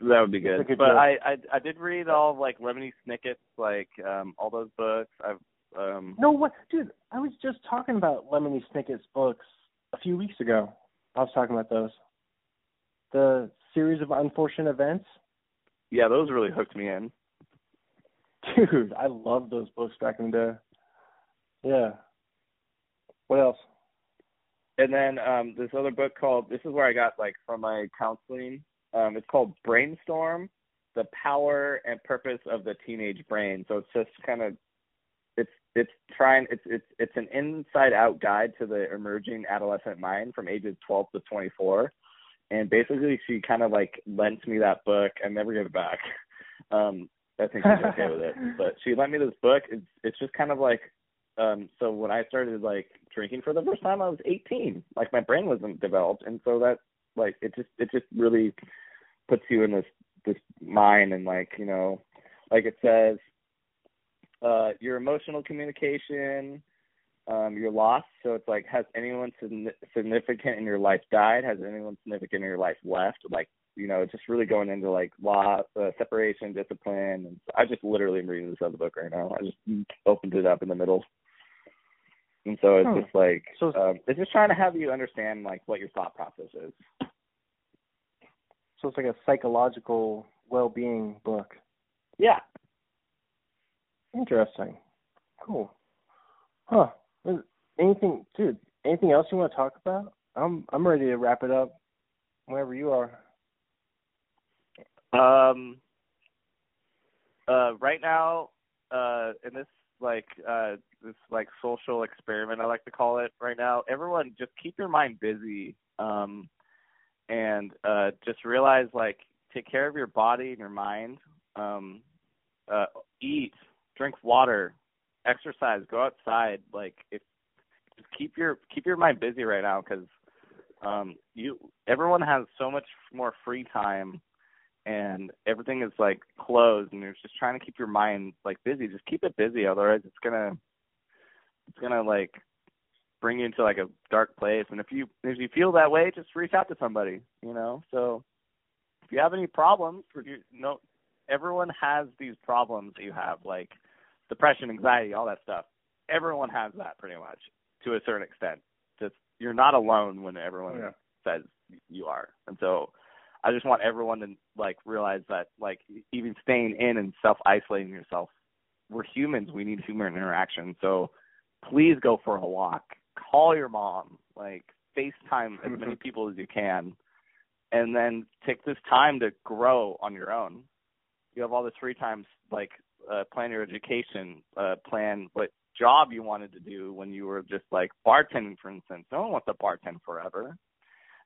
B: That would be good.
A: good
B: but
A: joke.
B: I, I I did read all of like Lemony Snicket's like um all those books. I've um
A: No, what, dude? I was just talking about Lemony Snicket's books a few weeks ago. I was talking about those. The series of unfortunate events.
B: yeah, those really hooked me in.
A: Dude, I loved those books back in the day. Yeah. What else?
B: And then um this other book called this is where I got like from my counseling. Um it's called Brainstorm: The Power and Purpose of the Teenage Brain. So it's just kind of it's it's trying it's it's it's an inside out guide to the emerging adolescent mind from ages 12 to 24. And basically she kind of like lent me that book. I never give it back. Um I think she's okay with it. But she lent me this book. It's it's just kind of like um so when I started like drinking for the first time I was 18. Like my brain wasn't developed. And so that like it just it just really puts you in this this mind and like, you know, like it says uh your emotional communication um you're lost so it's like has anyone significant in your life died? Has anyone significant in your life left? Like you know just really going into like law uh, separation discipline. And i just literally am reading this other book right now. I just opened it up in the middle and so it's
A: Hmm.
B: just like
A: So-
B: um it's just trying to have you understand like what your thought process is
A: So it's like a psychological well-being book.
B: yeah
A: Interesting. Cool. Huh. Anything, dude? Anything else you want to talk about? I'm I'm ready to wrap it up. Whenever you are.
B: Um. Uh, right now, uh, in this like uh this like social experiment I like to call it right now, everyone just keep your mind busy. Um, and uh, just realize like take care of your body and your mind. Um, uh, eat, drink water, exercise, go outside. Like if just keep your keep your mind busy right now because um you everyone has so much more free time and everything is like closed and you're just trying to keep your mind like busy. Just keep it busy otherwise it's gonna it's gonna like bring you into like a dark place. And if you if you feel that way just reach out to somebody you know? So if you have any problems you know everyone has these problems that you have like depression anxiety all that stuff. Everyone has that pretty much to a certain extent. Just you're not alone when everyone
A: Yeah.
B: says you are. And so I just want everyone to like realize that like even staying in and self isolating yourself, we're humans. We need human interaction. So please go for a walk. Call your mom. Like FaceTime as many people as you can. And then take this time to grow on your own. You have all this free time like uh, plan your education, uh, plan what job you wanted to do when you were just like bartending, for instance. No one wants to bartend forever.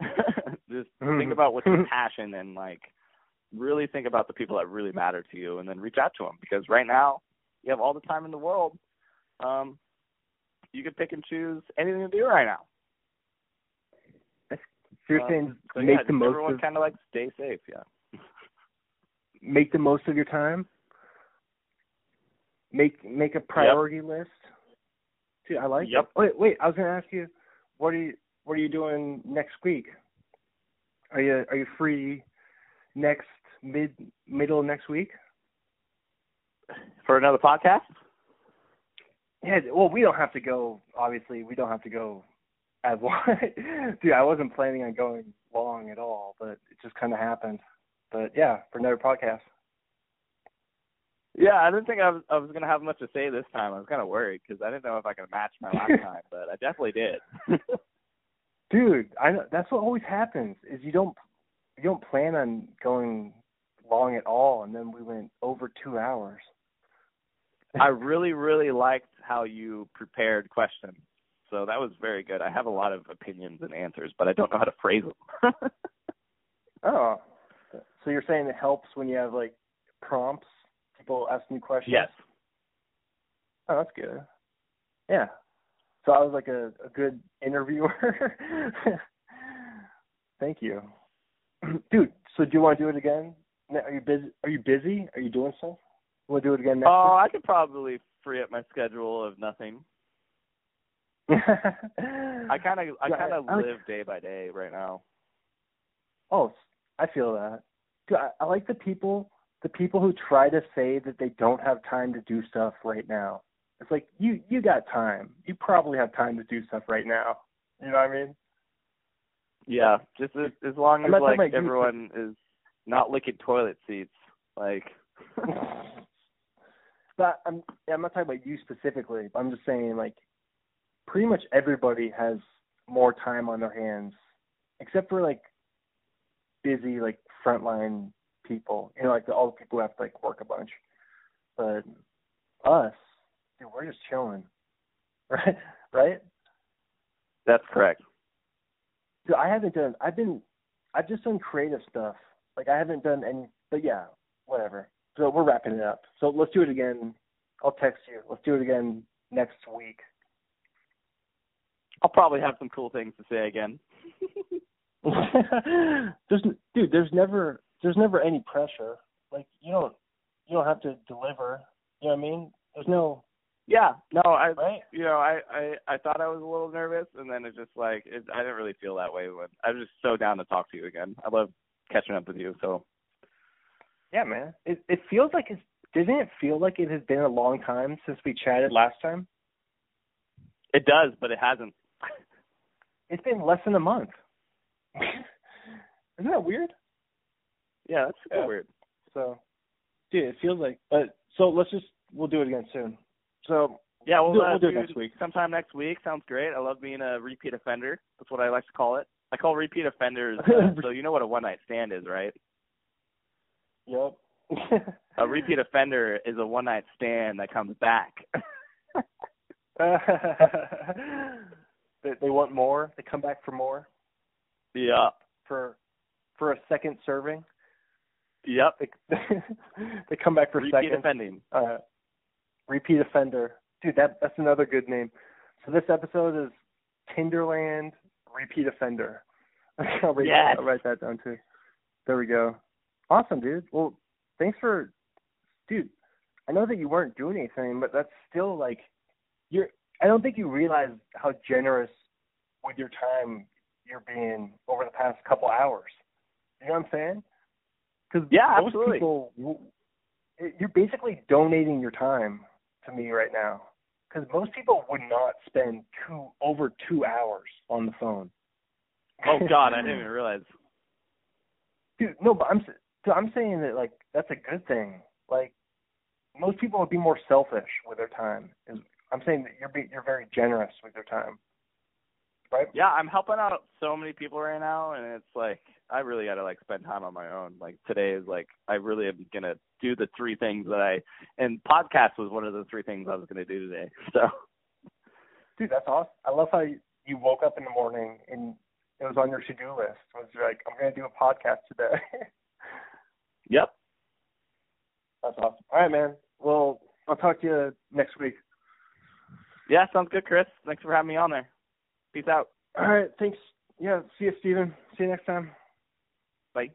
B: just think about what's your passion and like really think about the people that really matter to you, and then reach out to them because right now you have all the time in the world. Um, you can pick and choose anything to do right now.
A: So you're
B: Um,
A: saying
B: So
A: make
B: yeah,
A: the most
B: everyone
A: of
B: kind of like stay safe. Yeah.
A: make the most of your time. Make make a priority list. Dude, I like
B: Yep.
A: it. Wait, wait. I was gonna ask you, what are you what are you doing next week? Are you are you free next mid middle of next week?
B: For another podcast.
A: Yeah. Well, we don't have to go. Obviously, we don't have to go as long. Dude, I wasn't planning on going long at all, but it just kind of happened. But yeah, for another podcast.
B: Yeah, I didn't think I was I was gonna have much to say this time. I was kind of worried because I didn't know if I could match my last time, but I definitely did.
A: Dude, I know that's what always happens is you don't you don't plan on going long at all, and then we went over two hours.
B: I really, really liked how you prepared questions. So that was very good. I have a lot of opinions and answers, but I don't know how to phrase them.
A: Oh, so you're saying it helps when you have like prompts, people asking you questions?
B: yes.
A: Oh, that's good. Yeah. So I was like a, a good interviewer. Thank you, dude. So do you want to do it again? Are you busy? Are you busy? Are you doing stuff? We'll do it again next
B: Oh, I could probably free up my schedule of nothing. I kind of, I kind of
A: I like-
B: live day by day right now.
A: Oh, I feel that. Dude, I, I like the people, the people who try to say that they don't have time to do stuff right now. It's like you, you got time. You probably have time to do stuff right now. You know what I mean?
B: Yeah, just as, as long as like everyone is not licking toilet seats, like.
A: but I'm, yeah, I'm not talking about you specifically. I'm just saying like, pretty much everybody has more time on their hands, except for like busy like frontline people. You know, like the, all the people who have to like work a bunch. But us, dude, we're just chilling, right? Right?
B: That's correct.
A: Dude, I haven't done. I've been. I've just done creative stuff. Like I haven't done any. But yeah, whatever. So we're wrapping it up. So let's do it again. I'll text you. Let's do it again next week.
B: I'll probably have some cool things to say again.
A: there's dude. There's never. There's never any pressure. Like you don't. You don't have to deliver. You know what I mean? There's no.
B: Yeah, no, I,
A: Right?
B: you know, I, I, I thought I was a little nervous, and then it's just like it, I didn't really feel that way. When I was just so down to talk to you again. I love catching up with you. So
A: Yeah, man. It it feels like it's. Doesn't it feel like it has been a long time since we chatted last time?
B: it does, but it hasn't.
A: It's been less than a month. Isn't that weird?
B: Yeah, that's super
A: Yeah.
B: weird.
A: So, dude, it feels like. But so let's just we'll do it again soon. So
B: Yeah, we'll,
A: We'll do-
B: uh,
A: we'll do it next week.
B: Sometime next week sounds great. I love being a repeat offender. That's what I like to call it. I call repeat offenders. Uh, so you know what a one night stand is, right?
A: yep.
B: A repeat offender is a one night stand that comes back.
A: they, they want more. They come back for more
B: yeah.
A: for for a second serving.
B: Yep.
A: They, they come back for
B: Repeat
A: seconds.
B: offending.
A: Uh, repeat offender, dude. That that's another good name. So this episode is Tinderland repeat offender. I'll write,
B: Yes.
A: I'll write that down too. There we go. Awesome, dude. Well, thanks for, dude. I know that you weren't doing anything, but that's still like, you're. I don't think you realize how generous with your time you're being over the past couple hours. You know what I'm saying? Because
B: Yeah,
A: most
B: absolutely.
A: people, you're basically donating your time to me right now. because most people would not spend two over two hours on the phone.
B: Oh God, I didn't even realize.
A: Dude, no, but I'm I'm saying that like that's a good thing. Like most people would be more selfish with their time. Is I'm saying that you're be, you're very generous with your time. Right?
B: Yeah, I'm helping out so many people right now, and it's like I really got to like spend time on my own. Like today is like I really am gonna do the three things that I and podcast was one of the three things I was gonna do today. So,
A: dude, that's awesome. I love how you, you woke up in the morning and it was on your to do list. It was like I'm gonna do a podcast today.
B: yep.
A: That's awesome. All right, man. Well, I'll talk to you next week.
B: Yeah, sounds good, Chris. Thanks for having me on there. Peace out.
A: All right, thanks. Yeah, see you, Steven. See you next time.
B: Bye.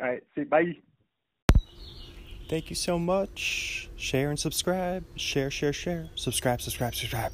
A: All right, see you. Bye.
C: Thank you so much. Share and subscribe. Share, share, share. Subscribe, subscribe, subscribe.